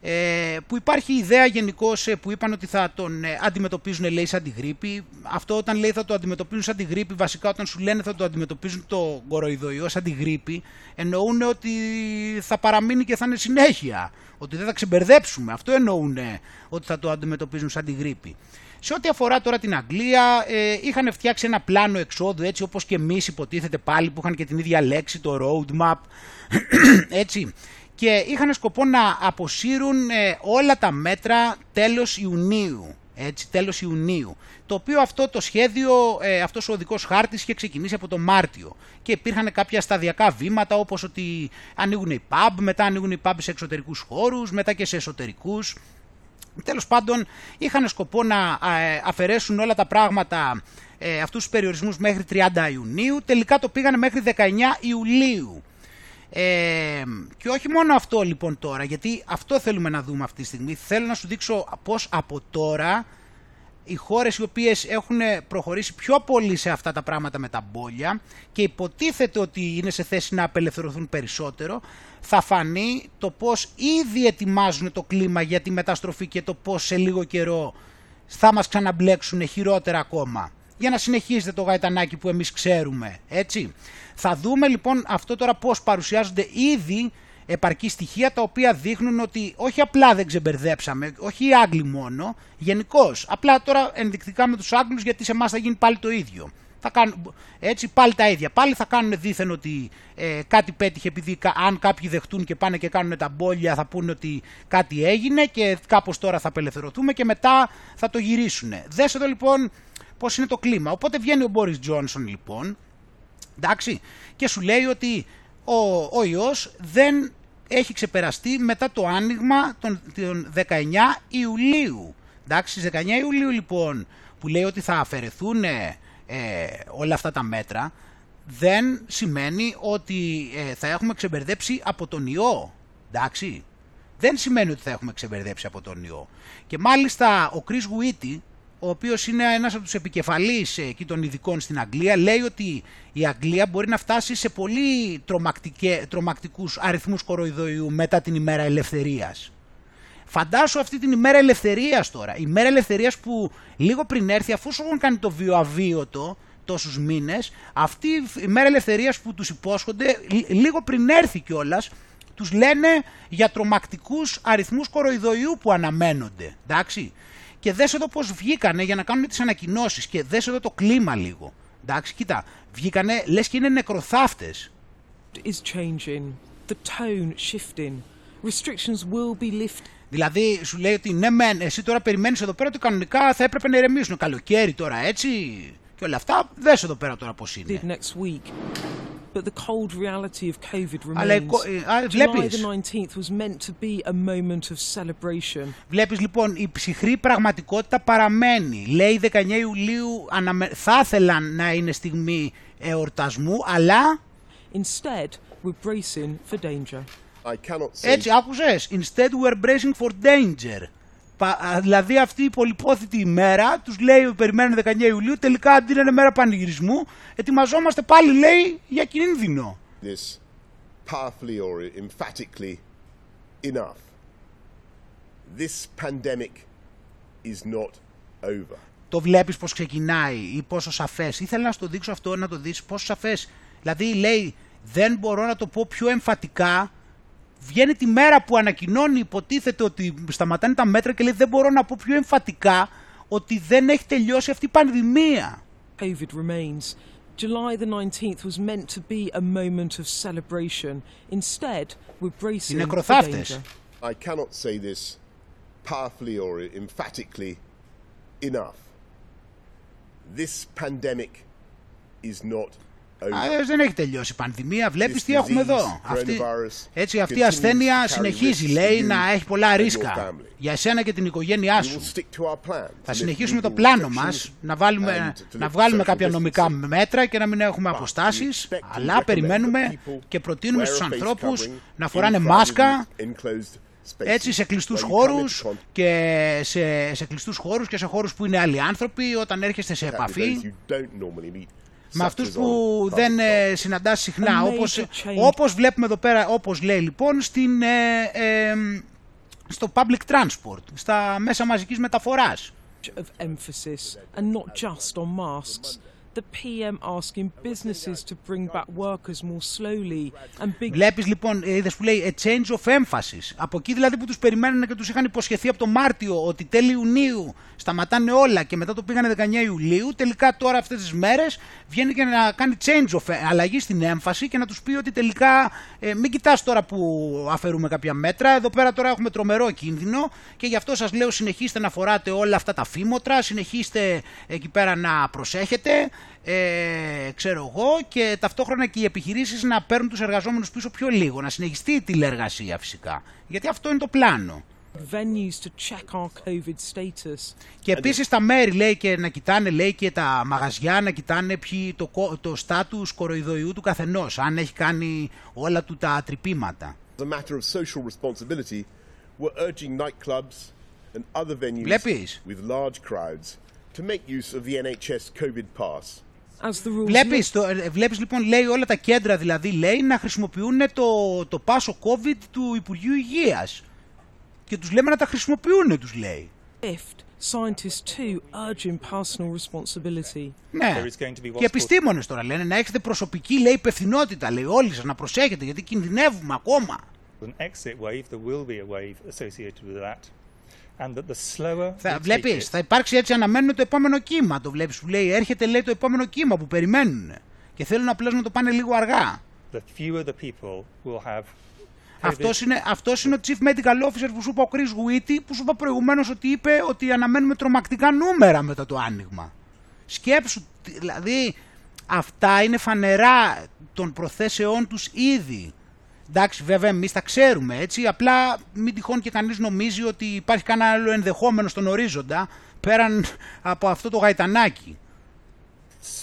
Ε, που υπάρχει ιδέα γενικώ που είπαν ότι θα τον ε, αντιμετωπίζουν λέει σαν τη γρήπη. Αυτό όταν λέει θα το αντιμετωπίζουν σαν τη γρήπη, βασικά όταν σου λένε θα το αντιμετωπίζουν το κοροϊδοϊό σαν τη γρήπη, εννοούν ότι θα παραμείνει και θα είναι συνέχεια. Ότι δεν θα ξεμπερδέψουμε. Αυτό εννοούν ότι θα το αντιμετωπίζουν σαν τη γρήπη. Σε ό,τι αφορά τώρα την Αγγλία, ε, είχαν φτιάξει ένα πλάνο εξόδου έτσι όπως και εμείς υποτίθεται πάλι που είχαν και την ίδια λέξη, το roadmap, έτσι. Και είχαν σκοπό να αποσύρουν ε, όλα τα μέτρα τέλος Ιουνίου. Έτσι, τέλος Ιουνίου. Το οποίο αυτό το σχέδιο, ε, αυτός ο οδικός χάρτης είχε ξεκινήσει από το Μάρτιο. Και υπήρχαν κάποια σταδιακά βήματα όπως ότι ανοίγουν οι pub, μετά ανοίγουν οι pub σε εξωτερικούς χώρους, μετά και σε εσωτερικούς. Τέλος πάντων είχαν σκοπό να ε, αφαιρέσουν όλα τα πράγματα, ε, αυτούς τους περιορισμούς μέχρι 30 Ιουνίου, τελικά το πήγανε μέχρι 19 Ιουλίου. Ε, και όχι μόνο αυτό λοιπόν τώρα, γιατί αυτό θέλουμε να δούμε αυτή τη στιγμή. Θέλω να σου δείξω πώς από τώρα οι χώρες οι οποίες έχουν προχωρήσει πιο πολύ σε αυτά τα πράγματα με τα μπόλια και υποτίθεται ότι είναι σε θέση να απελευθερωθούν περισσότερο, θα φανεί το πώς ήδη ετοιμάζουν το κλίμα για τη μεταστροφή και το πώς σε λίγο καιρό θα μας ξαναμπλέξουν χειρότερα ακόμα. Για να συνεχίζετε το γαϊτανάκι που εμείς ξέρουμε, έτσι. Θα δούμε λοιπόν αυτό τώρα πώς παρουσιάζονται ήδη επαρκή στοιχεία τα οποία δείχνουν ότι όχι απλά δεν ξεμπερδέψαμε, όχι οι Άγγλοι μόνο, γενικώς. Απλά τώρα ενδεικτικά με τους Άγγλους γιατί σε εμάς θα γίνει πάλι το ίδιο. Θα κάνουν, έτσι πάλι τα ίδια. Πάλι θα κάνουν δίθεν ότι ε, κάτι πέτυχε επειδή αν κάποιοι δεχτούν και πάνε και κάνουν τα μπόλια θα πούνε ότι κάτι έγινε και κάπως τώρα θα απελευθερωθούμε και μετά θα το γυρίσουν. Δες εδώ λοιπόν πώς είναι το κλίμα. Οπότε βγαίνει ο Μπόρις Τζόνσον λοιπόν, εντάξει, και σου λέει ότι ο, ο ιός δεν έχει ξεπεραστεί μετά το άνοιγμα των, 19 Ιουλίου. Εντάξει, στις 19 Ιουλίου λοιπόν που λέει ότι θα αφαιρεθούν ε, όλα αυτά τα μέτρα δεν σημαίνει ότι ε, θα έχουμε ξεμπερδέψει από τον ιό. Εντάξει, δεν σημαίνει ότι θα έχουμε ξεμπερδέψει από τον ιό. Και μάλιστα ο Chris Witty ο οποίος είναι ένας από τους επικεφαλείς εκεί των ειδικών στην Αγγλία, λέει ότι η Αγγλία μπορεί να φτάσει σε πολύ τρομακτικούς αριθμούς κοροϊδοϊού μετά την ημέρα ελευθερίας. Φαντάσου αυτή την ημέρα ελευθερίας τώρα. Η ημέρα ελευθερίας που λίγο πριν έρθει, αφού σου έχουν κάνει το βιοαβίωτο τόσους μήνες, αυτή η ημέρα ελευθερίας που τους υπόσχονται, λίγο πριν έρθει κιόλας, τους λένε για τρομακτικούς αριθμούς κοροϊδοϊού που αναμένονται. Εντάξει. Και δες εδώ πώς βγήκανε για να κάνουν τις ανακοινώσεις και δες εδώ το κλίμα λίγο. Εντάξει, κοίτα, βγήκανε λες και είναι νεκροθάφτες. Is changing. The tone shifting. Restrictions will be lifted. Δηλαδή σου λέει ότι ναι μεν, εσύ τώρα περιμένεις εδώ πέρα ότι κανονικά θα έπρεπε να ηρεμήσουν. Καλοκαίρι τώρα έτσι και όλα αυτά. Δες εδώ πέρα τώρα πώς είναι. Next week. But the cold reality of COVID Αλλά, remains. α, July βλέπεις. the 19th was meant to be a moment of celebration. Βλέπεις λοιπόν η ψυχρή πραγματικότητα παραμένει. Λέει 19 Ιουλίου αναμε... θα ήθελαν να είναι στιγμή εορτασμού αλλά Instead, we're bracing for danger. I cannot see έτσι άκουσες. Instead we're bracing for danger. Πα- α, δηλαδή αυτή η πολυπόθητη ημέρα τους λέει περιμένουν 19 Ιουλίου τελικά αντί να είναι μέρα πανηγυρισμού ετοιμαζόμαστε πάλι λέει για κίνδυνο. this powerfully or emphatically enough. This pandemic is not over. Το βλέπεις πως ξεκινάει ή πόσο σαφές. Ήθελα να σου το δείξω αυτό, να το δεις πόσο σαφές. Δηλαδή λέει δεν μπορώ να το πω πιο εμφατικά. Βγαίνει τη μέρα που ανακοινώνει υποτίθεται ότι σταματάνε τα μέτρα και λέει δεν μπορώ να πω πιο εμφατικά ότι δεν έχει τελειώσει αυτή η πανδημία. COVID remains. July the 19th was meant to be a moment of celebration. Instead, we're bracing for νεκροθάφτες. danger. I cannot say this powerfully or emphatically enough. This pandemic is not over. Α, δεν έχει τελειώσει η πανδημία. Βλέπεις This τι έχουμε disease, εδώ. Αυτή, coronavirus, έτσι αυτή η continues ασθένεια to carry συνεχίζει risks λέει for you να έχει πολλά and your ρίσκα family. για εσένα και την οικογένειά We σου. will stick to our plan. Θα to lift συνεχίσουμε το legal πλάνο restrictions μας να, βάλουμε, and to να lift βγάλουμε social κάποια distancing. νομικά μέτρα και να μην έχουμε αποστάσεις, expect and αλλά recommend περιμένουμε that people και προτείνουμε wear στους a face ανθρώπους covering να in φοράνε private μάσκα and enclosed spaces έτσι σε κλειστούς where you come χώρους into contact και σε, σε κλειστούς χώρους και σε χώρους που είναι άλλοι άνθρωποι όταν έρχεστε σε with επαφή those you don't normally meet, με such αυτούς as που on δεν public ε, συναντάς συχνά A major όπως, change. όπως βλέπουμε εδώ πέρα όπως λέει λοιπόν στην, ε, ε, στο public transport, στα μέσα μαζικής μεταφοράς. of emphasis and not just on masks. The PM asking businesses to bring back workers more slowly and big Βλέπεις λοιπόν, ε, είδες που λέει a change of emphasis. Από εκεί δηλαδή που τους περιμένανε και τους είχαν υποσχεθεί από το Μάρτιο ότι τέλη Ιουνίου σταματάνε όλα και μετά το πήγανε 19 Ιουλίου, τελικά τώρα αυτές τις μέρες βγαίνει και να κάνει change of, αλλαγή στην έμφαση και να τους πει ότι τελικά ε, μην κοιτάς τώρα που αφαιρούμε κάποια μέτρα, εδώ πέρα τώρα έχουμε τρομερό κίνδυνο και γι' αυτό σας λέω συνεχίστε να φοράτε όλα αυτά τα φήμοτρα, συνεχίστε εκεί πέρα να προσέχετε, ε, ξέρω εγώ, και ταυτόχρονα και οι επιχειρήσεις να παίρνουν τους εργαζόμενους πίσω πιο λίγο, να συνεχιστεί η τηλεργασία φυσικά, γιατί αυτό είναι το πλάνο. venues to check our COVID status. Και επίσης τα μέρη λέει και να κοιτάνε λέει και τα μαγαζιά να κοιτάνε ποιοι, το, κο- το στάτους κοροϊδοϊού του καθενός, αν έχει κάνει όλα του τα τρυπήματα. As a matter of social responsibility, we're urging nightclubs and other venues Βλέπεις; With large crowds to make use of the NHS COVID pass. As the rules Βλέπεις, το, ε, βλέπεις λοιπόν λέει όλα τα κέντρα δηλαδή λέει να χρησιμοποιούν το, το πάσο COVID του Υπουργείου Υγείας και τους λέμε να τα χρησιμοποιούν τους λέει. lift, scientists too urging personal responsibility. Ναι. Και επιστήμονες τώρα λένε να έχετε προσωπική λέει υπευθυνότητα λέει όλοι σας να προσέχετε γιατί κινδυνεύουμε ακόμα. an exit wave, there will be a wave associated with that. Θα, we take βλέπεις, it, θα υπάρξει έτσι αναμένουν το επόμενο κύμα. Το βλέπεις που λέει έρχεται λέει το επόμενο κύμα που περιμένουν και θέλουν απλώς να το πάνε λίγο αργά. the fewer the people will have Αυτός είναι, αυτός είναι ο Chief Medical Officer που σου είπε ο Chris Whitty, που σου είπα προηγουμένως ότι είπε ότι αναμένουμε τρομακτικά νούμερα μετά το άνοιγμα. Σκέψου, τι- δηλαδή αυτά είναι φανερά των προθέσεών τους ήδη. Εντάξει, βέβαια εμείς τα ξέρουμε έτσι, απλά μην τυχόν και κανείς νομίζει ότι υπάρχει κανένα άλλο ενδεχόμενο στον ορίζοντα πέραν από αυτό το γαϊτανάκι.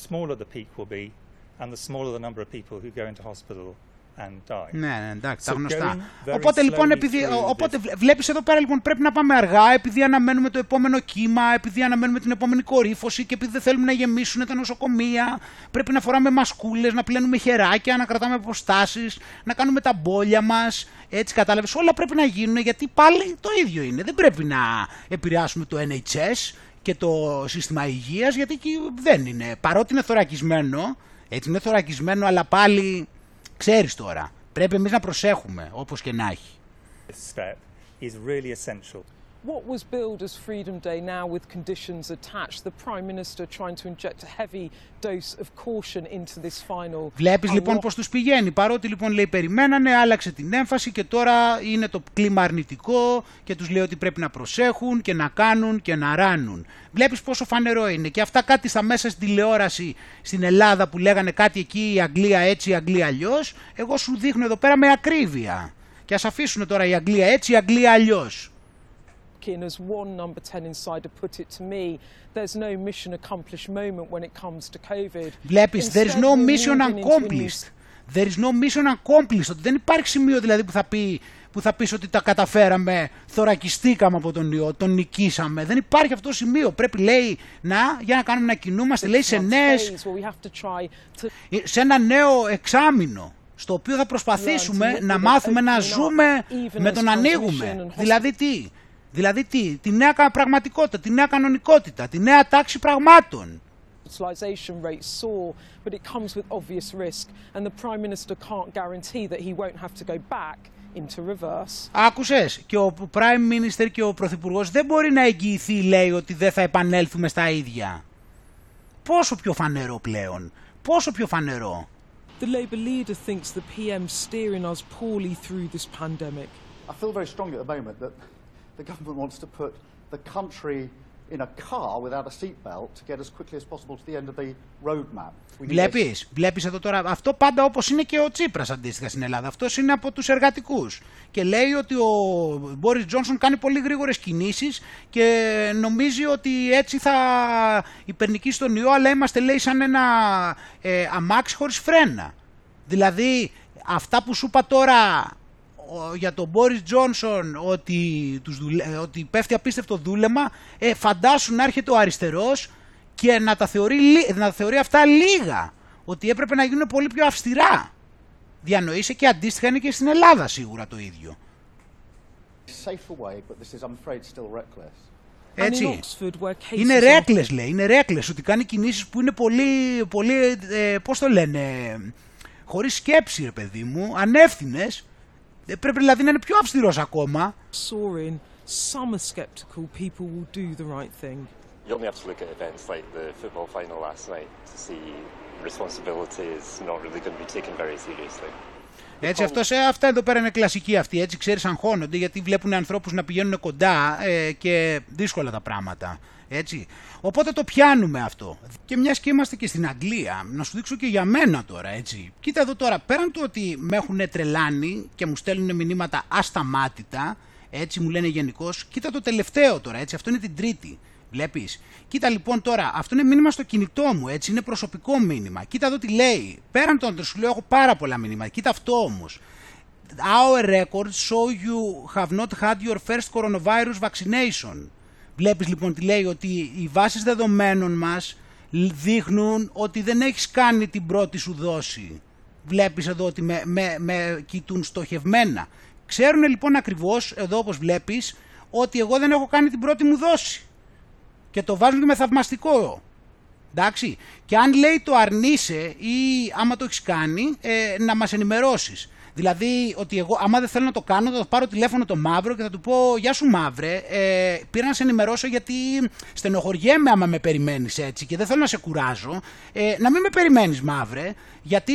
smaller the peak will be, and the smaller the number of people who go into hospital and die. Ναι, ναι, εντάξει, So τα γνωστά. going very Οπότε λοιπόν, slowly επειδή, through οπότε βλέ- βλέπεις εδώ πέρα λοιπόν πρέπει να πάμε αργά, επειδή αναμένουμε το επόμενο κύμα, επειδή αναμένουμε την επόμενη κορύφωση και επειδή δεν θέλουμε να γεμίσουν τα νοσοκομεία, πρέπει να φοράμε μασκούλες, να πλένουμε χεράκια, να κρατάμε αποστάσεις, να κάνουμε τα μπόλια μας, έτσι κατάλαβες, όλα πρέπει να γίνουν γιατί πάλι το ίδιο είναι. Δεν πρέπει να επηρεάσουμε το NHS και το σύστημα υγείας γιατί εκεί δεν είναι. Παρότι είναι θωρακισμένο, έτσι είναι θωρακισμένο αλλά πάλι ξέρεις τώρα. Πρέπει εμείς να προσέχουμε όπως και να έχει. This step is really essential. What was billed as Freedom Day now with conditions attached, the Prime Minister trying to inject a heavy dose of caution into this final. Βλέπεις λοιπόν unlock. πως τους πηγαίνει. Παρότι λοιπόν λέει περιμένανε, άλλαξε την έμφαση και τώρα είναι το κλίμα αρνητικό και τους λέει ότι πρέπει να προσέχουν και να κάνουν και να ράνουν. Βλέπεις πόσο φανερό είναι. Και αυτά κάτι στα μέσα στην τηλεόραση στην Ελλάδα που λέγανε κάτι εκεί η Αγγλία έτσι, η Αγγλία αλλιώς. Εγώ σου δείχνω εδώ πέρα με ακρίβεια. Και ας αφήσουν τώρα η Αγγλία έτσι, η Αγγλία αλλιώς. In as one number 10 insider put it to me, there's no mission accomplished moment when it comes to COVID. Βλέπεις, there is Instead, no we're mission moving into a new accomplished. There is no mission accomplished. Ότι δεν υπάρχει σημείο δηλαδή που θα, πει, που θα πεις ότι τα καταφέραμε, θωρακιστήκαμε από τον ιό, τον νικήσαμε. Δεν υπάρχει αυτό το σημείο. Πρέπει λέει να, για να κάνουμε να κινούμαστε, λέει σε νέες, phase where we have to try to σε ένα νέο εξάμεινο στο οποίο θα προσπαθήσουμε να μάθουμε να ζούμε με τον ανοίγουμε. Δηλαδή τι, δηλαδή τι, τη νέα κα- πραγματικότητα, τη νέα κανονικότητα, τη νέα τάξη πραγμάτων. hospitalisation rates soar, but it comes with obvious risk, and the Prime Minister can't guarantee that he won't have to go back into reverse. Άκουσες, και ο Prime Minister και ο Πρωθυπουργό δεν μπορεί να εγγυηθεί, λέει, ότι δεν θα επανέλθουμε στα ίδια. Πόσο πιο φανερό πλέον, πόσο πιο φανερό. The Labour leader thinks the PM steering us poorly through this pandemic. I feel very strongly at the moment that the government wants to put the country in a car without a seatbelt to get as quickly as possible to the end of the roadmap. We need Βλέπεις, βλέπεις εδώ τώρα, αυτό πάντα όπως είναι και ο Τσίπρας αντίστοιχα στην Ελλάδα. Αυτός είναι από τους εργατικούς. Και λέει ότι ο Μπόρις Τζόνσον κάνει πολύ γρήγορες κινήσεις και νομίζει ότι έτσι θα υπερνικήσει τον ιό, αλλά είμαστε λέει σαν ένα ε, αμάξι χωρίς φρένα. Δηλαδή αυτά που σου είπα τώρα ο- για τον Μπόρις Τζόνσον ότι, τους δουλε- ότι πέφτει απίστευτο δούλεμα, ε, φαντάσου να έρχεται ο αριστερός και να τα, θεωρεί, λι- να τα θεωρεί αυτά λίγα. Ότι έπρεπε να γίνουν πολύ πιο αυστηρά. Διανοείσαι και αντίστοιχα είναι και στην Ελλάδα σίγουρα το ίδιο. Safer way, but this is, I'm afraid, still reckless. Έτσι. Oxford, where cases Είναι are- ρέκλες λέει, είναι ρέκλες ότι κάνει κινήσεις που είναι πολύ, πολύ ε, πώς το λένε, χωρίς σκέψη ρε παιδί μου, ανεύθυνες. Ε, πρέπει δηλαδή να είναι πιο αυστηρός ακόμα. soaring, some are sceptical people will do the right thing. You only have to look at events like the football final last night to see responsibility is not really going to be taken very seriously. Έτσι, αυτός, ε, αυτά εδώ πέρα είναι κλασική αυτή, έτσι, ξέρεις, αγχώνονται γιατί βλέπουν ανθρώπους να πηγαίνουν κοντά ε, και δύσκολα τα πράγματα, έτσι. Οπότε το πιάνουμε αυτό. Και μιας και είμαστε και στην Αγγλία, να σου δείξω και για μένα τώρα, έτσι. Κοίτα εδώ τώρα, πέραν του ότι με έχουν τρελάνει και μου στέλνουν μηνύματα ασταμάτητα, έτσι μου λένε γενικώς, κοίτα το τελευταίο τώρα, έτσι, αυτό είναι την Τρίτη. Βλέπεις. Κοίτα λοιπόν τώρα, αυτό είναι μήνυμα στο κινητό μου, έτσι, είναι προσωπικό μήνυμα. Κοίτα εδώ τι λέει. Πέραν των σου λέω, έχω πάρα πολλά μηνύματα. Κοίτα αυτό όμως. Our records show you have not had your first coronavirus vaccination. Βλέπεις λοιπόν τι λέει ότι οι βάσεις δεδομένων μας δείχνουν ότι δεν έχεις κάνει την πρώτη σου δόση. Βλέπεις εδώ ότι με, με, με κοιτούν στοχευμένα. Ξέρουν λοιπόν ακριβώς εδώ όπως βλέπεις ότι εγώ δεν έχω κάνει την πρώτη μου δόση. Και το βάζουν και με θαυμαστικό. Εντάξει. Και αν λέει το αρνείσαι ή άμα το έχεις κάνει, ε, να μας ενημερώσεις. Δηλαδή ότι εγώ, άμα δεν θέλω να το κάνω, θα το πάρω τηλέφωνο το μαύρο και θα του πω Γεια σου μαύρε, ε, πήρα να σε ενημερώσω γιατί στενοχωριέμαι άμα με περιμένεις έτσι και δεν θέλω να σε κουράζω. Ε, να μην με περιμένεις μαύρε, γιατί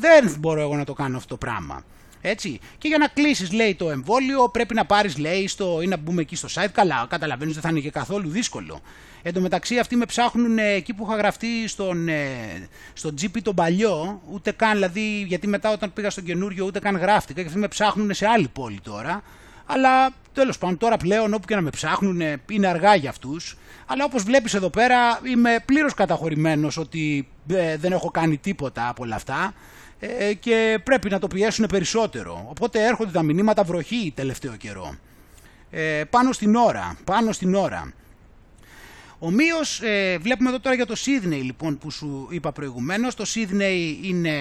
δεν μπορώ εγώ να το κάνω αυτό το πράγμα. Έτσι. Και για να κλείσεις, λέει το εμβόλιο, πρέπει να πάρεις, λέει, στο, ή να μπούμε εκεί στο site. Καλά, καταλαβαίνεις, δεν θα είναι και καθόλου δύσκολο. Εν τω μεταξύ, αυτοί με ψάχνουν ε, εκεί που είχα γραφτεί στον, ε, στο GP τον παλιό, ούτε καν, δηλαδή, γιατί μετά όταν πήγα στον καινούριο, ούτε καν γράφτηκα και αυτοί με ψάχνουν σε άλλη πόλη τώρα. Αλλά τέλος πάντων, τώρα πλέον όπου και να με ψάχνουν, είναι αργά για αυτούς. Αλλά όπως βλέπεις εδώ πέρα, είμαι πλήρως καταχωρημένος ότι ε, δεν έχω κάνει τίποτα από όλα αυτά ε, και πρέπει να το πιέσουν περισσότερο. Οπότε έρχονται τα μηνύματα βροχή τελευταίο καιρό. Ε, πάνω στην ώρα, πάνω στην ώρα. Ομοίως ε, βλέπουμε εδώ τώρα για το Σίδνεϊ λοιπόν που σου είπα προηγουμένως. Το Σίδνεϊ είναι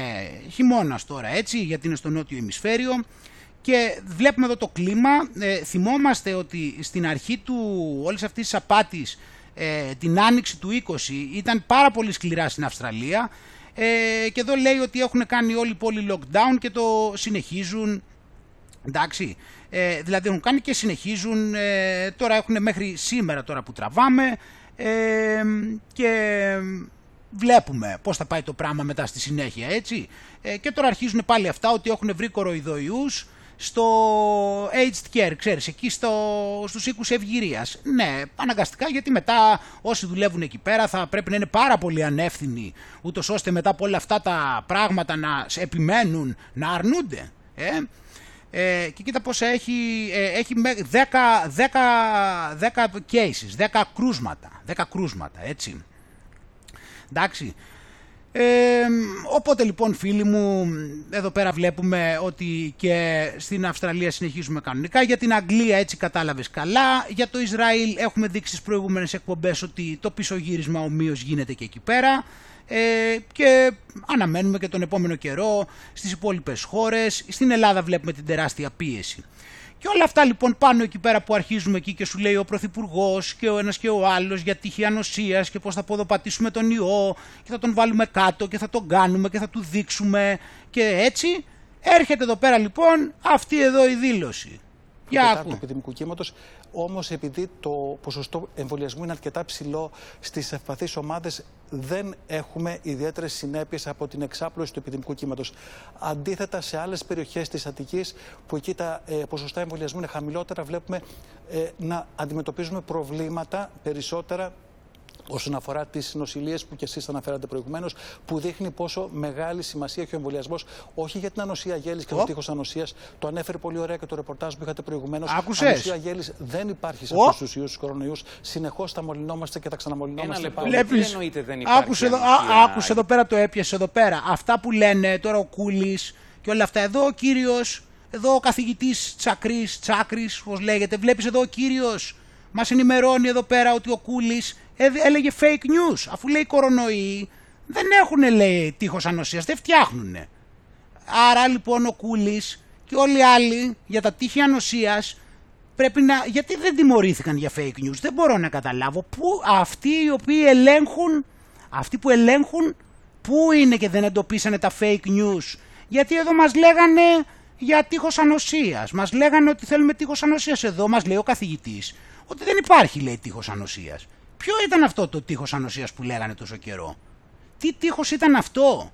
χειμώνας τώρα έτσι γιατί είναι στο νότιο ημισφαίριο και βλέπουμε εδώ το κλίμα. Ε, θυμόμαστε ότι στην αρχή του όλης αυτής της απάτης ε, την άνοιξη του 20 ήταν πάρα πολύ σκληρά στην Αυστραλία ε, και εδώ λέει ότι έχουν κάνει όλη η πόλη lockdown και το συνεχίζουν. Εντάξει, ε, δηλαδή έχουν κάνει και συνεχίζουν, ε, τώρα έχουν μέχρι σήμερα τώρα που τραβάμε ε, και βλέπουμε πώς θα πάει το πράγμα μετά στη συνέχεια έτσι. Ε, και τώρα αρχίζουν πάλι αυτά ότι έχουν βρει κοροϊδοϊούς στο aged care, ξέρεις, εκεί στο, στους οίκους ευγυρίας. Ναι, αναγκαστικά γιατί μετά όσοι δουλεύουν εκεί πέρα θα πρέπει να είναι πάρα πολύ ανεύθυνοι, ούτως ώστε μετά από όλα αυτά τα πράγματα να σε επιμένουν, να αρνούνται. Ε; Ε, και κοίτα πως έχει, ε, έχει 10, 10, 10 cases, 10 κρούσματα, 10 κρούσματα, έτσι. Εντάξει. Ε, οπότε λοιπόν φίλοι μου, εδώ πέρα βλέπουμε ότι και στην Αυστραλία συνεχίζουμε κανονικά. Για την Αγγλία έτσι κατάλαβες καλά. Για το Ισραήλ έχουμε δείξει στις προηγούμενες εκπομπές ότι το πισωγύρισμα ομοίως γίνεται και εκεί πέρα. Ε, και αναμένουμε και τον επόμενο καιρό στις υπόλοιπες χώρες. Στην Ελλάδα βλέπουμε την τεράστια πίεση. Και όλα αυτά λοιπόν πάνω εκεί πέρα που αρχίζουμε εκεί και σου λέει ο Πρωθυπουργός και ο ένας και ο άλλος για τύχη ανοσίας και πώς θα ποδοπατήσουμε τον ιό και θα τον βάλουμε κάτω και θα τον κάνουμε και θα του δείξουμε και έτσι. Έρχεται εδώ πέρα λοιπόν αυτή εδώ η δήλωση. Για του άκου. επιδημικού κύματος. Όμως, επειδή το ποσοστό εμβολιασμού είναι αρκετά ψηλό στις ευπαθείς ομάδες, δεν έχουμε ιδιαίτερες συνέπειες από την εξάπλωση του επιδημικού κύματος. Αντίθετα, σε άλλες περιοχές της Αττικής, που εκεί τα ε, ποσοστά εμβολιασμού είναι χαμηλότερα, βλέπουμε ε, να αντιμετωπίζουμε προβλήματα περισσότερα όσον αφορά τις νοσηλίες που και εσείς αναφέρατε προηγουμένως, που δείχνει πόσο μεγάλη σημασία έχει ο εμβολιασμός, όχι για την ανοσία γέλης και το Οπ. τείχος ανοσίας. Το ανέφερε πολύ ωραία και το ρεπορτάζ που είχατε προηγουμένως. Άκουσες; Ανοσία γέλης δεν υπάρχει σε Οπ. αυτούς τους ιούς, τους κορονοϊούς. Συνεχώς τα μολυνόμαστε και τα ξαναμολυνόμαστε λεπτό. πάλι. Βλέπεις, άκουσε εδώ, α, άκουσε εδώ πέρα το έπιασε εδώ πέρα. Αυτά που λένε τώρα ο Κούλης και όλα αυτά. Εδώ ο κύριος, εδώ ο καθηγητής Τσακρής, Τσάκρης, πώς λέγεται. Βλέπεις εδώ ο κύριος μας ενημερώνει εδώ πέρα ότι ο Κούλης ε, έλεγε fake news. Αφού λέει κορονοϊοί δεν έχουν λέει τείχος ανοσίας, δεν φτιάχνουν. Άρα λοιπόν ο Κούλης και όλοι οι άλλοι για τα τείχη ανοσίας πρέπει να... Γιατί δεν τιμωρήθηκαν για fake news. Δεν μπορώ να καταλάβω. Πού αυτοί οι οποίοι ελέγχουν, αυτοί που ελέγχουν, πού είναι και δεν εντοπίσανε τα fake news; Γιατί εδώ μας λέγανε για τείχος ανοσίας. Μας λέγανε ότι θέλουμε τείχος ανοσίας. Εδώ μας λέει ο καθηγητής ότι δεν υπάρχει λέει τείχος ανοσίας. Ποιο ήταν αυτό το τείχος ανοσίας που λέγανε τόσο καιρό; Τι τείχος ήταν αυτό;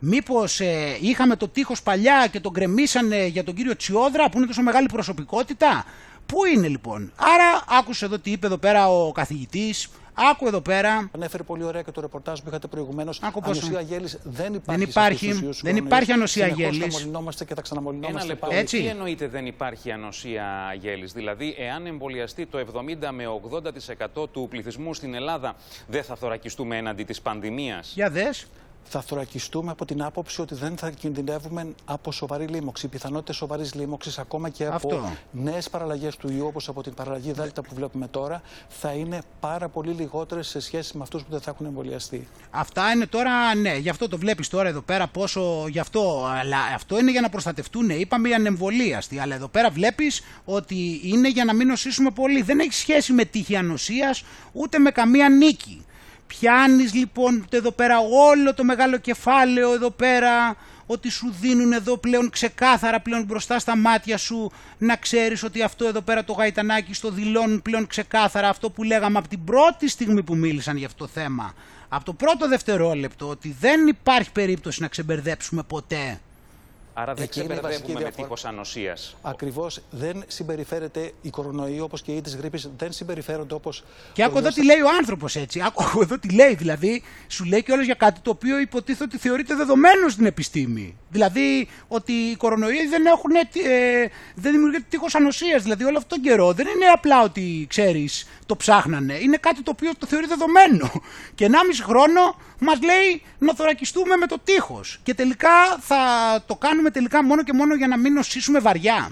Μήπως ε, είχαμε το τείχος παλιά και τον κρεμίσανε για τον κύριο Τσιόδρα που είναι τόσο μεγάλη προσωπικότητα; Πού είναι λοιπόν; Άρα άκουσε εδώ τι είπε εδώ πέρα ο καθηγητής. Άκου εδώ πέρα. Ανέφερε πολύ ωραία και το ρεπορτάζ που είχατε προηγουμένως. Ανοσία γέλης δεν υπάρχει. Δεν υπάρχει, δεν υπάρχει ανοσία γέλης. Θα μολυνόμαστε και θα ξαναμολυνόμαστε. Ένα λεπτό. Έτσι. Τι εννοείται δεν υπάρχει ανοσία γέλης; Δηλαδή, εάν εμβολιαστεί το 70 με 80% του πληθυσμού στην Ελλάδα, δεν θα θωρακιστούμε έναντι της πανδημίας; Για δες θα θωρακιστούμε από την άποψη ότι δεν θα κινδυνεύουμε από σοβαρή λίμωξη. Οι πιθανότητες σοβαρής λίμωξης, ακόμα και από νέες παραλλαγές του ιού, όπως από την παραλλαγή Δέλτα που βλέπουμε τώρα, θα είναι πάρα πολύ λιγότερες σε σχέση με αυτούς που δεν θα έχουν εμβολιαστεί. Αυτά είναι τώρα, ναι, γι' αυτό το βλέπεις τώρα εδώ πέρα πόσο. Γι' αυτό, αλλά αυτό είναι για να προστατευτούν. Είπαμε οι ανεμβολίαστοι, αλλά εδώ πέρα βλέπεις ότι είναι για να μην νοσήσουμε πολύ. Δεν έχει σχέση με τύχη ανοσία ούτε με καμία νίκη. Πιάνεις λοιπόν εδώ πέρα όλο το μεγάλο κεφάλαιο εδώ πέρα ότι σου δίνουν εδώ πλέον ξεκάθαρα πλέον μπροστά στα μάτια σου να ξέρεις ότι αυτό εδώ πέρα το γαϊτανάκι στο δηλώνουν πλέον ξεκάθαρα αυτό που λέγαμε από την πρώτη στιγμή που μίλησαν για αυτό το θέμα. Από το πρώτο δευτερόλεπτο ότι δεν υπάρχει περίπτωση να ξεμπερδέψουμε ποτέ Άρα δεν ξεμπερδεύουμε με τείχο ανοσίας. Ακριβώς δεν συμπεριφέρεται η κορονοϊό όπως και η τη γρήπης, δεν συμπεριφέρονται όπως. Και άκου εδώ τι λέει ο άνθρωπος έτσι. Άκου εδώ τι λέει. Δηλαδή, σου λέει και όλο για κάτι το οποίο υποτίθεται ότι θεωρείται δεδομένο στην επιστήμη. Δηλαδή, ότι οι κορονοϊοί δεν έχουν. Ε, δεν δημιουργείται τείχος ανοσίας. Δηλαδή, όλο αυτόν τον καιρό δεν είναι απλά ότι ξέρεις, το ψάχνανε. Είναι κάτι το οποίο το θεωρεί δεδομένο. Και 1,5 χρόνο μας λέει να θωρακιστούμε με το τείχος. Και τελικά θα το κάνουμε τελικά μόνο και μόνο για να μην νοσήσουμε βαριά.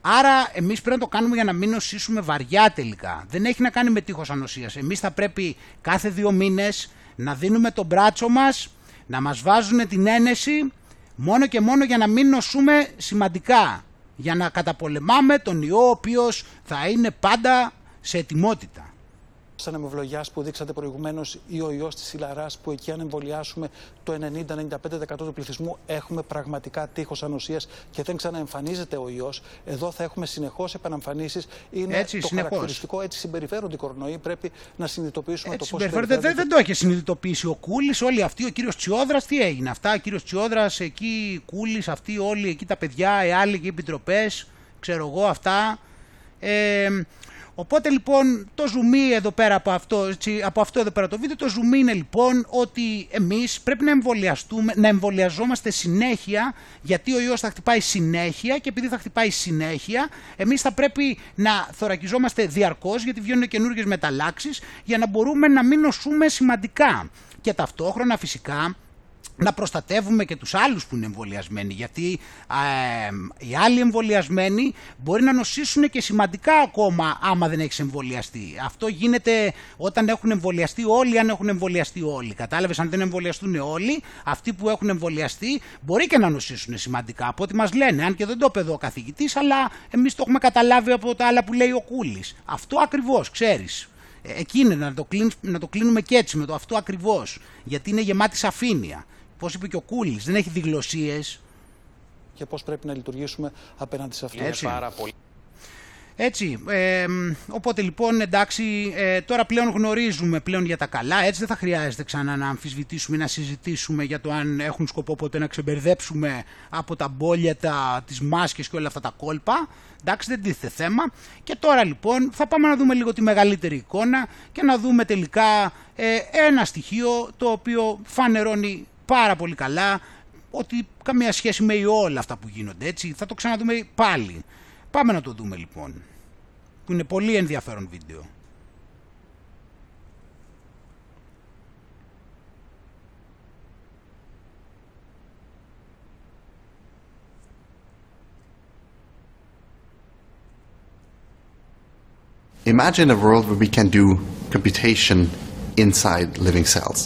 Άρα, εμείς πρέπει να το κάνουμε για να μην νοσήσουμε βαριά τελικά. Δεν έχει να κάνει με τείχος ανοσίας. Εμείς θα πρέπει κάθε δύο μήνες να δίνουμε το μπράτσο μας, να μας βάζουν την ένεση, μόνο και μόνο για να μην νοσούμε σημαντικά. Για να καταπολεμάμε τον ιό, ο οποίος θα είναι πάντα σε ετοιμότητα σαν εμβολιά που δείξατε προηγουμένως ή ο ιός της Ιλαρά, που εκεί αν εμβολιάσουμε το 90-95% του πληθυσμού έχουμε πραγματικά τείχος ανοσίας και δεν ξαναεμφανίζεται ο ιός. Εδώ θα έχουμε συνεχώς επαναμφανίσεις. Είναι έτσι, το συνεχώς. χαρακτηριστικό, έτσι συμπεριφέρονται οι κορονοϊοί. Πρέπει να συνειδητοποιήσουμε έτσι το πώς. Δεν, δεν το έχει συνειδητοποιήσει ο Κούλης, όλοι αυτοί, ο κύριος Τσιόδρας, τι έγινε; Αυτά, ο κύριος Τσιόδρας, εκεί, Κούλης, αυτοί όλοι, εκεί τα παιδιά, οι άλλοι και οι επιτροπές, ξέρω εγώ αυτά. Ε, Οπότε λοιπόν το zoom εδώ πέρα από αυτό, έτσι, από αυτό εδώ πέρα το βίντεο, το zoom είναι λοιπόν ότι εμείς πρέπει να εμβολιαστούμε, να εμβολιαζόμαστε συνέχεια γιατί ο ιός θα χτυπάει συνέχεια και επειδή θα χτυπάει συνέχεια εμείς θα πρέπει να θωρακιζόμαστε διαρκώς γιατί βγαίνουν καινούργιες μεταλλάξεις για να μπορούμε να μην νοσούμε σημαντικά. Και ταυτόχρονα φυσικά να προστατεύουμε και τους άλλους που είναι εμβολιασμένοι γιατί ε, οι άλλοι εμβολιασμένοι μπορεί να νοσήσουν και σημαντικά ακόμα άμα δεν έχεις εμβολιαστεί. Αυτό γίνεται όταν έχουν εμβολιαστεί όλοι, αν έχουν εμβολιαστεί όλοι. Κατάλαβες, αν δεν εμβολιαστούν όλοι, αυτοί που έχουν εμβολιαστεί μπορεί και να νοσήσουν σημαντικά από ό,τι μας λένε, αν και δεν το είπε εδώ ο καθηγητής, αλλά εμείς το έχουμε καταλάβει από τα άλλα που λέει ο Κούλης. Αυτό ακριβώς, ξέρεις. Ε, εκεί είναι να το, να το κλείνουμε και έτσι με το αυτό ακριβώς, γιατί είναι γεμάτη σαφήνεια. Πώς είπε και ο Κούλης, δεν έχει διγλωσίες. Και πώς πρέπει να λειτουργήσουμε απέναντι σε αυτό. Έτσι. πάρα πολύ. Έτσι, ε, οπότε λοιπόν εντάξει, ε, τώρα πλέον γνωρίζουμε πλέον για τα καλά, έτσι δεν θα χρειάζεται ξανά να αμφισβητήσουμε ή να συζητήσουμε για το αν έχουν σκοπό ποτέ να ξεμπερδέψουμε από τα μπόλια, τα, τις μάσκες και όλα αυτά τα κόλπα. Εντάξει, δεν τίθεται θέμα. Και τώρα λοιπόν θα πάμε να δούμε λίγο τη μεγαλύτερη εικόνα και να δούμε τελικά ε, ένα στοιχείο το οποίο φανερώνει πάρα πολύ καλά ότι καμία σχέση με όλα αυτά που γίνονται έτσι. Θα το ξαναδούμε πάλι. Πάμε να το δούμε λοιπόν. Που είναι πολύ ενδιαφέρον βίντεο. Imagine a world where we can do computation inside living cells.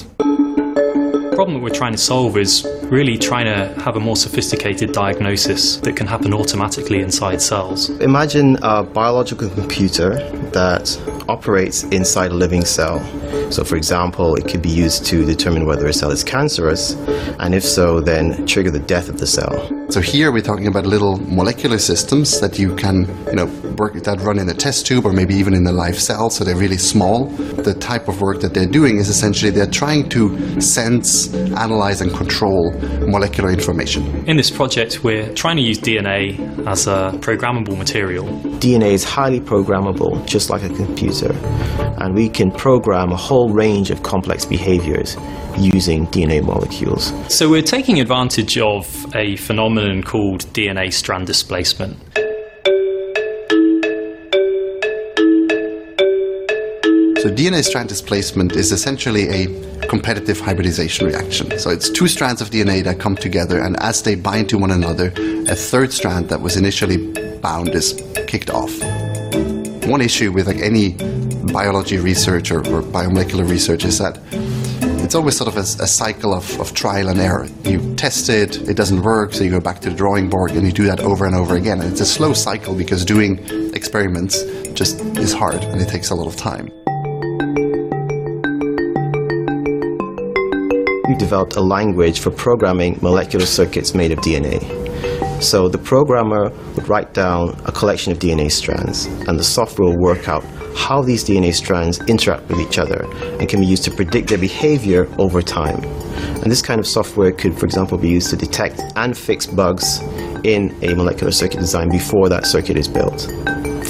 Problem that we're trying to solve is really trying to have a more sophisticated diagnosis that can happen automatically inside cells. Imagine a biological computer that operates inside a living cell. So, for example, it could be used to determine whether a cell is cancerous, and if so, then trigger the death of the cell. So here we're talking about little molecular systems that you can, you know, work that run in a test tube or maybe even in a live cell. So they're really small. The type of work that they're doing is essentially they're trying to sense, analyze, and control molecular information. In this project, we're trying to use DNA as a programmable material. DNA is highly programmable, just like a computer, and we can program a whole range of complex behaviors using DNA molecules. So we're taking advantage of a phenomenon called DNA strand displacement. So DNA strand displacement is essentially a competitive hybridization reaction. So it's two strands of DNA that come together, and as they bind to one another, a third strand that was initially bound is kicked off. One issue with like any biology research or, or biomolecular research is that it's always sort of a, a cycle of, of trial and error. You test it, it doesn't work, so you go back to the drawing board and you do that over and over again. And it's a slow cycle because doing experiments just is hard and it takes a lot of time. We developed a language for programming molecular circuits made of DNA. So the programmer would write down a collection of DNA strands, and the software will work out how these DNA strands interact with each other and can be used to predict their behavior over time. And this kind of software could, for example, be used to detect and fix bugs in a molecular circuit design before that circuit is built.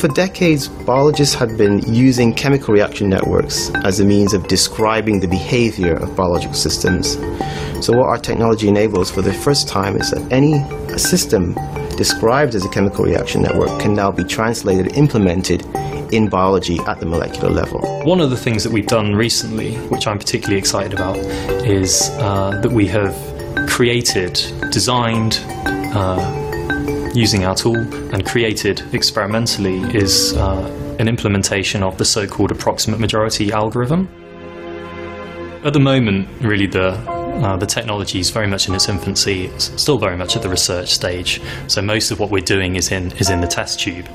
For decades, biologists had been using chemical reaction networks as a means of describing the behavior of biological systems. So what our technology enables for the first time is that any system described as a chemical reaction network can now be translated implemented in biology at the molecular level. One of the things that we've done recently, which I'm particularly excited about, is uh, that we have created, designed, uh, using our tool, and created experimentally is uh, an implementation of the so called approximate majority algorithm. At the moment, really, the uh, the technology is very much in its infancy. It's still very much at the research stage. So most of what we're doing is in is in the test tube.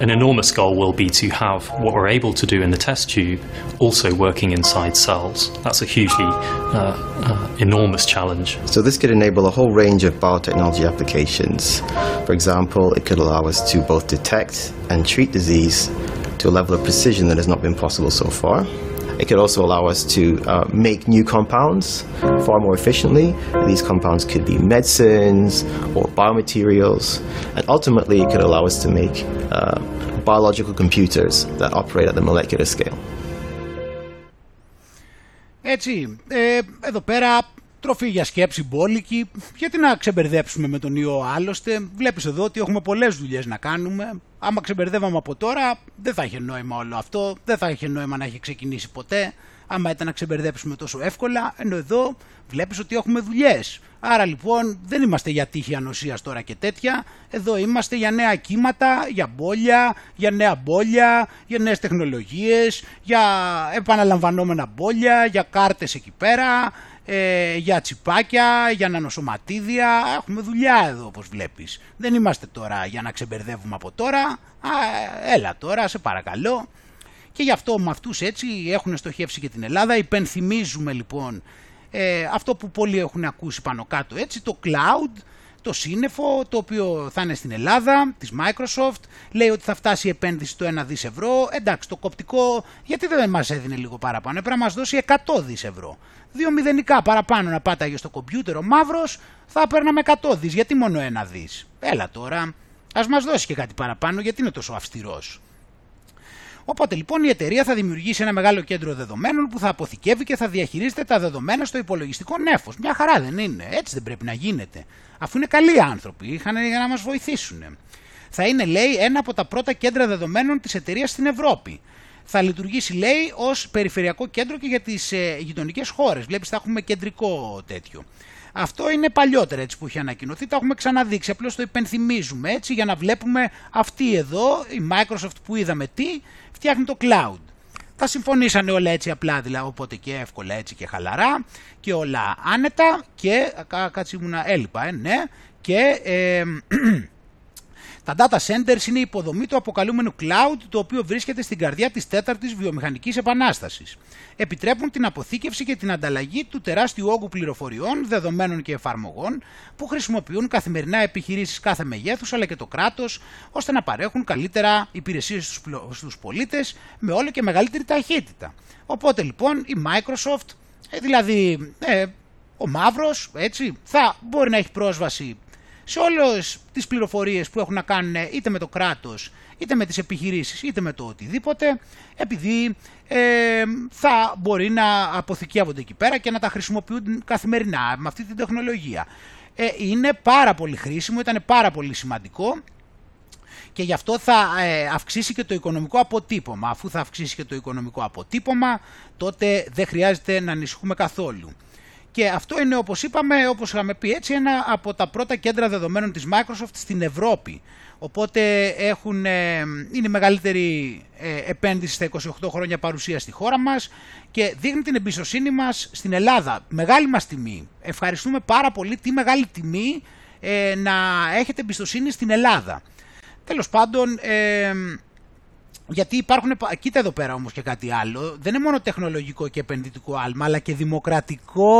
An enormous goal will be to have what we're able to do in the test tube also working inside cells. That's a hugely uh, uh, enormous challenge. So this could enable a whole range of biotechnology applications. For example, it could allow us to both detect and treat disease to a level of precision that has not been possible so far. It could also allow us to uh, make new compounds far more efficiently. And these compounds could be medicines or biomaterials. And ultimately, it could allow us to make uh, biological computers that operate at the molecular scale. Έτσι, ε, εδώ πέρα τροφή για σκέψη μπόλικη. Γιατί να ξεμπερδέψουμε με τον ιό άλλωστε. Βλέπεις εδώ ότι έχουμε πολλές δουλειές να κάνουμε. Άμα ξεμπερδεύαμε από τώρα δεν θα είχε νόημα όλο αυτό. Δεν θα είχε νόημα να έχει ξεκινήσει ποτέ. Άμα ήταν να ξεμπερδέψουμε τόσο εύκολα. Ενώ εδώ βλέπεις ότι έχουμε δουλειές. Άρα λοιπόν δεν είμαστε για τύχη ανοσίας τώρα και τέτοια. Εδώ είμαστε για νέα κύματα, για μπόλια, για νέα μπόλια, για νέες τεχνολογίες, για επαναλαμβανόμενα μπόλια, για κάρτες εκεί πέρα, ε, για τσιπάκια, για νανοσωματίδια. Έχουμε δουλειά εδώ όπως βλέπεις. Δεν είμαστε τώρα για να ξεμπερδεύουμε από τώρα. Α, έλα τώρα, σε παρακαλώ. Και γι' αυτό με αυτούς έτσι έχουν στοχεύσει και την Ελλάδα. Υπενθυμίζουμε λοιπόν ε, αυτό που πολλοί έχουν ακούσει πάνω κάτω έτσι, το cloud, το σύννεφο, το οποίο θα είναι στην Ελλάδα, της Microsoft, λέει ότι θα φτάσει η επένδυση το 1 δις ευρώ. Εντάξει, το κοπτικό, γιατί δεν μας έδινε λίγο παραπάνω, έπρεπε να μας δώσει 100 δις ευρώ. Δύο μηδενικά παραπάνω να πάταγε στο κομπιούτερ ο μαύρος, θα παίρναμε 100 δις, γιατί μόνο 1 δις; Έλα τώρα, ας μας δώσει και κάτι παραπάνω, γιατί είναι τόσο αυστηρός. Οπότε λοιπόν η εταιρεία θα δημιουργήσει ένα μεγάλο κέντρο δεδομένων που θα αποθηκεύει και θα διαχειρίζεται τα δεδομένα στο υπολογιστικό νέφος. Μια χαρά δεν είναι; Έτσι δεν πρέπει να γίνεται. Αφού είναι καλοί άνθρωποι, είχαν για να μας βοηθήσουν. Θα είναι, λέει, ένα από τα πρώτα κέντρα δεδομένων της εταιρείας στην Ευρώπη. Θα λειτουργήσει, λέει, ως περιφερειακό κέντρο και για τις ε, γειτονικές χώρες. Βλέπεις, θα έχουμε κεντρικό τέτοιο. Αυτό είναι παλιότερα έτσι που έχει ανακοινωθεί, τα έχουμε ξαναδείξει. Απλώς το υπενθυμίζουμε έτσι για να βλέπουμε αυτή εδώ, η Microsoft που είδαμε τι, φτιάχνει το cloud. Τα συμφωνήσανε όλα έτσι απλά, δηλαδή οπότε και εύκολα έτσι και χαλαρά και όλα άνετα και κάτσε ήμουνα έλειπα, ε, ναι, και ε, τα data centers είναι η υποδομή του αποκαλούμενου cloud, το οποίο βρίσκεται στην καρδιά της τέταρτης βιομηχανικής επανάστασης. Επιτρέπουν την αποθήκευση και την ανταλλαγή του τεράστιου όγκου πληροφοριών, δεδομένων και εφαρμογών, που χρησιμοποιούν καθημερινά επιχειρήσεις κάθε μεγέθους, αλλά και το κράτος, ώστε να παρέχουν καλύτερα υπηρεσίες στους πολίτες με όλο και μεγαλύτερη ταχύτητα. Οπότε λοιπόν η Microsoft, ε, δηλαδή ε, ο μαύρος, έτσι, θα μπορεί να έχει πρόσβαση σε όλες τις πληροφορίες που έχουν να κάνουν είτε με το κράτος, είτε με τις επιχειρήσεις, είτε με το οτιδήποτε, επειδή ε, θα μπορεί να αποθηκεύονται εκεί πέρα και να τα χρησιμοποιούν καθημερινά με αυτή την τεχνολογία. Ε, είναι πάρα πολύ χρήσιμο, ήταν πάρα πολύ σημαντικό και γι' αυτό θα ε, αυξήσει και το οικονομικό αποτύπωμα. Αφού θα αυξήσει και το οικονομικό αποτύπωμα, τότε δεν χρειάζεται να ανησυχούμε καθόλου. Και αυτό είναι όπως είπαμε, όπως είχαμε πει έτσι, ένα από τα πρώτα κέντρα δεδομένων της Microsoft στην Ευρώπη. Οπότε έχουν, ε, είναι η μεγαλύτερη ε, επένδυση στα 28 χρόνια παρουσία στη χώρα μας και δείχνει την εμπιστοσύνη μας στην Ελλάδα. Μεγάλη μας τιμή. Ευχαριστούμε πάρα πολύ τι μεγάλη τιμή ε, να έχετε εμπιστοσύνη στην Ελλάδα. Τέλος πάντων, γιατί υπάρχουν, κοίτα εδώ πέρα όμως και κάτι άλλο, δεν είναι μόνο τεχνολογικό και επενδυτικό άλμα, αλλά και δημοκρατικό.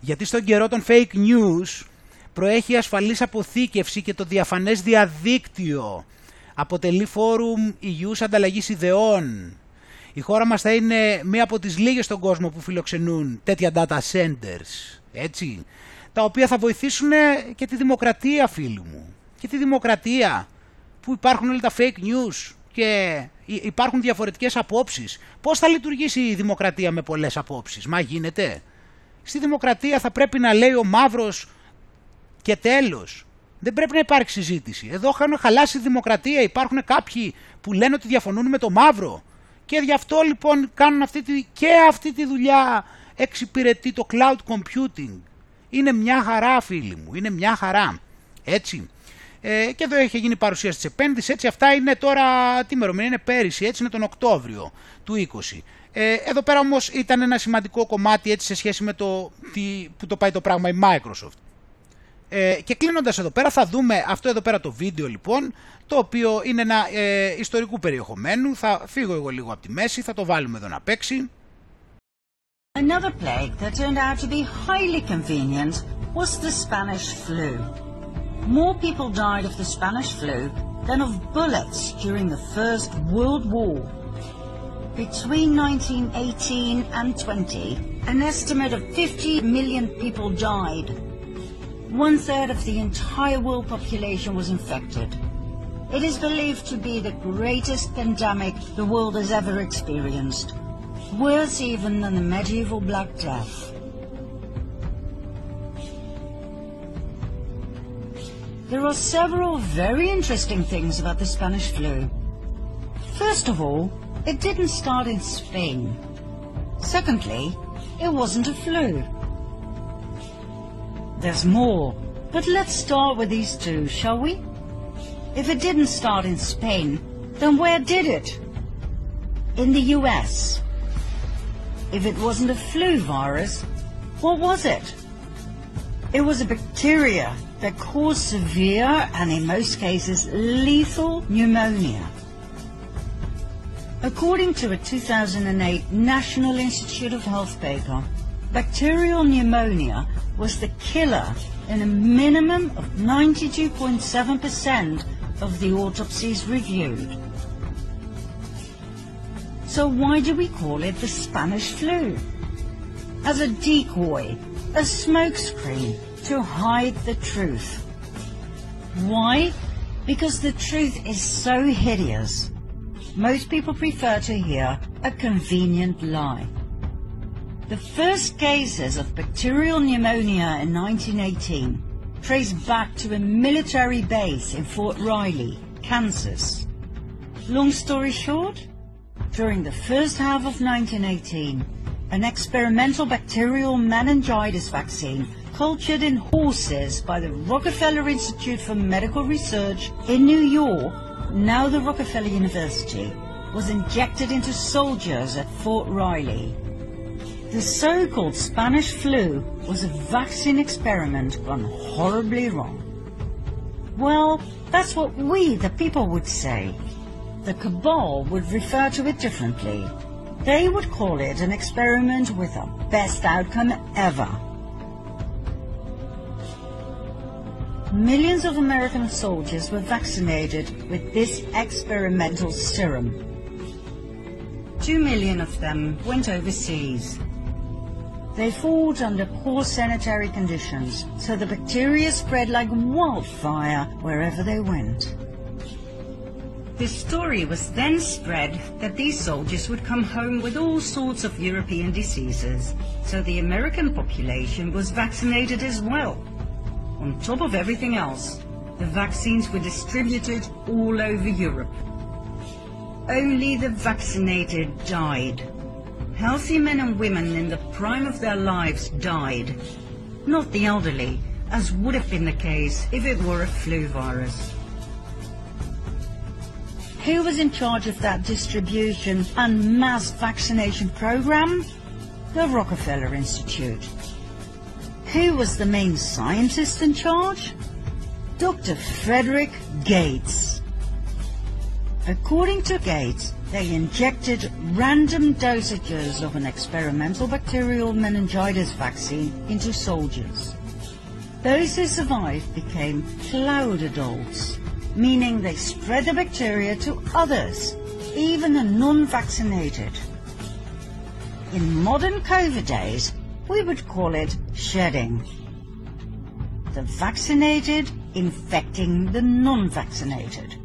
Γιατί στον καιρό των fake news προέχει ασφαλής αποθήκευση και το διαφανές διαδίκτυο. Αποτελεί φόρουμ υγιούς ανταλλαγής ιδεών. Η χώρα μας θα είναι μία από τις λίγες στον κόσμο που φιλοξενούν τέτοια data centers, έτσι, τα οποία θα βοηθήσουν και τη δημοκρατία, φίλοι μου. Και τη δημοκρατία, που υπάρχουν όλα τα fake news, και υπάρχουν διαφορετικές απόψεις. Πώς θα λειτουργήσει η δημοκρατία με πολλές απόψεις, μα γίνεται. Στη δημοκρατία θα πρέπει να λέει ο μαύρος και τέλος. Δεν πρέπει να υπάρξει συζήτηση. Εδώ έχουν χαλάσει η δημοκρατία. Υπάρχουν κάποιοι που λένε ότι διαφωνούν με το μαύρο. Και γι' αυτό λοιπόν κάνουν αυτή τη, και αυτή τη δουλειά εξυπηρετεί το cloud computing. Είναι μια χαρά φίλοι μου, είναι μια χαρά. Έτσι. Ε, και εδώ έχει γίνει παρουσίαση τη επένδυση. Έτσι, αυτά είναι τώρα. Τι ημερομηνία είναι πέρυσι, έτσι είναι τον Οκτώβριο του 20. Ε, εδώ πέρα όμως ήταν ένα σημαντικό κομμάτι έτσι, σε σχέση με το τι, που το πάει το πράγμα η Microsoft. Ε, και κλείνοντας εδώ πέρα θα δούμε αυτό εδώ πέρα το βίντεο λοιπόν το οποίο είναι ένα ε, ιστορικού περιεχομένου θα φύγω εγώ λίγο από τη μέση θα το βάλουμε εδώ να παίξει Another plague that turned out to be highly convenient was the Spanish flu. More people died of the Spanish flu than of bullets during the First World War. Between 1918 and 20, an estimate of 50 million people died. One third of the entire world population was infected. It is believed to be the greatest pandemic the world has ever experienced, worse even than the medieval Black Death. There are several very interesting things about the Spanish flu. First of all, it didn't start in Spain. Secondly, it wasn't a flu. There's more, but let's start with these two, shall we? If it didn't start in Spain, then where did it? In the US. If it wasn't a flu virus, what was it? It was a bacteria that cause severe and in most cases lethal pneumonia. According to a 2008 National Institute of Health paper, bacterial pneumonia was the killer in a minimum of 92.7% of the autopsies reviewed. So why do we call it the Spanish flu? As a decoy, a smokescreen, to hide the truth. Why? Because the truth is so hideous. Most people prefer to hear a convenient lie. The first cases of bacterial pneumonia in 1918 trace back to a military base in Fort Riley, Kansas. Long story short, during the first half of 1918, an experimental bacterial meningitis vaccine cultured in horses by the Rockefeller Institute for Medical Research in New York, now the Rockefeller University, was injected into soldiers at Fort Riley. The so-called Spanish flu was a vaccine experiment gone horribly wrong. Well, that's what we, the people, would say. The cabal would refer to it differently. They would call it an experiment with the best outcome ever. Millions of American soldiers were vaccinated with this experimental serum. Two million of them went overseas. They fought under poor sanitary conditions, so the bacteria spread like wildfire wherever they went. The story was then spread that these soldiers would come home with all sorts of European diseases, so the American population was vaccinated as well. On top of everything else, the vaccines were distributed all over Europe. Only the vaccinated died. Healthy men and women in the prime of their lives died. Not the elderly, as would have been the case if it were a flu virus. Who was in charge of that distribution and mass vaccination program? The Rockefeller Institute. Who was the main scientist in charge? Dr. Frederick Gates. According to Gates, they injected random dosages of an experimental bacterial meningitis vaccine into soldiers. Those who survived became cloud adults, meaning they spread the bacteria to others, even the non-vaccinated. In modern COVID days, we would call it shedding. The vaccinated infecting the non-vaccinated.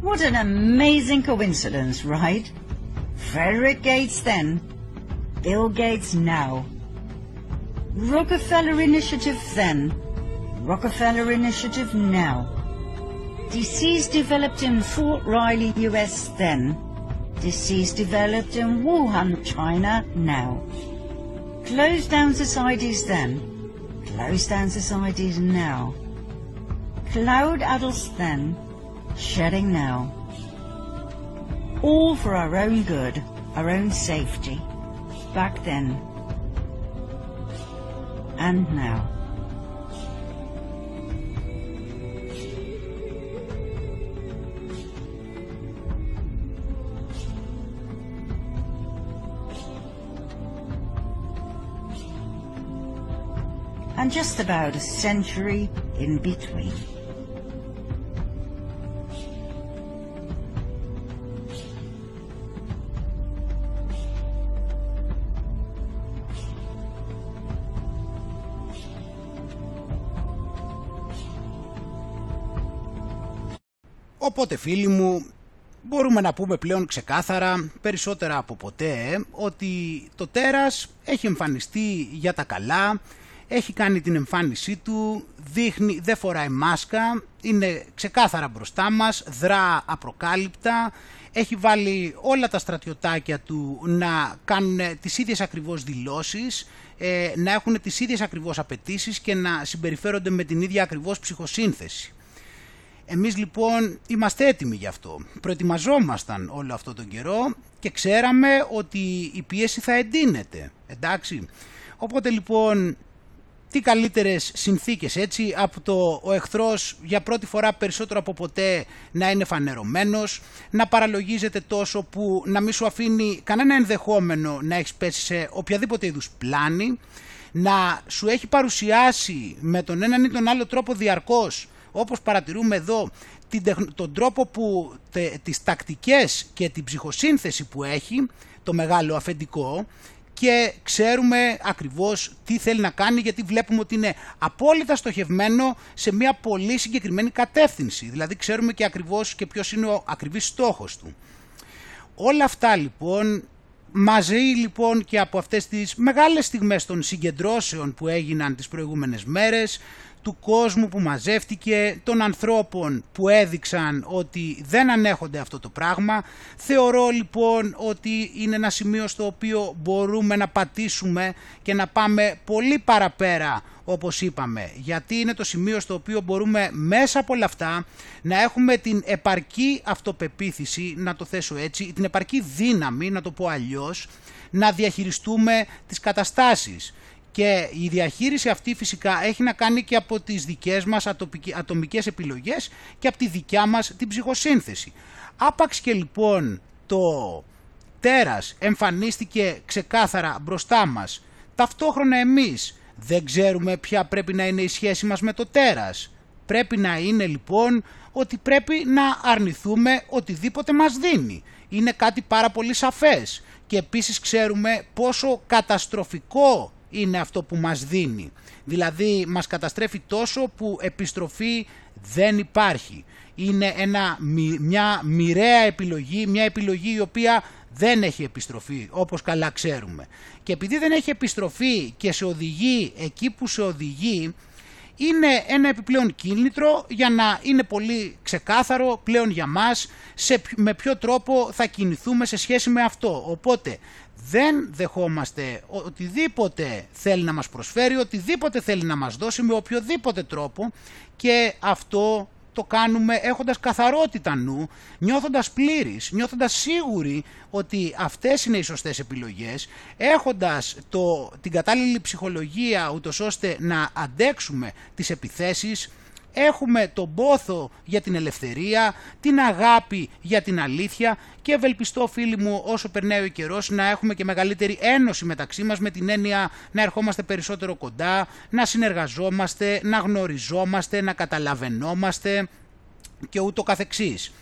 What an amazing coincidence, right? Frederick Gates then, Bill Gates now. Rockefeller Initiative then, Rockefeller Initiative now. Disease developed in Fort Riley, US then. Disease developed in Wuhan, China now. Closed down societies then. Closed down societies now. Cloud adults then. Shedding now. All for our own good, our own safety. Back then. And now. And just about a century in between. Οπότε φίλοι μου, μπορούμε να πούμε πλέον ξεκάθαρα, περισσότερα από ποτέ, ότι το τέρας έχει εμφανιστεί για τα καλά, έχει κάνει την εμφάνισή του, δείχνει, δεν φοράει μάσκα, είναι ξεκάθαρα μπροστά μας, δρά απροκάλυπτα, έχει βάλει όλα τα στρατιωτάκια του να κάνουν τις ίδιες ακριβώς δηλώσεις, ε, να έχουν τις ίδιες ακριβώς απαιτήσεις και να συμπεριφέρονται με την ίδια ακριβώς ψυχοσύνθεση. Εμείς λοιπόν είμαστε έτοιμοι γι' αυτό. Προετοιμαζόμασταν όλο αυτό τον καιρό και ξέραμε ότι η πίεση θα εντείνεται. Εντάξει. Οπότε λοιπόν τι καλύτερες συνθήκες έτσι από το ο εχθρός για πρώτη φορά περισσότερο από ποτέ να είναι φανερωμένος, να παραλογίζεται τόσο που να μην σου αφήνει κανένα ενδεχόμενο να έχεις πέσει σε οποιαδήποτε είδους πλάνη, να σου έχει παρουσιάσει με τον έναν ή τον άλλο τρόπο διαρκώς όπως παρατηρούμε εδώ τον τρόπο που τις τακτικές και την ψυχοσύνθεση που έχει το μεγάλο αφεντικό και ξέρουμε ακριβώς τι θέλει να κάνει γιατί βλέπουμε ότι είναι απόλυτα στοχευμένο σε μια πολύ συγκεκριμένη κατεύθυνση. Δηλαδή ξέρουμε και ακριβώς και ποιος είναι ο ακριβής στόχος του. Όλα αυτά λοιπόν μαζί λοιπόν και από αυτές τις μεγάλες στιγμές των συγκεντρώσεων που έγιναν τις προηγούμενες μέρες του κόσμου που μαζεύτηκε, των ανθρώπων που έδειξαν ότι δεν ανέχονται αυτό το πράγμα. Θεωρώ λοιπόν ότι είναι ένα σημείο στο οποίο μπορούμε να πατήσουμε και να πάμε πολύ παραπέρα όπως είπαμε, γιατί είναι το σημείο στο οποίο μπορούμε μέσα από όλα αυτά να έχουμε την επαρκή αυτοπεποίθηση, να το θέσω έτσι, την επαρκή δύναμη, να το πω αλλιώς, να διαχειριστούμε τις καταστάσεις. Και η διαχείριση αυτή φυσικά έχει να κάνει και από τις δικές μας ατομικές επιλογές και από τη δικιά μας την ψυχοσύνθεση. Άπαξ και λοιπόν το τέρας εμφανίστηκε ξεκάθαρα μπροστά μας, ταυτόχρονα εμείς δεν ξέρουμε ποια πρέπει να είναι η σχέση μας με το τέρας. Πρέπει να είναι λοιπόν ότι πρέπει να αρνηθούμε οτιδήποτε μας δίνει. Είναι κάτι πάρα πολύ σαφές και επίσης ξέρουμε πόσο καταστροφικό είναι αυτό που μας δίνει. Δηλαδή μας καταστρέφει τόσο που επιστροφή δεν υπάρχει. Είναι ένα, μια μοιραία επιλογή, μια επιλογή η οποία δεν έχει επιστροφή όπως καλά ξέρουμε. Και επειδή δεν έχει επιστροφή και σε οδηγεί εκεί που σε οδηγεί, είναι ένα επιπλέον κίνητρο για να είναι πολύ ξεκάθαρο πλέον για μας σε, με ποιο τρόπο θα κινηθούμε σε σχέση με αυτό. Οπότε δεν δεχόμαστε οτιδήποτε θέλει να μας προσφέρει, οτιδήποτε θέλει να μας δώσει με οποιοδήποτε τρόπο και αυτό το κάνουμε έχοντας καθαρότητα νου, νιώθοντας πλήρης, νιώθοντας σίγουροι ότι αυτές είναι οι σωστές επιλογές, έχοντας το, την κατάλληλη ψυχολογία ούτως ώστε να αντέξουμε τις επιθέσεις, έχουμε τον πόθο για την ελευθερία, την αγάπη για την αλήθεια και ευελπιστώ φίλοι μου όσο περνάει ο καιρός να έχουμε και μεγαλύτερη ένωση μεταξύ μας με την έννοια να ερχόμαστε περισσότερο κοντά, να συνεργαζόμαστε, να γνωριζόμαστε, να καταλαβαινόμαστε και ούτω καθεξής.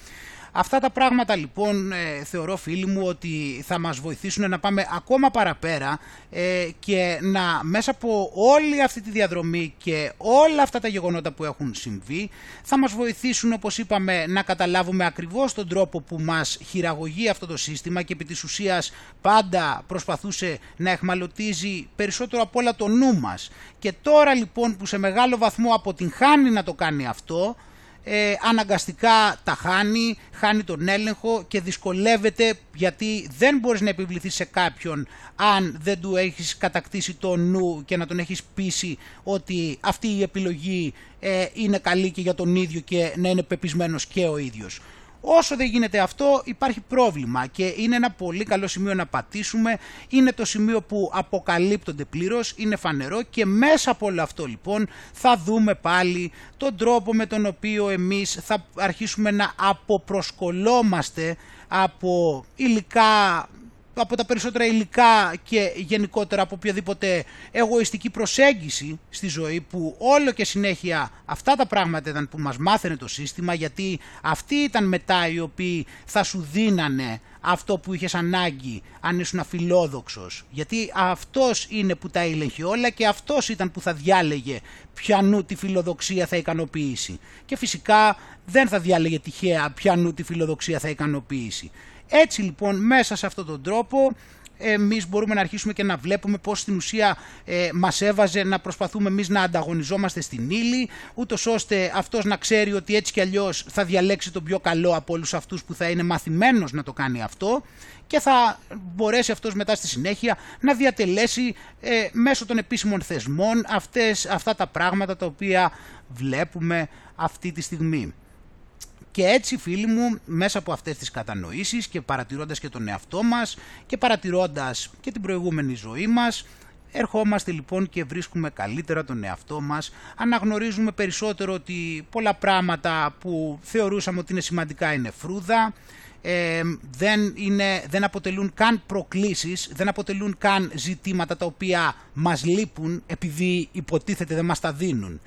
Αυτά τα πράγματα λοιπόν ε, θεωρώ φίλοι μου ότι θα μας βοηθήσουν να πάμε ακόμα παραπέρα ε, και να μέσα από όλη αυτή τη διαδρομή και όλα αυτά τα γεγονότα που έχουν συμβεί θα μας βοηθήσουν όπως είπαμε να καταλάβουμε ακριβώς τον τρόπο που μας χειραγωγεί αυτό το σύστημα και επί της ουσίας πάντα προσπαθούσε να εχμαλωτίζει περισσότερο από όλα το νου μας. Και τώρα λοιπόν που σε μεγάλο βαθμό αποτυγχάνει να το κάνει αυτό ε, αναγκαστικά τα χάνει, χάνει τον έλεγχο και δυσκολεύεται γιατί δεν μπορείς να επιβληθείς σε κάποιον αν δεν του έχεις κατακτήσει το νου και να τον έχεις πείσει ότι αυτή η επιλογή ε, είναι καλή και για τον ίδιο και να είναι πεπισμένος και ο ίδιος. Όσο δεν γίνεται αυτό υπάρχει πρόβλημα και είναι ένα πολύ καλό σημείο να πατήσουμε, είναι το σημείο που αποκαλύπτονται πλήρως, είναι φανερό και μέσα από όλο αυτό λοιπόν θα δούμε πάλι τον τρόπο με τον οποίο εμείς θα αρχίσουμε να αποπροσκολόμαστε από υλικά από τα περισσότερα υλικά και γενικότερα από οποιαδήποτε εγωιστική προσέγγιση στη ζωή που όλο και συνέχεια αυτά τα πράγματα ήταν που μας μάθαινε το σύστημα γιατί αυτοί ήταν μετά οι οποίοι θα σου δίνανε αυτό που είχες ανάγκη αν ήσουν αφιλόδοξος γιατί αυτός είναι που τα έλεγχε όλα και αυτός ήταν που θα διάλεγε ποιανού τη φιλοδοξία θα ικανοποιήσει. Και φυσικά δεν θα διάλεγε τυχαία ποιανού τη φιλοδοξία θα ικανοποιήσει έτσι λοιπόν μέσα σε αυτόν τον τρόπο εμείς μπορούμε να αρχίσουμε και να βλέπουμε πώς στην ουσία ε, μας έβαζε να προσπαθούμε εμείς να ανταγωνιζόμαστε στην ύλη, ούτως ώστε αυτός να ξέρει ότι έτσι κι αλλιώς θα διαλέξει τον πιο καλό από όλους αυτούς που θα είναι μαθημένος να το κάνει αυτό και θα μπορέσει αυτός μετά στη συνέχεια να διατελέσει ε, μέσω των επίσημων θεσμών αυτές, αυτά τα πράγματα τα οποία βλέπουμε αυτή τη στιγμή. Και έτσι φίλοι μου μέσα από αυτές τις κατανοήσεις και παρατηρώντας και τον εαυτό μας και παρατηρώντας και την προηγούμενη ζωή μας ερχόμαστε λοιπόν και βρίσκουμε καλύτερα τον εαυτό μας, αναγνωρίζουμε περισσότερο ότι πολλά πράγματα που θεωρούσαμε ότι είναι σημαντικά είναι φρούδα, ε, δεν, είναι, δεν αποτελούν καν προκλήσεις, δεν αποτελούν καν ζητήματα τα οποία μας λείπουν επειδή υποτίθεται δεν μας τα δίνουν.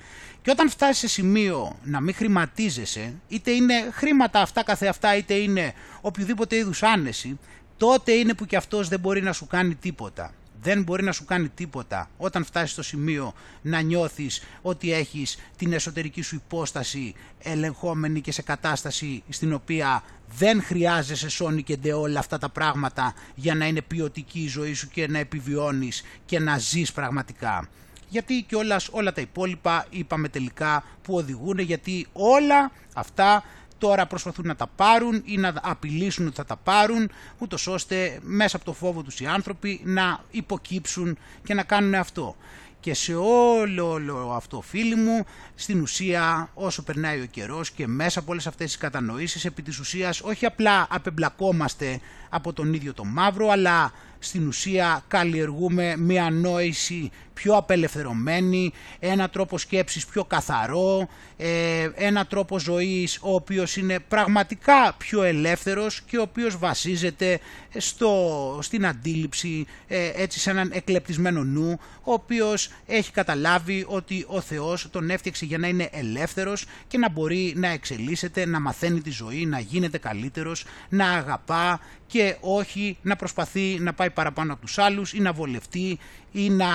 Και όταν φτάσεις σε σημείο να μην χρηματίζεσαι, είτε είναι χρήματα αυτά καθεαυτά, είτε είναι οποιοδήποτε είδους άνεση, τότε είναι που και αυτός δεν μπορεί να σου κάνει τίποτα. Δεν μπορεί να σου κάνει τίποτα όταν φτάσεις στο σημείο να νιώθεις ότι έχεις την εσωτερική σου υπόσταση ελεγχόμενη και σε κατάσταση στην οποία δεν χρειάζεσαι σώνει και ντε όλα αυτά τα πράγματα για να είναι ποιοτική η ζωή σου και να επιβιώνεις και να ζεις πραγματικά γιατί και όλα, όλα τα υπόλοιπα είπαμε τελικά που οδηγούν γιατί όλα αυτά τώρα προσπαθούν να τα πάρουν ή να απειλήσουν ότι θα τα πάρουν ούτως ώστε μέσα από το φόβο τους οι άνθρωποι να υποκύψουν και να κάνουν αυτό. Και σε όλο, όλο αυτό φίλοι μου, στην ουσία όσο περνάει ο καιρός και μέσα από όλες αυτές τις κατανοήσεις επί της ουσίας όχι απλά απεμπλακόμαστε από τον ίδιο το μαύρο αλλά στην ουσία καλλιεργούμε μια νόηση πιο απελευθερωμένη, ένα τρόπο σκέψης πιο καθαρό, ε, ένα τρόπο ζωής ο οποίος είναι πραγματικά πιο ελεύθερος και ο οποίος βασίζεται στο, στην αντίληψη ε, έτσι σε έναν εκλεπτισμένο νου ο οποίος έχει καταλάβει ότι ο Θεός τον έφτιαξε για να είναι ελεύθερος και να μπορεί να εξελίσσεται, να μαθαίνει τη ζωή, να γίνεται καλύτερος, να αγαπά και όχι να προσπαθεί να πάει παραπάνω από τους άλλους ή να βολευτεί ή να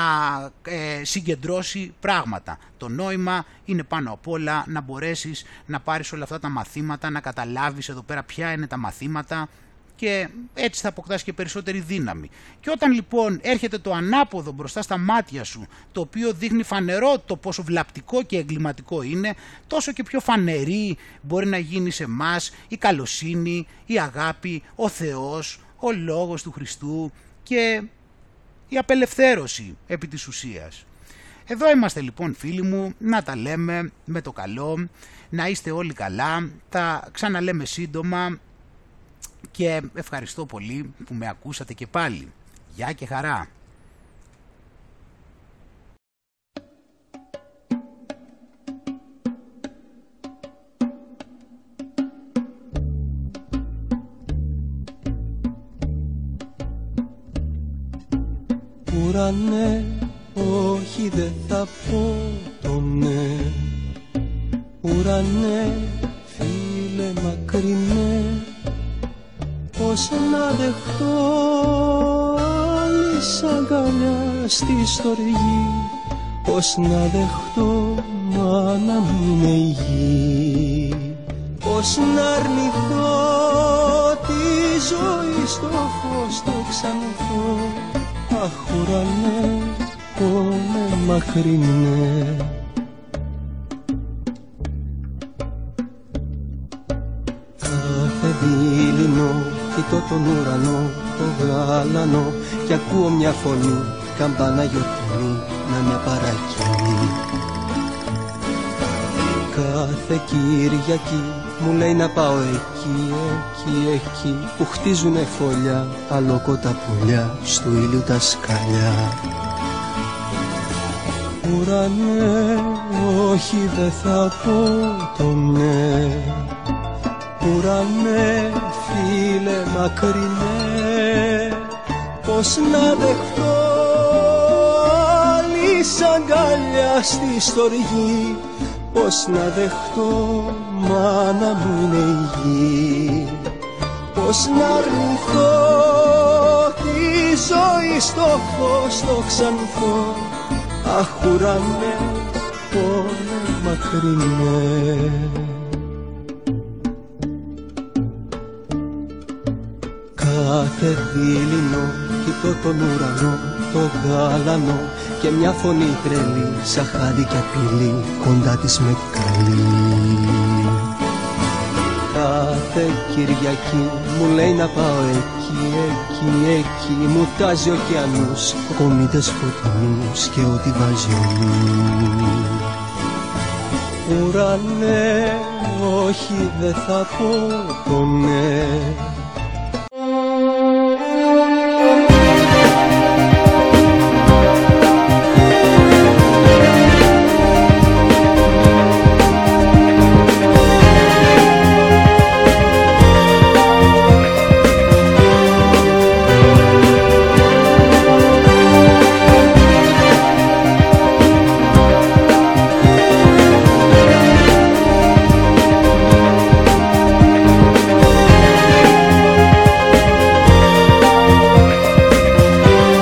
ε, συγκεντρώσει πράγματα. Το νόημα είναι πάνω απ' όλα να μπορέσεις να πάρεις όλα αυτά τα μαθήματα, να καταλάβεις εδώ πέρα ποια είναι τα μαθήματα και έτσι θα αποκτάς και περισσότερη δύναμη. Και όταν λοιπόν έρχεται το ανάποδο μπροστά στα μάτια σου, το οποίο δείχνει φανερό το πόσο βλαπτικό και εγκληματικό είναι, τόσο και πιο φανερή μπορεί να γίνει σε εμάς η καλοσύνη, η αγάπη, ο Θεός, ο Λόγος του Χριστού και η απελευθέρωση επί της ουσίας. Εδώ είμαστε λοιπόν φίλοι μου, να τα λέμε με το καλό, να είστε όλοι καλά, τα ξαναλέμε σύντομα και ευχαριστώ πολύ που με ακούσατε και πάλι. Γεια και χαρά! Ουρανέ, όχι δεν θα πω το ναι. Ουρανέ, φίλε μακρινέ Πώς να δεχτώ άλλη αγκαλιά στη στοργή. Πώς να δεχτώ μάνα μου είναι η γη Πώς να αρνηθώ τη ζωή στο φως το ξανθώ Αχ ουρανέ, πόνε μακρινές Κάθε δίληνο κοιτώ τον ουρανό, το γάλανο και ακούω μια φωνή, καμπάνα γιορτινή, να με παρακινεί. Κάθε Κυριακή μου λέει να πάω εκεί, εκεί, εκεί που χτίζουνε φωλιά, αλόκοτα πουλιά, στο ήλιο τα σκαλιά. Ουρανέ, όχι δεν θα πω το ναι Ουρανέ, φίλε μακρινέ Πώς να δεχτώ άλλη αγκαλιά στη στοργή Πώς να δεχτώ μάνα μου είναι η γη. Πώς να αρνηθώ τη ζωή στο φως το ξανθώ Αχ ουρανέ, πόνε μακρινέ Κάθε δίληνο κοιτώ τον ουρανό, το γάλανο και μια φωνή τρελή σαν χάδι και απειλή κοντά της με καλή. Κάθε Κυριακή μου λέει να πάω εκεί, εκεί, εκεί μου τάζει ωκεανούς, κομίτες φωτεινούς και ό,τι βάζει ο νους. Ουρανέ, όχι δεν θα πω το ναι